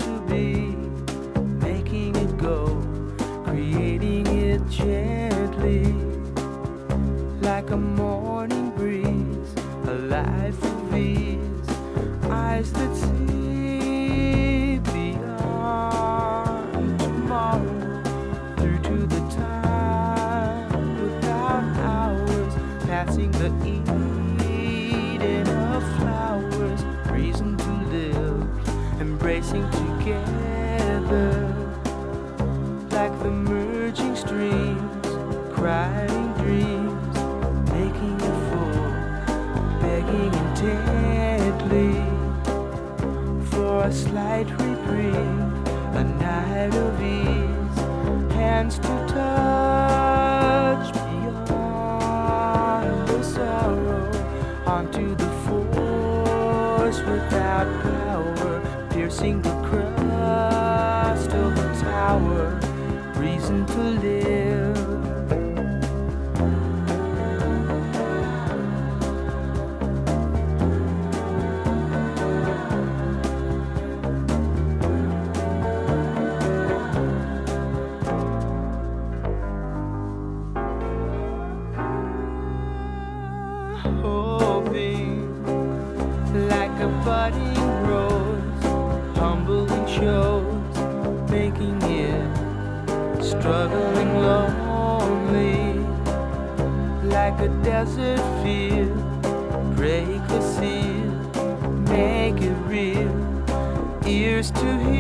gently, making it go, creating it gently, like a morning breeze, a piercing the crust of the tower, reason to live. To hear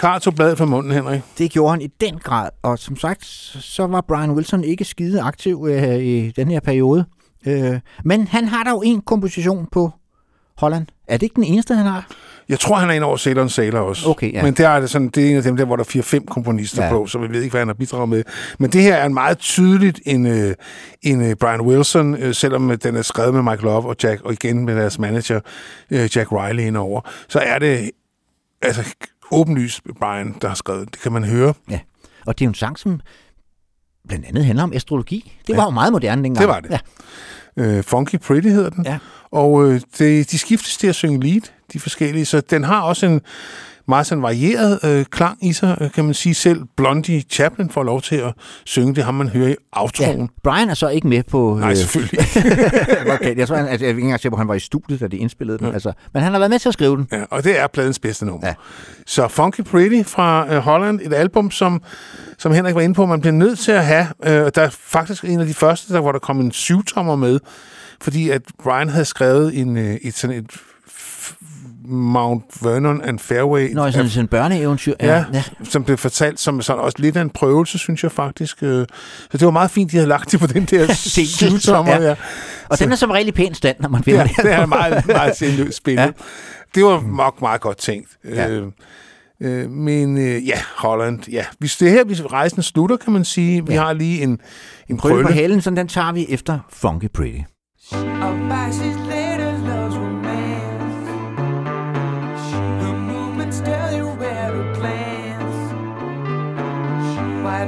Carl tog bladet fra munden, Henrik. Det gjorde han i den grad, og som sagt, så var Brian Wilson ikke skide aktiv øh, i den her periode. Øh, men han har da jo en komposition på Holland. Er det ikke den eneste, han har? Jeg tror, han er en over Sailor Sailor også. Okay, ja. Men der er det, sådan, det er en af dem der, hvor der er 4-5 komponister Ja. på, så vi ved ikke, hvad han har bidraget med. Men det her er meget tydeligt en, øh, en øh, Brian Wilson, øh, selvom den er skrevet med Mike Love og Jack, og igen med deres manager, Jack Riley indover, så er det altså åbenlyst Brian, der har skrevet. Det kan man høre. Ja. Og det er jo en sang, som blandt andet handler om astrologi. Det Ja. var jo meget moderne dengang. Det var det. Ja. Øh, Funky Pretty hedder den. Ja. Og øh, det, de skiftes til at synge lead, de forskellige, så den har også en meget sådan varieret øh, klang i sig, øh, kan man sige. Selv Blondie Chaplin får lov til at synge det, har man hører i ja. aftroen. Brian er så ikke med på... Nej, selvfølgelig. okay, jeg tror, han, altså, jeg ikke engang at han var i studiet, da de indspillede den. Altså, men han har været med til at skrive den. Ja, og det er pladens bedste nummer. Ja. Ja. Så Funky Pretty fra øh, Holland, et album, som, som Henrik var inde på, man bliver nødt til at have. Øh, der er faktisk en af de første, der, hvor der kom en syvtommer med, fordi at Brian havde skrevet en, øh, et sådan et Mount Vernon and Fairway, Nå, sådan, sådan en børneeventyr. ja, ja. som blev fortalt som sådan også lidt af en prøvelse, synes jeg faktisk. Øh, Så det var meget fint, de havde lagt det på den der syvtommer. Ja. Ja. Og den er som regel i pæn stand, når man finder Ja, den. det er meget, meget sindssygt spillet. Ja. Ja. Det var nok meget godt tænkt. Ja. Ja. Øh, øh, men øh, ja, Holland, ja. Hvis det er her, hvis rejsen slutter, kan man sige. Vi Ja. har lige en, en Krølle på halen, så den tager vi efter Funky Pretty. A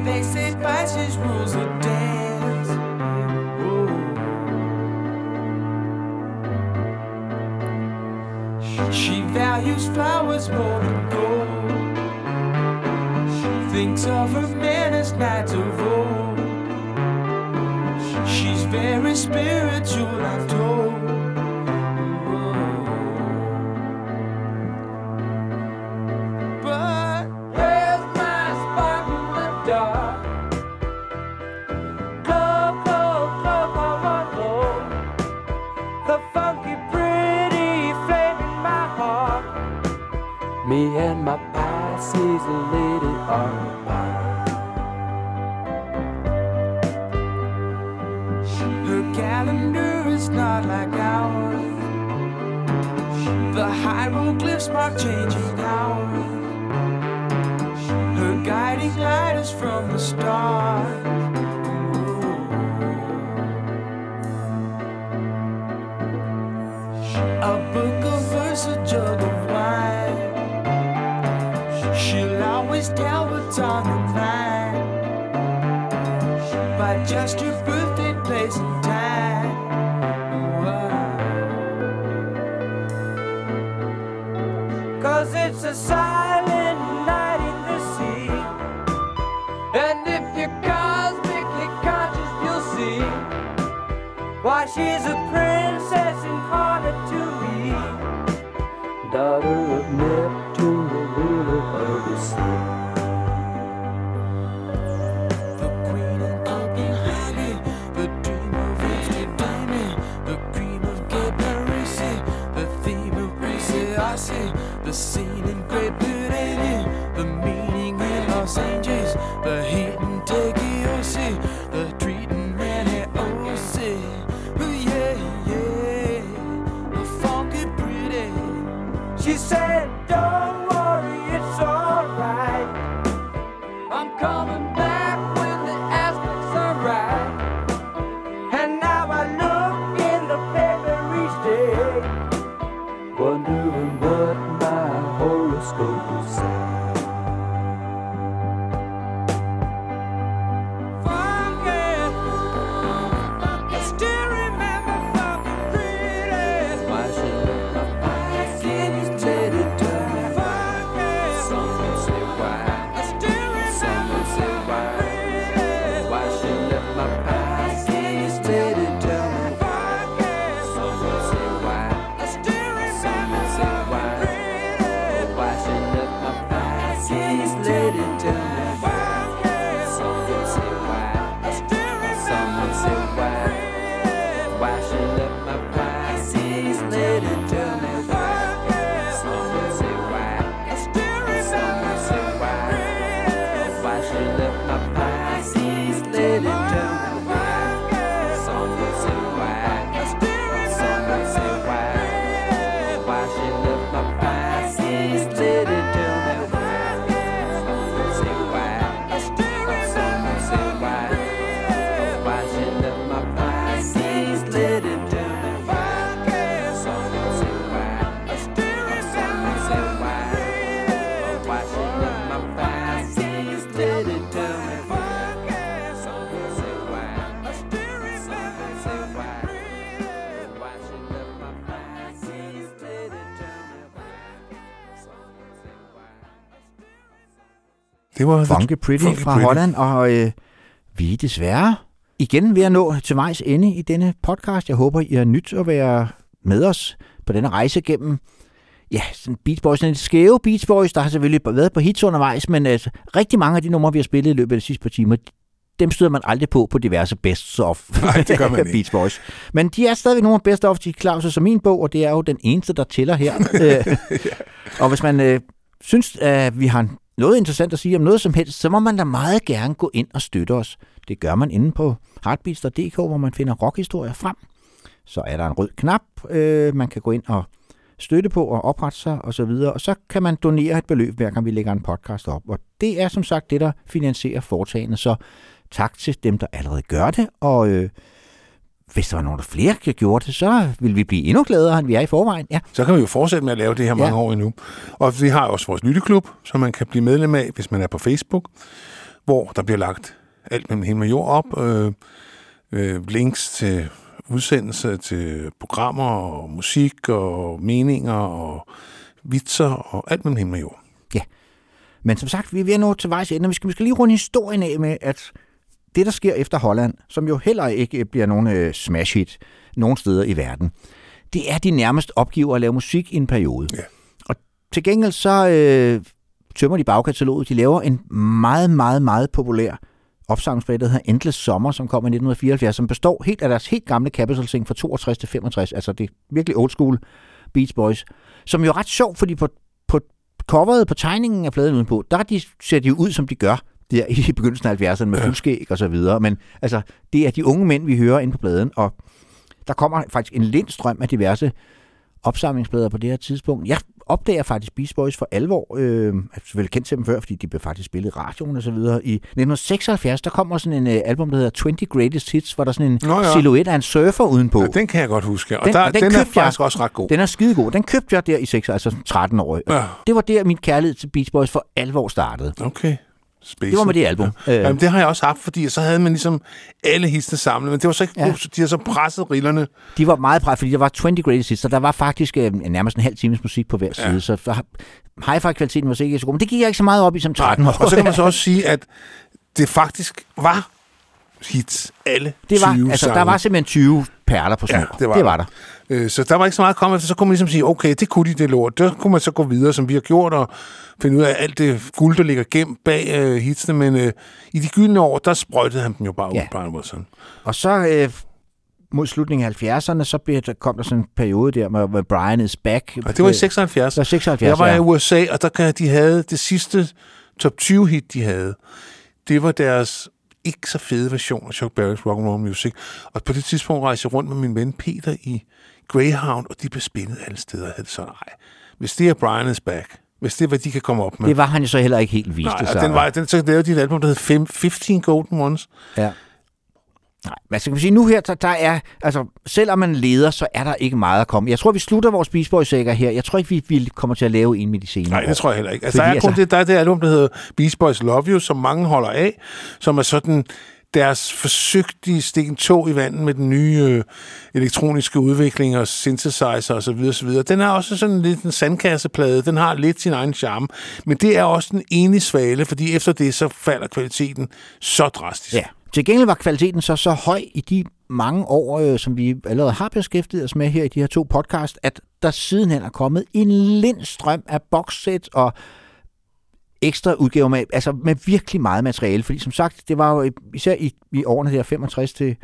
They say vice's rules of dance. Whoa. She values flowers more than gold. She thinks of her man as knights of old. She's very spiritual, I'm told. She's a lady on a pie. Her calendar is not like ours. The hieroglyphs mark changing Det var Funky Pretty Funky fra Pretty. Holland, og øh, vi er desværre igen ved at nå til vejs ende i denne podcast. Jeg håber, I har nyt at være med os på denne rejse gennem ja, sådan Beach Boys, sådan skæve Beach Boys, der har selvfølgelig været på hits undervejs, men altså, rigtig mange af de numre, vi har spillet i løbet af de sidste par timer, dem støder man aldrig på på diverse best of Nej, det gør man ikke. Beach Boys. Men de er stadigvæk nogle af best of, de Claus som min bog, og det er jo den eneste, der tæller her. Øh, og hvis man øh, synes, at vi har noget interessant at sige om noget som helst, så må man da meget gerne gå ind og støtte os. Det gør man inde på heartbeats.dk, hvor man finder rockhistorier frem. Så er der en rød knap, øh, man kan gå ind og støtte på og oprette sig osv. Og så kan man donere et beløb, hver gang vi lægger en podcast op. Og det er som sagt det, der finansierer foretagene. Så tak til dem, der allerede gør det. Og øh, hvis der var nogen, der flere der gjorde det, så vil vi blive endnu gladere, end vi er i forvejen. Ja, Så kan vi jo fortsætte med at lave det her mange Ja. år endnu. Og vi har også vores lytteklub, som man kan blive medlem af, hvis man er på Facebook, hvor der bliver lagt alt mellem himmel og jord op. Øh, øh, links til udsendelser, til programmer og musik og meninger og vitser og alt mellem himmel og jord. Men som sagt, vi er ved at nå til vejs ende, vi skal, vi skal lige runde historien af med, at det, der sker efter Holland, som jo heller ikke bliver nogen øh, smash hit nogen steder i verden, det er, at de nærmest opgiver at lave musik i en periode. Ja. Og til gengæld så øh, tømmer de bagkataloget. De laver en meget, meget, meget populær opsamlingsplade, der hedder Endless Sommer, som kom i 1974, som består helt af deres helt gamle Capital Sing fra 62 til 65. Altså det er virkelig old school Beach Boys, som jo er ret sjovt, fordi på, på coveret på tegningen af pladen udenpå, der er de, ser de jo ud, som de gør der i begyndelsen af 70'erne med fuldskæg og så videre. Men altså, det er de unge mænd, vi hører inde på pladen, og der kommer faktisk en lindstrøm af diverse opsamlingsplader på det her tidspunkt. Jeg opdager faktisk Beast Boys for alvor. Øh, jeg har selvfølgelig kendt til dem før, fordi de blev faktisk spillet i radioen og så videre. I 1976, der kommer sådan en øh, album, der hedder 20 Greatest Hits, hvor der er sådan en Nå ja. silhuet af en surfer udenpå. Ja, den kan jeg godt huske. Og Den- der, og den den, er købte jeg. faktisk også ret god. Den er skidegod. Den købte jeg der i 6, altså 13 år. Ja. Det var der, min kærlighed til Beach Boys for alvor startede. Okay. Space. Det var med det album. Ja. Øh, Jamen, det har jeg også haft, fordi så havde man ligesom alle hitsene samlet, men det var så ikke Ja. de har så presset rillerne. de var meget præget, fordi der var 20 greatest hits, så der var faktisk øh, nærmest en halv times musik på hver Ja. side. Så hi-fi-kvaliteten var sikkert ikke så god, men det gik jeg ikke så meget op i som 13 år. Og så kan man så også sige, at det faktisk var hits, alle det var, 20 altså, der sange. var simpelthen 20 perler på snor. Ja, det var det der. var der. Øh, Så der var ikke så meget at komme efter. Så kunne man ligesom sige, okay, det kunne de, det lort. Der kunne man så gå videre, som vi har gjort, og finde ud af alt det guld, der ligger gemt bag øh, hitsene. Men øh, i de gyldne år, der sprøjtede han dem jo bare Ja. ud, Brian Wilson. Og så øh, mod slutningen af 70'erne, så blev der, kom der sådan en periode der, med, med Brian is back. Og det var i Øh, 76. Det var 76, Jeg var ja. i USA, og der kan de havde det sidste top 20 hit, de havde. Det var deres ikke så fede version af Chuck Berry's Rock and Roll Music. Og på det tidspunkt rejste jeg rundt med min ven Peter i Greyhound, og de blev spillet alle steder. Havde det sådan, nej, hvis det er Brian is back, hvis det er, hvad de kan komme op med. Det var han jo så heller ikke helt vist. Nej, og den var, den, så lavede de et album, der hed Fem- 15 Golden Ones. Ja. Nej, hvad skal man sige? Nu her, der, der er, altså, selvom man leder, så er der ikke meget at komme. Jeg tror, vi slutter vores Beach her. Jeg tror ikke, vi, vi kommer til at lave en med de senere Nej, det tror jeg heller ikke. Altså, Fordi, der, er kun altså- det, der er det album, der hedder Beast Boys Love You, som mange holder af, som er sådan deres forsøgte stikken tog i vandet med den nye øh, elektroniske udvikling og synthesizer osv. osv. Den er også sådan lidt en sandkasseplade. Den har lidt sin egen charme. Men det er også den ene svale, fordi efter det, så falder kvaliteten så drastisk. Ja. Til gengæld var kvaliteten så så høj i de mange år, øh, som vi allerede har beskæftiget os med her i de her to podcast, at der sidenhen er kommet en lindstrøm af boxsæt og ekstra udgaver med, altså med virkelig meget materiale. Fordi som sagt, det var jo især i, i årene der 65 til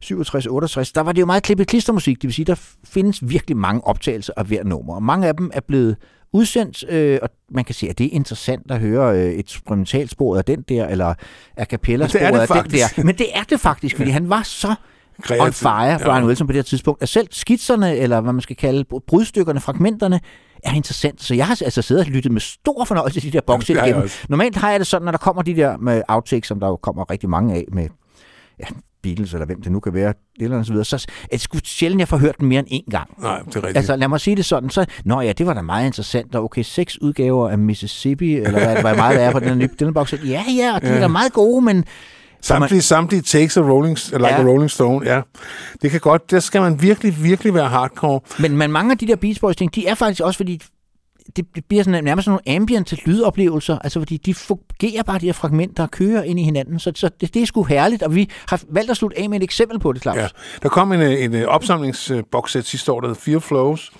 67, 68, der var det jo meget klippet klistermusik. Det vil sige, der findes virkelig mange optagelser af hver nummer. Og mange af dem er blevet udsendt, øh, og man kan se, at det er interessant at høre øh, et instrumentalspor af den der, eller a cappella det af den der. Men det er det faktisk, fordi han var så Kreativ. on fire, Brian Wilson, på det her tidspunkt, at selv skitserne, eller hvad man skal kalde brudstykkerne, fragmenterne, er interessant. Så jeg har altså siddet og lyttet med stor fornøjelse til de der jeg igennem. Normalt har jeg det sådan, når der kommer de der med outtakes, som der jo kommer rigtig mange af med ja, Beatles, eller hvem det nu kan være, eller så videre, så er det sgu sjældent, jeg får hørt den mere end én gang. Nej, det er rigtigt. Altså, lad mig sige det sådan, så, nå ja, det var da meget interessant, og okay, seks udgaver af Mississippi, eller hvad, hvad meget der er på den her nye box. Ja, ja, og de er da meget gode, men Samtlige, samtlige takes af Rolling, like Ja. a Rolling Stone, ja. Det kan godt, der skal man virkelig, virkelig være hardcore. Men, men mange af de der Beach Boys ting, de er faktisk også, fordi det bliver sådan, nærmest sådan nogle ambient lydoplevelser, altså fordi de fungerer bare de her fragmenter og kører ind i hinanden, så, så det, det er sgu herligt, og vi har valgt at slutte af med et eksempel på det, Claus. Ja. Der kom en, en, opsamlingsboxsæt sidste år, der hed Fear Flows,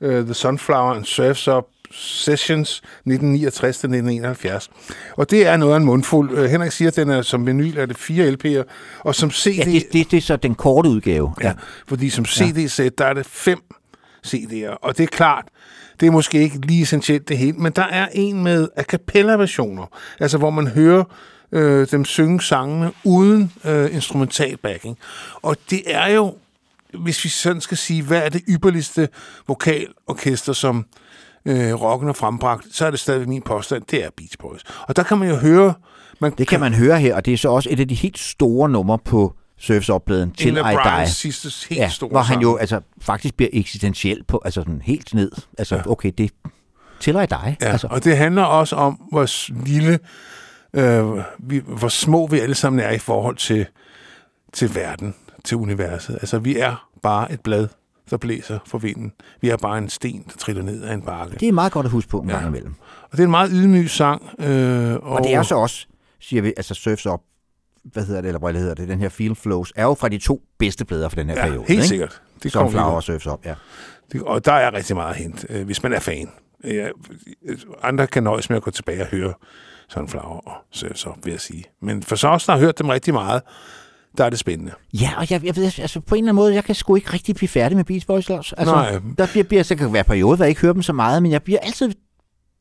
uh, The Sunflower and Surfs Up Sessions 1969-1971. Og det er noget af en mundfuld. Uh, Henrik siger, at den er som vinyl er det fire LP'er, og som CD... Ja, det, det, det er så den korte udgave. Ja, fordi som CD-sæt, der er det fem CD'er, og det er klart, det er måske ikke lige essentielt det hele, men der er en med a cappella-versioner, altså hvor man hører øh, dem synge sangene uden øh, instrumental backing. Og det er jo, hvis vi sådan skal sige, hvad er det ypperligste vokalorkester, som øh, rocken har frembragt, så er det stadig min påstand, det er Beach Boys. Og der kan man jo høre... Man Det kan man høre her, og det er så også et af de helt store numre på Surfs-oppladen til I af Die. Sidste helt Ja, store hvor han jo altså, faktisk bliver eksistentiel på, altså sådan helt ned. Altså, ja. okay, det til I Die. Ja, altså, og det handler også om, hvor lille, øh, vi, hvor små vi alle sammen er i forhold til, til verden, til universet. Altså, vi er bare et blad, der blæser for vinden. Vi er bare en sten, der triller ned af en bakke. det er meget godt at huske på en Ja. gang imellem. Og det er en meget ydmyg sang. Øh, og, Og det er så også, siger vi, altså Surfs Up, hvad hedder det, eller hvad hedder det, den her Feel Flows, er jo fra de to bedste plader for den her ja, periode. helt ikke? sikkert. Det Sunflower til. og Surfs Up, ja. Det, og der er rigtig meget at hente, øh, hvis man er fan. Ja, andre kan nøjes med at gå tilbage og høre Sunflower og Surf's Up, vil jeg sige. Men for så os, der har hørt dem rigtig meget, der er det spændende. Ja, og jeg, jeg ved, altså på en eller anden måde, jeg kan sgu ikke rigtig blive færdig med Beach Boys, Lars. Altså, Nej. Der bliver, bliver, så kan være perioder, hvor jeg ikke hører dem så meget, men jeg bliver altid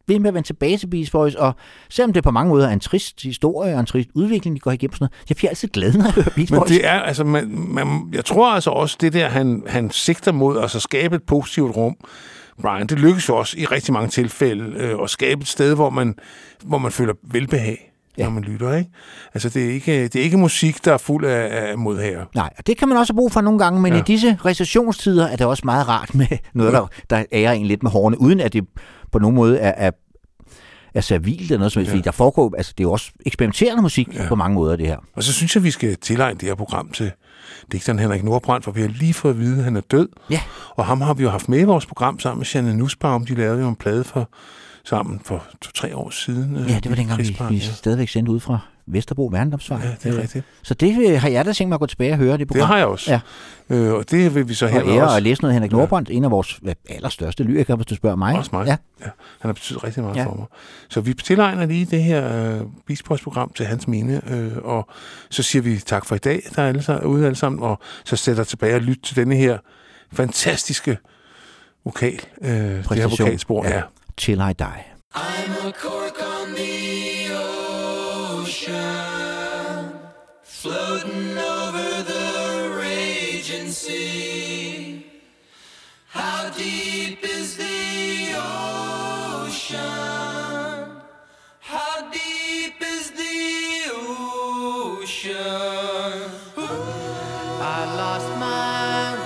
ved med at vende tilbage til Beach Boys, og selvom det på mange måder er en trist historie og en trist udvikling, de går igennem sådan noget, jeg bliver altid glad, når jeg hører Beach Men Boys. det er, altså, man, man, jeg tror altså også, det der, han, han sigter mod, altså skabe et positivt rum, Brian, det lykkes jo også i rigtig mange tilfælde øh, at skabe et sted, hvor man, hvor man føler velbehag, ja. Når man lytter, ikke? Altså, det er ikke, det er ikke musik, der er fuld af, af modhager. Nej, og det kan man også have brug for nogle gange, men Ja. i disse recessionstider er det også meget rart med noget, der, der ærer en lidt med hårene, uden at det på nogen måde er, er, er servilt eller noget som helst, Ja. fordi der foregår, altså det er jo også eksperimenterende musik Ja. på mange måder, det her. Og så synes jeg, vi skal tilegne det her program til digteren Henrik Nordbrandt, for vi har lige fået at vide, at han er død. Ja. Og ham har vi jo haft med i vores program sammen med Janne Nussbaum. De lavede jo en plade for, sammen for to-tre år siden. øh, Ja, det var dengang, vi, vi stadigvæk sendte ud fra Vesterbro Værndomsvej. Ja, det er rigtigt. Så det øh, har jeg da tænkt mig at gå tilbage og høre, det program. Det har jeg også. Ja. Øh, og det vil vi så Og her ære også. at læse noget af Henrik Nordbrandt, en af vores øh, allerstørste lyrikere, hvis du spørger mig. Også mig. Ja. ja. Han har betydet rigtig meget Ja. for mig. Så vi tilegner lige det her øh, Beach Boys-program til hans minde, øh, og så siger vi tak for i dag, der er alle, sa- ude alle sammen, og så sætter tilbage og lytte til denne her fantastiske vokal, øh, det her vokalspor. Ja. Ja. Till I Die. I'm a cork on the ocean, floating over the raging sea. How deep is the ocean? How deep is the ocean? I lost my